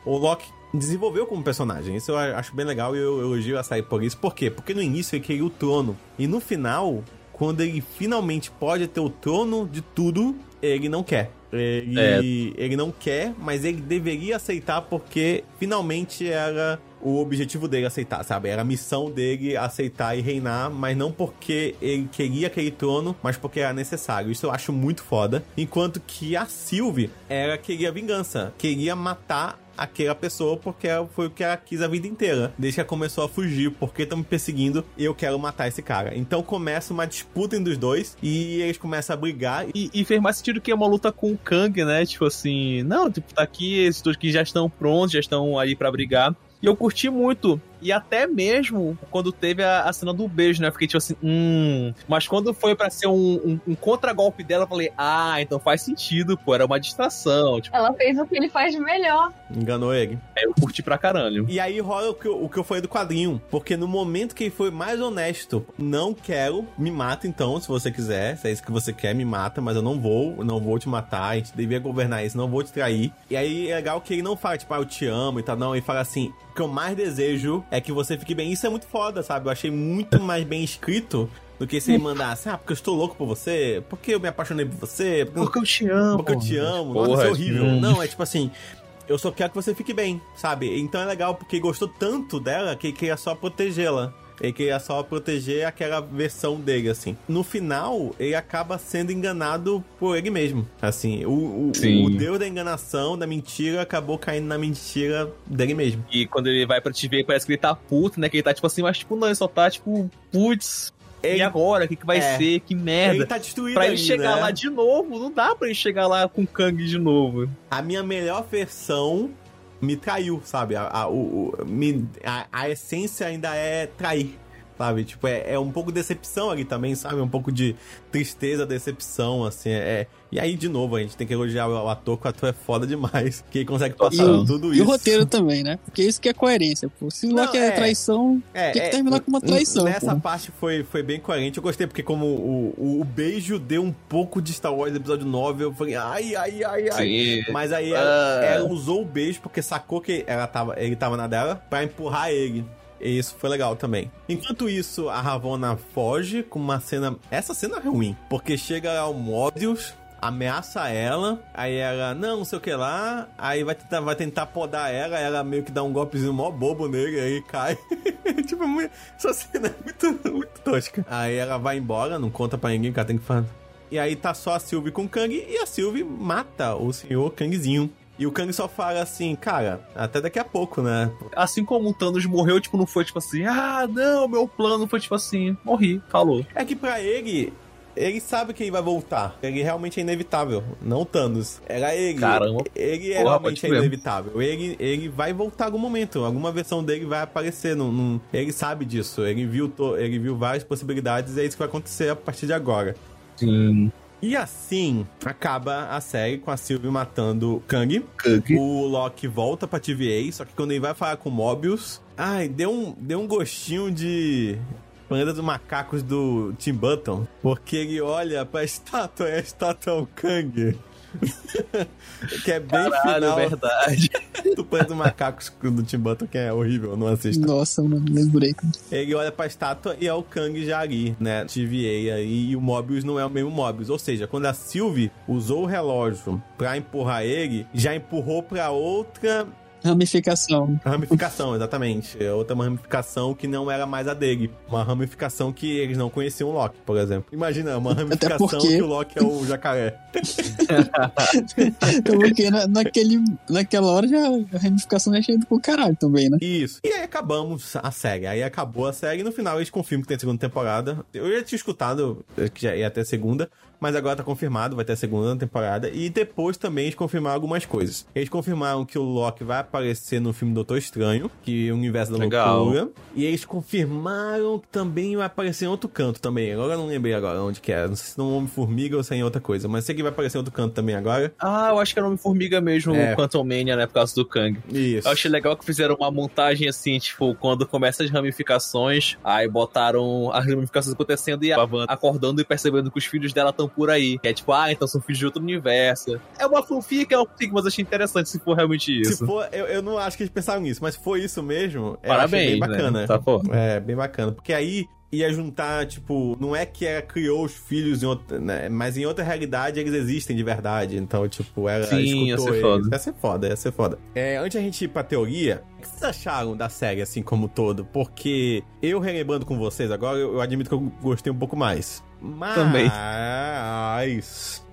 o Loki desenvolveu como personagem. Isso eu acho bem legal e eu elogio a série por isso. Por quê? Porque no início ele queria o trono. E no final, quando ele finalmente pode ter o trono de tudo, ele não quer. Ele, É. ele não quer, mas ele deveria aceitar porque finalmente era o objetivo dele aceitar, sabe? Era a missão dele aceitar e reinar, mas não porque ele queria aquele trono, mas porque era necessário. Isso eu acho muito foda. Enquanto que a Sylvie, ela queria vingança, queria matar aquela pessoa porque foi o que ela quis a vida inteira. Desde que ela começou a fugir, porque estão me perseguindo eu quero matar esse cara. Então começa uma disputa entre os dois e eles começam a brigar. E, e fez mais sentido que é uma luta com o Kang, né? Tipo assim, não, tipo, tá aqui, esses dois que já estão prontos, já estão aí pra brigar. E eu curti muito. E até mesmo quando teve a, a cena do beijo, né? Eu fiquei tipo assim, hum. Mas quando foi pra ser um, um, um contragolpe dela, eu falei, ah, então faz sentido, pô, era uma distração. Tipo, Ela fez o que ele faz de melhor. Enganou ele. eu curti pra caralho. E aí rola o que, eu- o que eu falei do quadrinho. Porque no momento que ele foi mais honesto, não quero, me mata então, se você quiser. Se é isso que você quer, me mata, mas eu não vou, eu não vou te matar. A gente devia governar isso, não vou te trair. E aí é legal que ele não fala, tipo, ah, eu te amo e tal, não. Ele fala assim: o que eu mais desejo é que você fique bem. Isso é muito foda, sabe? Eu achei muito mais bem escrito. Do que se ele mandasse, ah, porque eu estou louco por você, porque eu me apaixonei por você, Porque eu te amo. porque eu te amo, nossa, Porra, isso é horrível. hum. Não, é tipo assim, eu só quero que você fique bem, sabe? Então é legal porque gostou tanto dela que ele queria só protegê-la. Ele queria só proteger aquela versão dele, assim. No final, ele acaba sendo enganado por ele mesmo. Assim, o, o, o deus da enganação, da mentira, acabou caindo na mentira dele mesmo. E quando ele vai pra te ver, parece que ele tá puto, né? Que ele tá tipo assim, mas tipo, não, ele só tá tipo, putz. E agora? O que, que vai É. ser? Que merda. Ele tá destruído Pra ele chegar né? lá de novo, não dá pra ele chegar lá com o Kang de novo. a minha melhor versão me traiu, sabe? A, a, o, me- a, a essência ainda é trair, sabe? Tipo, é, é um pouco de decepção ali também, sabe? Um pouco de tristeza, decepção, assim. É, e aí, de novo, a gente tem que elogiar o, ator, que o ator é foda demais, que ele consegue passar E o, tudo e isso. o roteiro também, né? Porque isso que é coerência, pô. Se Não, Loki é, é. traição, É, tem que é, terminar com uma traição. Nessa pô. parte foi, foi bem coerente. Eu gostei porque como o, o, o beijo deu um pouco de Star Wars episódio 9, eu falei, ai, ai, ai, ai. Sim. Mas aí ela, Ah. ela usou o beijo porque sacou que ela tava, ele tava na dela pra empurrar ele. E isso foi legal também. Enquanto isso, a Ravonna foge com uma cena. Essa cena é ruim. Porque chega lá o Mobius, ameaça ela, aí ela, não, não sei o que lá, aí vai tentar, vai tentar podar ela, ela meio que dá um golpezinho mó bobo nele, aí cai. tipo, muito, essa cena é muito, muito tosca. Aí ela vai embora, não conta pra ninguém que ela tem que fazer. E aí tá só a Sylvie com o Kang e a Sylvie mata o senhor Kangzinho. E o Kang só fala assim, cara, até daqui a pouco, né? Assim como o Thanos morreu, tipo, não foi tipo assim, ah, não, meu plano foi tipo assim, morri, falou. É que pra ele, ele sabe que ele vai voltar. Ele realmente é inevitável. Não o Thanos. Era ele. Caramba. Ele é Porra, realmente crer. inevitável. Ele, ele vai voltar em algum momento. Alguma versão dele vai aparecer. Num, num- Ele sabe disso. Ele viu, to- ele viu várias possibilidades e é isso que vai acontecer a partir de agora. Sim. E assim acaba a série com a Sylvie matando Kang. O Loki volta pra TVA, só que quando ele vai falar com Mobius, ai, deu um, deu um gostinho de Planeta dos Macacos do Tim Burton, porque ele olha pra estátua e a estátua é o Kang. que é bem Caralho, final verdade. do Planeta dos Macacos do Tim Burton, que é horrível, não assista. Nossa, eu não lembrei. Ele olha pra estátua e é o Kang já ali, né? TVA aí, e o Mobius não é o mesmo Mobius. Ou seja, quando a Sylvie usou o relógio pra empurrar ele, já empurrou pra outra Ramificação. ramificação, exatamente. É outra ramificação que não era mais a dele. Uma ramificação que eles não conheciam o Loki, por exemplo. Imagina, uma ramificação porque- que o Loki é o jacaré. Então, porque na, naquele, naquela hora já, a ramificação já tinha ido pro caralho também, né? Isso. E aí acabamos a série. Aí acabou a série e no final eles confirmam que tem segunda temporada. Eu já tinha escutado que já ia ter segunda, mas agora tá confirmado, vai ter a segunda temporada. E depois também eles confirmaram algumas coisas. Eles confirmaram que o Loki vai aparecer no filme Doutor Estranho, que é o Universo da Legal. Loucura. E eles confirmaram que também vai aparecer em outro canto também. Agora eu não lembrei agora onde que é. Não sei se no Homem-Formiga ou se é em outra coisa. Mas sei que vai aparecer em outro canto também agora. Ah, eu acho que era Homem-Formiga mesmo, É. o Quantum Mania, né, por causa do Kang. Isso. Eu achei legal que fizeram uma montagem assim, tipo, quando começa as ramificações, aí botaram as ramificações acontecendo e a Wanda acordando e percebendo que os filhos dela estão por aí. Que é tipo, ah, então são filhos de outro universo. É uma fanfic, é uma fanfic, mas eu achei interessante se for realmente isso. Se for, eu, eu não acho que eles pensaram nisso, mas se for isso mesmo, Parabéns, achei bem bacana. né? Tá. É, bem bacana. Porque aí ia juntar, tipo, não é que ela criou os filhos em outra, né? Mas em outra realidade eles existem de verdade. Então, tipo, ela Sim, ia escutou ser eles. foda. Ia ser foda, ia ser foda. É, antes a gente ir pra teoria, o que vocês acharam da série, assim, como todo? Porque eu relembrando com vocês agora, eu, eu admito que eu gostei um pouco mais. Mas... Também.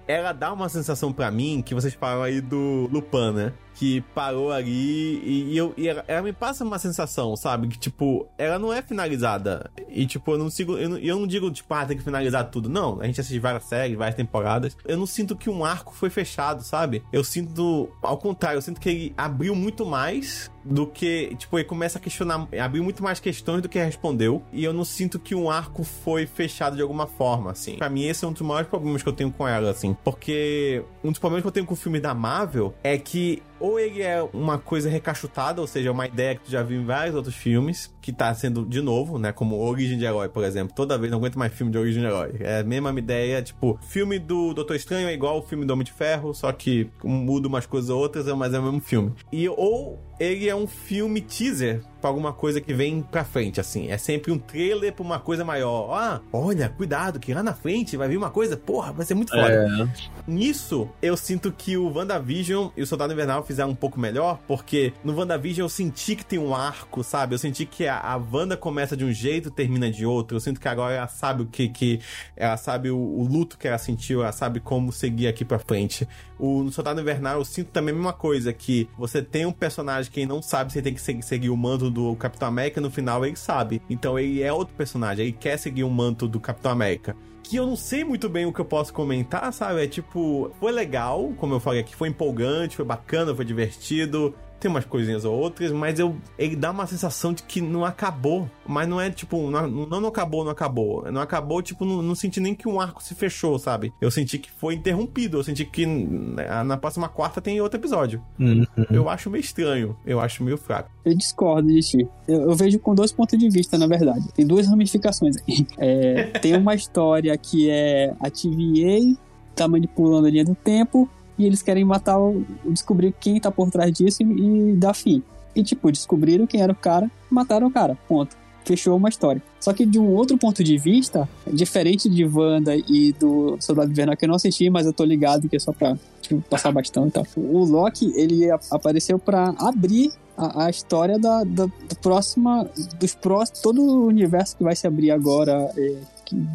Ela dá uma sensação pra mim que vocês falaram aí do Lupin, né? Que parou ali e, e eu, e ela, ela me passa uma sensação, sabe? Que, tipo, ela não é finalizada. E, tipo, eu não sigo. Eu não, eu não digo, tipo, ah, tem que finalizar tudo. Não, a gente assiste várias séries, várias temporadas. Eu não sinto que um arco foi fechado, sabe? Eu sinto. Ao contrário, eu sinto que ele abriu muito mais do que. Tipo, ele começa a questionar. Abriu muito mais questões do que respondeu. E eu não sinto que um arco foi fechado de alguma forma, assim. Pra mim, esse é um dos maiores problemas que eu tenho com ela, assim. Porque um dos problemas que eu tenho com o filme da Marvel é que ou ele é uma coisa recachutada, ou seja, uma ideia que tu já viu em vários outros filmes, que tá sendo de novo, né? Como Origem de Herói, por exemplo. Toda vez não aguento mais filme de Origem de Herói. É a mesma ideia, tipo, filme do Doutor Estranho é igual o filme do Homem de Ferro, só que muda umas coisas ou outras, mas é o mesmo filme. E ou ele é um filme teaser pra alguma coisa que vem pra frente, assim. É sempre um trailer pra uma coisa maior. Ah, olha, cuidado, que lá na frente vai vir uma coisa, porra, vai ser muito foda. É. Nisso, eu sinto que o WandaVision e o Soldado Invernal fizeram um pouco melhor, porque no WandaVision eu senti que tem um arco, sabe? Eu senti que a, a Wanda começa de um jeito termina de outro. Eu sinto que agora ela sabe o que. que ela sabe o, o luto que ela sentiu, ela sabe como seguir aqui pra frente. O, no Soldado Invernal eu sinto também a mesma coisa, que você tem um personagem que não sabe se tem que seguir, seguir o manto do Capitão América, no final ele sabe. Então ele é outro personagem, ele quer seguir o manto do Capitão América que eu não sei muito bem o que eu posso comentar, sabe? É tipo, foi legal, como eu falei aqui, foi empolgante, foi bacana, foi divertido. Tem umas coisinhas ou outras, mas eu, ele dá uma sensação de que não acabou. Mas não é tipo, não, não, não acabou, não acabou. Não acabou, tipo, não, não senti nem que um arco se fechou, sabe? Eu senti que foi interrompido. Eu senti que na, na próxima quarta tem outro episódio. Uhum. Eu acho meio estranho. Eu acho meio fraco. Eu discordo de ti. Eu, eu vejo com dois pontos de vista, na verdade. Tem duas ramificações aqui. É, tem uma história que é a TVA tá manipulando a linha do tempo e eles querem matar o, descobrir quem tá por trás disso e, e dar fim. E tipo, descobriram quem era o cara, mataram o cara. Ponto. Fechou uma história. Só que de um outro ponto de vista, diferente de Wanda e do Soldado Invernal, que eu não assisti, mas eu tô ligado que é só pra tipo, passar bastão e tal. O Loki, ele apareceu pra abrir a, a história da, da, do próxima, dos próximos, todo o universo que vai se abrir agora, é,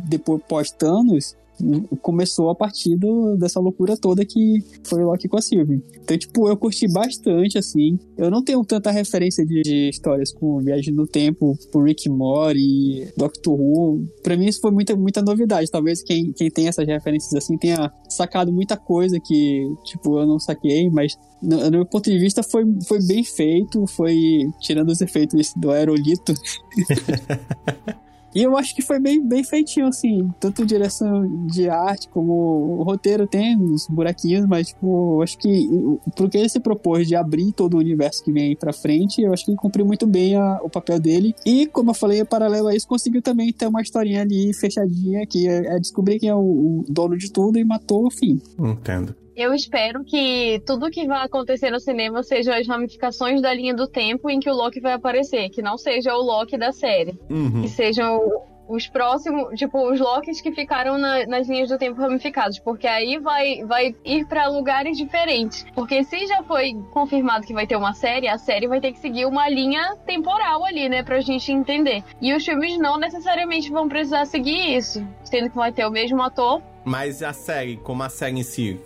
depois pós-Thanos, começou a partir do, dessa loucura toda que foi o Loki com a Sylvie. Então, tipo, eu curti bastante, assim. Eu não tenho tanta referência de, de histórias com Viagem no Tempo, por Rick Mori, Doctor Who. Pra mim isso foi muita, muita novidade. Talvez quem, quem tem essas referências, assim, tenha sacado muita coisa que, tipo, eu não saquei, mas no, no meu ponto de vista foi, foi bem feito, foi tirando os efeitos do aerolito. E eu acho que foi bem, bem feitinho, assim. Tanto direção de arte como o roteiro tem uns buraquinhos, mas, tipo, eu acho que pro que ele se propôs de abrir todo o universo que vem aí pra frente, eu acho que ele cumpriu muito bem a- o papel dele. E, como eu falei, paralelo a isso, conseguiu também ter uma historinha ali fechadinha, que é, é descobrir quem é o, o dono de tudo e matou o fim. Entendo. Eu espero que tudo que vai acontecer no cinema sejam as ramificações da linha do tempo em que o Loki vai aparecer, que não seja o Loki da série. Uhum. Que sejam os próximos, tipo, os Lokis que ficaram na- nas linhas do tempo ramificados, porque aí vai, vai ir pra lugares diferentes. Porque se já foi confirmado que vai ter uma série, a série vai ter que seguir uma linha temporal ali, né, pra gente entender. E os filmes não necessariamente vão precisar seguir isso, sendo que vai ter o mesmo ator Mas a série, como a série em si,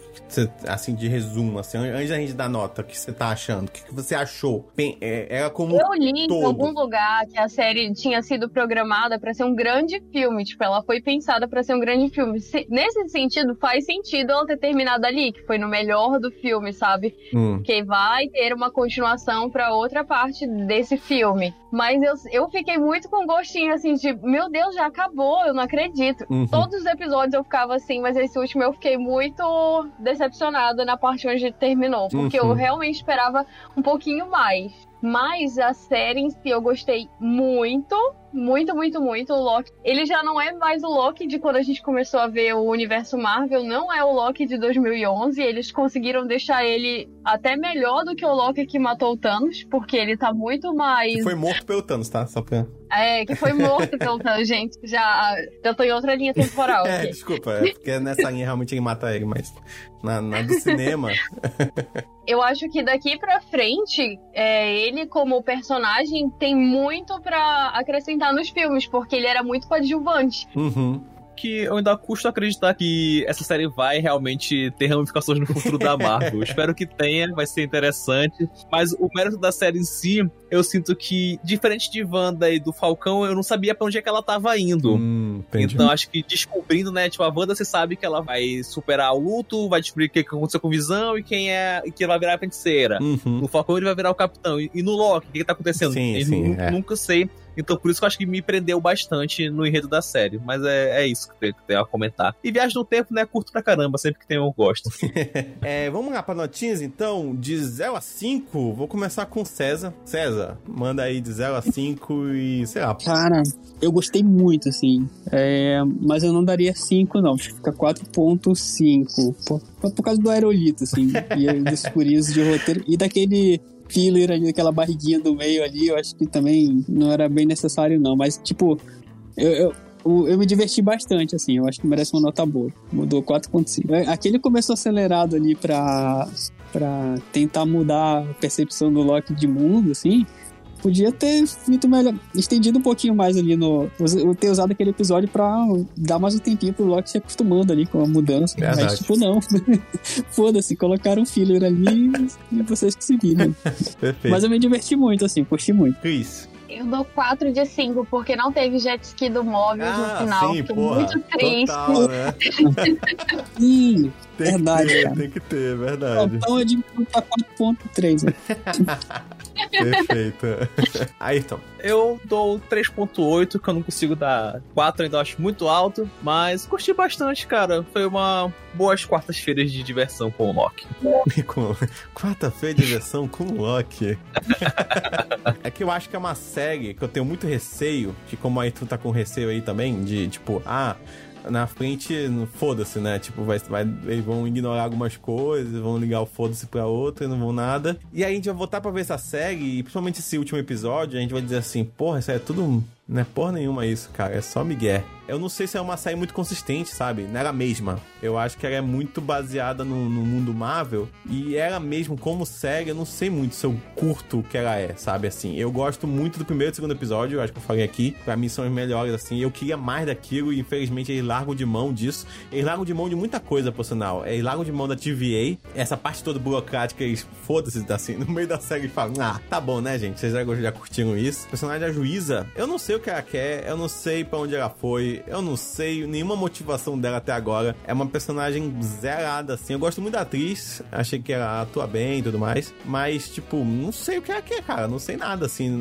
assim, de resumo, assim, antes da gente dar nota, o que você tá achando? O que que você achou? Bem, é, era como Eu li em todo. algum lugar que a série tinha sido programada pra ser um grande filme. Tipo, ela foi pensada pra ser um grande filme. Se- nesse sentido, faz sentido ela ter terminado ali, que foi no melhor do filme, sabe? Hum. Porque vai ter uma continuação pra outra parte desse filme. Mas eu, eu fiquei muito com gostinho, assim, de meu Deus, já acabou, eu não acredito. Uhum. Todos os episódios eu ficava assim, mas esse último eu fiquei muito decepcionada na parte onde terminou. Porque eu Uhum. realmente esperava um pouquinho mais. Mas a série em si eu gostei muito, muito, muito, muito. O Loki, ele já não é mais o Loki de quando a gente começou a ver o universo Marvel, não é o Loki de 2011. Eles conseguiram deixar ele até melhor do que o Loki que matou o Thanos, porque ele tá muito mais Que foi morto pelo Thanos, tá? Só pra... É, que foi morto pelo Thanos, gente. Já, já tô em outra linha temporal É, aqui. desculpa, é porque nessa linha realmente ele mata ele, mas na, na do cinema. Eu acho que daqui pra frente, é, ele como personagem tem muito pra acrescentar nos filmes, porque ele era muito coadjuvante. uhum. que eu ainda custo acreditar que essa série vai realmente ter ramificações no futuro da Marvel. Espero que tenha, vai ser interessante. Mas o mérito da série em si, eu sinto que, diferente de Wanda e do Falcão, eu não sabia pra onde é que ela tava indo. Hum. Então acho que descobrindo, né, tipo, a Wanda você sabe que ela vai superar o luto, vai descobrir o que aconteceu com Visão e quem é, e que ela vai virar a feiticeira. Uhum. No Falcão ele vai virar o capitão. E, e no Loki, o que, que tá acontecendo? Sim, Eu sim, é. Nunca sei. Então por isso que eu acho que me prendeu bastante no enredo da série. Mas é, é isso que eu tenho- a comentar. E Viagem no Tempo, né, curto pra caramba. Sempre que tem eu gosto. É, vamos lá para notinhas então, de 0 a 5. Vou começar com César. César, manda aí de 0 a 5 e sei lá. Cara, eu gostei muito, assim. É, mas eu não daria 5, não. Acho que fica 4.5. Por, por causa do aerolito, assim. e dos furinhos de roteiro. E daquele filler ali, daquela barriguinha do meio ali, eu acho que também não era bem necessário, não. Mas, tipo, eu, eu, eu me diverti bastante, assim. Eu acho que merece uma nota boa. Mudou 4.5. É, Aquele começou acelerado ali pra, pra tentar mudar a percepção do Loki de mundo, assim. Podia ter feito melhor, estendido um pouquinho mais ali no. Ter usado aquele episódio pra dar mais um tempinho pro Loki se acostumando ali com a mudança. Verdade. Mas, tipo, não. Foda-se, colocaram um filler ali e vocês que se viram. Perfeito. Mas eu me diverti muito, assim, curti muito. Cris. Eu dou 4 de 5, porque não teve jet ski do Móveis no Ah, final. sim, porra. muito triste. Total, né? Tem verdade, que ter, tem que ter, verdade. Então que tá 4.3. Perfeito. Ayrton. Eu dou 3.8, que eu não consigo dar 4, ainda acho muito alto. Mas curti bastante, cara. Foi uma boas quartas-feiras de diversão com o Loki. com quarta-feira de versão com o Loki. é que eu acho que é uma série que eu tenho muito receio, que como aí tu tá com receio aí também, de tipo, ah, na frente, foda-se, né? Tipo, vai, vai, eles vão ignorar algumas coisas, vão ligar o foda-se pra outra e não vão nada. E aí a gente vai voltar pra ver essa série, e principalmente esse último episódio, a gente vai dizer assim, porra, isso é tudo. Não é porra nenhuma isso, cara. É só Miguel. Eu não sei se é uma série muito consistente, sabe? Não era a mesma. Eu acho que ela é muito baseada no, no mundo Marvel. E ela mesmo, como série, eu não sei muito se eu curto o que ela é, sabe? Assim, eu gosto muito do primeiro e do segundo episódio, eu acho que eu falei aqui. Pra mim são os melhores, assim. Eu queria mais daquilo e infelizmente eles largam de mão disso. Eles largam de mão de muita coisa, por sinal. Eles largam de mão da TVA. Essa parte toda burocrática, eles foda-se, assim. No meio da série eles falam, ah, tá bom, né, gente? Vocês já, já curtiram isso. O personagem da juíza, eu não sei o que ela quer, eu não sei pra onde ela foi, eu não sei nenhuma motivação dela até agora. É uma personagem zerada, assim. Eu gosto muito da atriz, achei que ela atua bem e tudo mais. Mas, tipo, não sei o que ela quer, cara. Não sei nada, assim.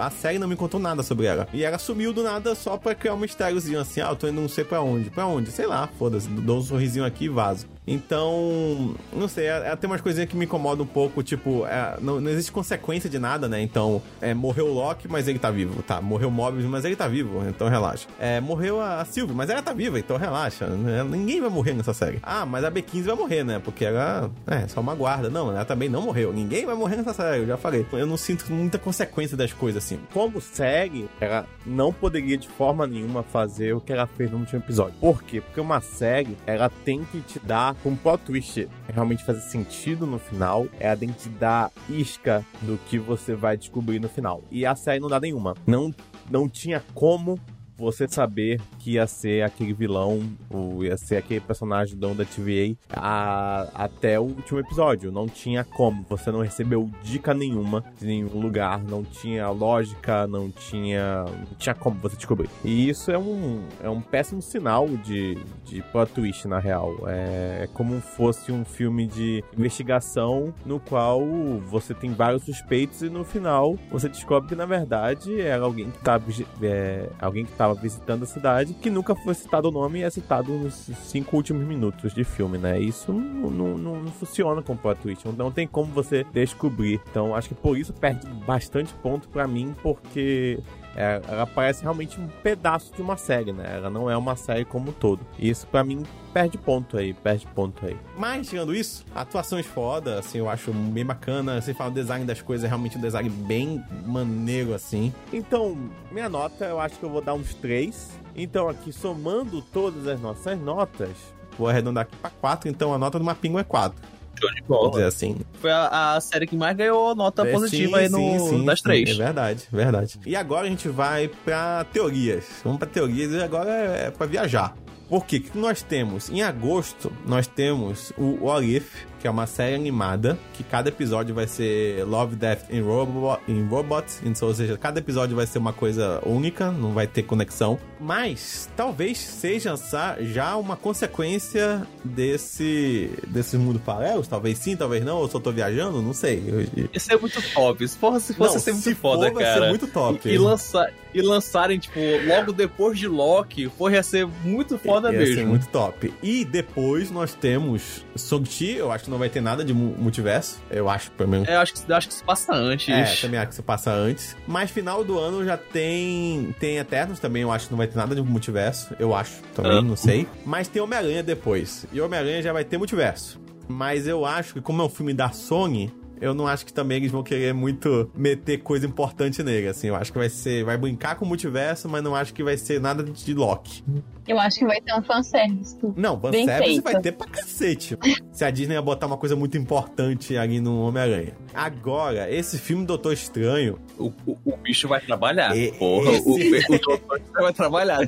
A série não me contou nada sobre ela. E ela sumiu do nada só pra criar um mistériozinho, assim. Ah, eu tô indo não sei pra onde. Pra onde? Sei lá, foda-se. Dou um sorrisinho aqui e vazo. Então, não sei, é- é- tem umas coisinhas que me incomodam um pouco, tipo, é, não, não existe consequência de nada, né? Então, é, morreu o Loki, mas ele tá vivo. Tá, morreu o Mobius, mas ele tá vivo, então relaxa. É, morreu a, a Sylvie, mas ela tá viva, então relaxa. né? Ninguém vai morrer nessa série. Ah, mas a B15 vai morrer, né? Porque ela é só uma guarda. Não, ela também não morreu. Ninguém vai morrer nessa série, eu já falei. Eu não sinto muita consequência das coisas, assim. Como série, ela não poderia de forma nenhuma fazer o que ela fez no último episódio. Por quê? Porque uma série, ela tem que te dar um plot twist realmente fazer sentido no final. Ela tem que te dar isca do que você vai descobrir no final. E a série não dá nenhuma. Não, não tinha como você saber que ia ser aquele vilão, ou ia ser aquele personagem dono da TVA a- até o último episódio. Não tinha como. Você não recebeu dica nenhuma de nenhum lugar. Não tinha lógica, não tinha. Não tinha como você descobrir. E isso é um, é um péssimo sinal de, de plot twist, na real. É, é como fosse um filme de investigação no qual você tem vários suspeitos e no final você descobre que na verdade era alguém que estava é, alguém que estava visitando a cidade que nunca foi citado o nome é citado nos cinco últimos minutos de filme, né? Isso não, não, não- não funciona com plot twist, não tem como você descobrir. Então acho que por isso perde bastante ponto pra mim, porque É, ela parece realmente um pedaço de uma série, né? Ela não é uma série como um todo. E isso, pra mim, perde ponto aí, perde ponto aí. Mas, tirando isso, atuações foda, assim, eu acho bem bacana. Você fala o design das coisas, é realmente um design bem maneiro, assim. Então, minha nota, eu acho que eu vou dar uns 3. Então, aqui, somando todas as nossas notas, vou arredondar aqui pra 4, então a nota do Mapingo é 4. Show de Vou bola. dizer assim. Foi a, a série que mais ganhou nota É, positiva sim, aí no, sim, sim, das sim, três. É verdade, verdade. E agora a gente vai pra teorias. Vamos pra teorias e agora é pra viajar. Por quê? O que nós temos? Em agosto, nós temos o What If, que é uma série animada, que cada episódio vai ser Love, Death and Robo in Robots, então, ou seja, cada episódio vai ser uma coisa única, não vai ter conexão. Mas talvez seja já uma consequência desse, desse mundo paralelos, talvez sim, talvez não, ou só tô viajando, não sei. Eu- Isso é muito top. Se fosse, se fosse Não, ia ser muito se foda, for, vai cara. ser muito top. E, e, lançar, e lançarem, tipo, logo depois de Loki, porra, ia ser muito foda Ia mesmo. ser muito top. E depois nós temos Shang-Chi, eu acho que não vai ter nada de mu- multiverso. Eu acho, pelo menos. É, eu acho que, eu acho que se passa antes. É, também acho que isso passa antes. Mas final do ano já tem tem Eternos também, eu acho que não vai ter nada de multiverso. Eu acho também, Ah. não sei. Mas tem Homem-Aranha depois. E Homem-Aranha já vai ter multiverso. Mas eu acho que como é um filme da Sony, eu não acho que também eles vão querer muito meter coisa importante nele, assim. Eu acho que vai ser... Vai brincar com o multiverso, mas não acho que vai ser nada de Loki. Eu acho que vai ter um fanservice. Não, fanservice vai ter pra cacete. Se a Disney ia botar uma coisa muito importante ali no Homem-Aranha. Agora, esse filme Doutor Estranho... O, o, o bicho vai trabalhar. E- Porra, esse- o, o Doutor vai trabalhar.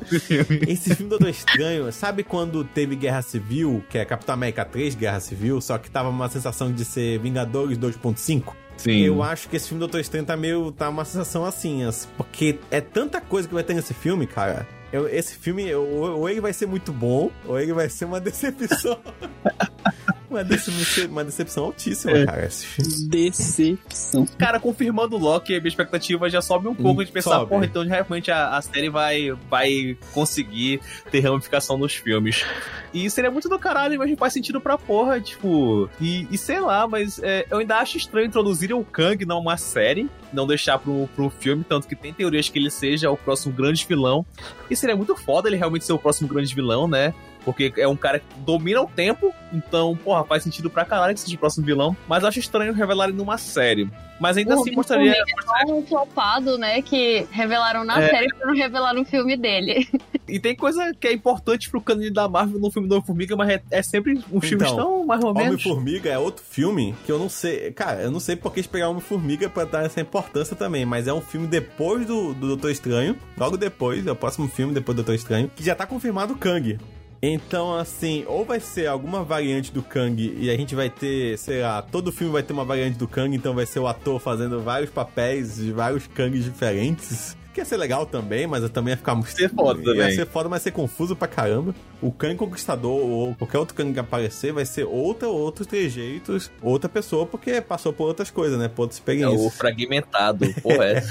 Esse filme Doutor Estranho, sabe quando teve Guerra Civil, que é Capitão América 3 Guerra Civil, só que tava uma sensação de ser Vingadores 2.5? Sim. Eu acho que esse filme Doutor Estranho tá meio. tá uma sensação assim, porque é tanta coisa que vai ter nesse filme, cara. Eu- esse filme, ou, ou ele vai ser muito bom, ou ele vai ser uma decepção. Uma, decepção uma decepção altíssima, É. cara. Esse filme. Decepção. Cara, confirmando o Loki, a minha expectativa já sobe um pouco Hum, de pensar, sobe. porra, então realmente a, a série vai, vai conseguir ter ramificação nos filmes. E seria muito do caralho, mas não faz sentido pra porra, tipo. E, e sei lá, mas é, eu ainda acho estranho introduzirem o Kang numa série, não deixar pro, pro filme, tanto que tem teorias que ele seja o próximo grande vilão. E seria muito foda ele realmente ser o próximo grande vilão, né? Porque é um cara que domina o tempo, então, porra, faz sentido pra caralho que seja o próximo vilão. Mas eu acho estranho revelarem numa série. Mas ainda O assim mostraria. Formiga é tão flopado, né? Que revelaram na É. série pra não revelar no filme dele. E tem coisa que é importante pro canon da Marvel no filme do Homem-Formiga, mas é, é sempre um filme Então, tão mais ou menos. Homem-Formiga é outro filme que eu não sei. Cara, eu não sei porque eles pegaram Homem-Formiga pra dar essa importância também, mas é um filme depois do, do Doutor Estranho. Logo depois, é o próximo filme depois do Doutor Estranho, que já tá confirmado o Kang. Então, assim, ou vai ser alguma variante do Kang e a gente vai ter, sei lá, todo filme vai ter uma variante do Kang, então vai ser o ator fazendo vários papéis de vários Kangs diferentes. Que ia ser legal também, mas eu também ia ficar muito. Ser foda Ia também. ser foda, mas ser confuso pra caramba. O Kang Conquistador ou qualquer outro Kang que aparecer vai ser outra, outros trejeitos, outra pessoa, porque passou por outras coisas, né? Por outras É experiências. o fragmentado, porra. É.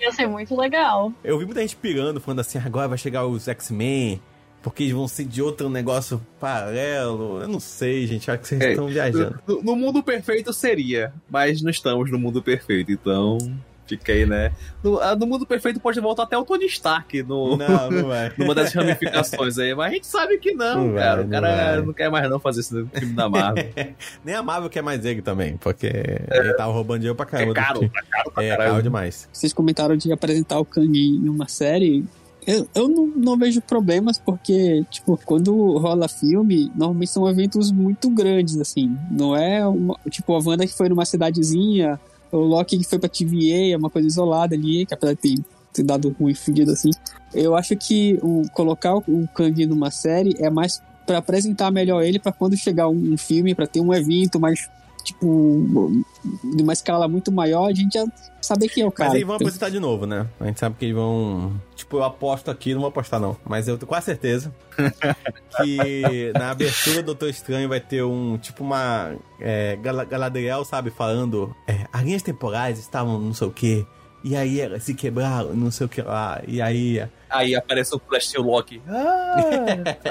Ia ser muito legal. Eu vi muita gente pirando, falando assim, agora vai chegar os X-Men, porque eles vão ser de outro negócio paralelo. Eu não sei, gente, acho que vocês É, estão viajando. No, no mundo perfeito seria, mas não estamos no mundo perfeito, então. Fica aí, né? No, ah, no mundo perfeito pode voltar até o Tony Stark no, Não, não vai. numa das ramificações aí, mas a gente sabe que não, Não vai, cara. não o cara vai. não quer mais não fazer esse filme da Marvel. Nem a Marvel quer mais ele também, porque ele tava roubando dinheiro pra caramba. É caro, tá caro pra É, caralho. caro demais. Vocês comentaram de apresentar o Kang em uma série. Eu, eu não, não vejo problemas, porque, tipo, quando rola filme, normalmente são eventos muito grandes, assim. Não é uma, tipo a Wanda que foi numa cidadezinha, o Loki que foi pra TVA, é uma coisa isolada ali, que apesar de ter, ter dado ruim fudido assim. Eu acho que o, colocar o, Kang numa série é mais pra apresentar melhor ele pra quando chegar um, um filme, pra ter um evento mais, tipo, de uma escala muito maior, a gente já saber quem é o cara. Mas eles vão apresentar de novo, né? A gente sabe que eles vão. Tipo, eu aposto aqui, não vou apostar não. Mas eu tenho quase certeza que na abertura do Doutor Estranho vai ter um. Tipo, uma. É, Gala- Galadriel, sabe? Falando. É, as linhas temporais estavam não sei o quê. E aí elas se quebraram, não sei o que lá. E aí Aí aparece o Flash e o Loki. Ah!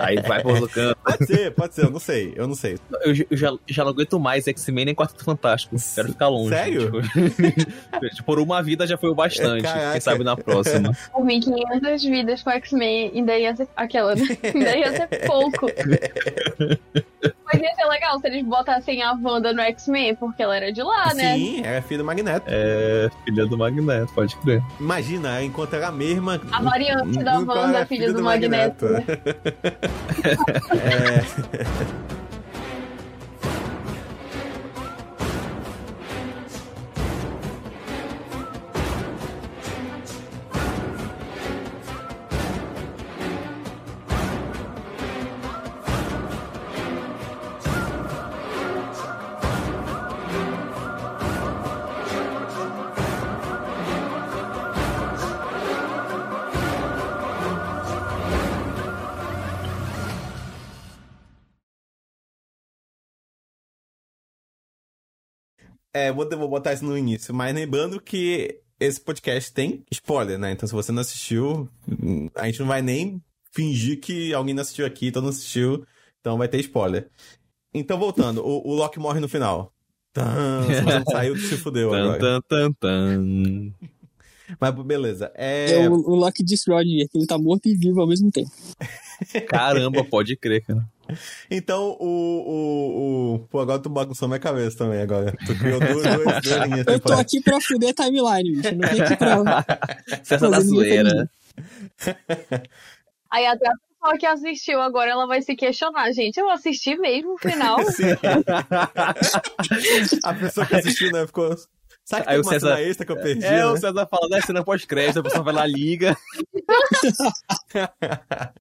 Aí vai pro outro canto. Pode ser, pode ser, eu não sei, eu não sei. Eu, eu já, já não aguento mais X-Men nem Quarteto Fantástico. Quero ficar longe. Sério? Tipo, por uma vida já foi o bastante. Caraca. Quem sabe na próxima. Por mim, 500 vidas com X-Men ainda ia ser aquela, né? ainda ia ser pouco. Mas ia ser legal se eles botassem a Wanda no X-Men, porque ela era de lá, né? Sim, é filha do Magneto. É, filha do Magneto, pode crer. Imagina, enquanto ela mesma. A variante da nunca Wanda, era filha do Magneto. né? É. É, vou, vou botar isso no início, mas lembrando que esse podcast tem spoiler, né? Então se você não assistiu, a gente não vai nem fingir que alguém não assistiu aqui, todo mundo assistiu, então vai ter spoiler. Então voltando, o, o Loki morre no final. Tan, se você não saiu, se fudeu Tan, agora. tan, tan, tan. Mas beleza, é... É o, o Loki de Schrödinger, que ele tá morto e vivo ao mesmo tempo. Caramba, pode crer, cara. Então, o, o, o... Pô, agora tu bagunçou minha cabeça também agora. Tu criou duas, duas, duas linhas Eu tô aqui pra fuder a timeline, bicho. Não vim aqui pra. Cessa da zoeira. Aí até a pessoa que assistiu agora, ela vai se questionar. Gente, eu assisti mesmo o final? A pessoa que assistiu, né, ficou... Sabe que Aí tem o uma César- cena extra que eu perdi, É, o né? César fala, né, cena pós-crédito, a pessoa vai lá, liga.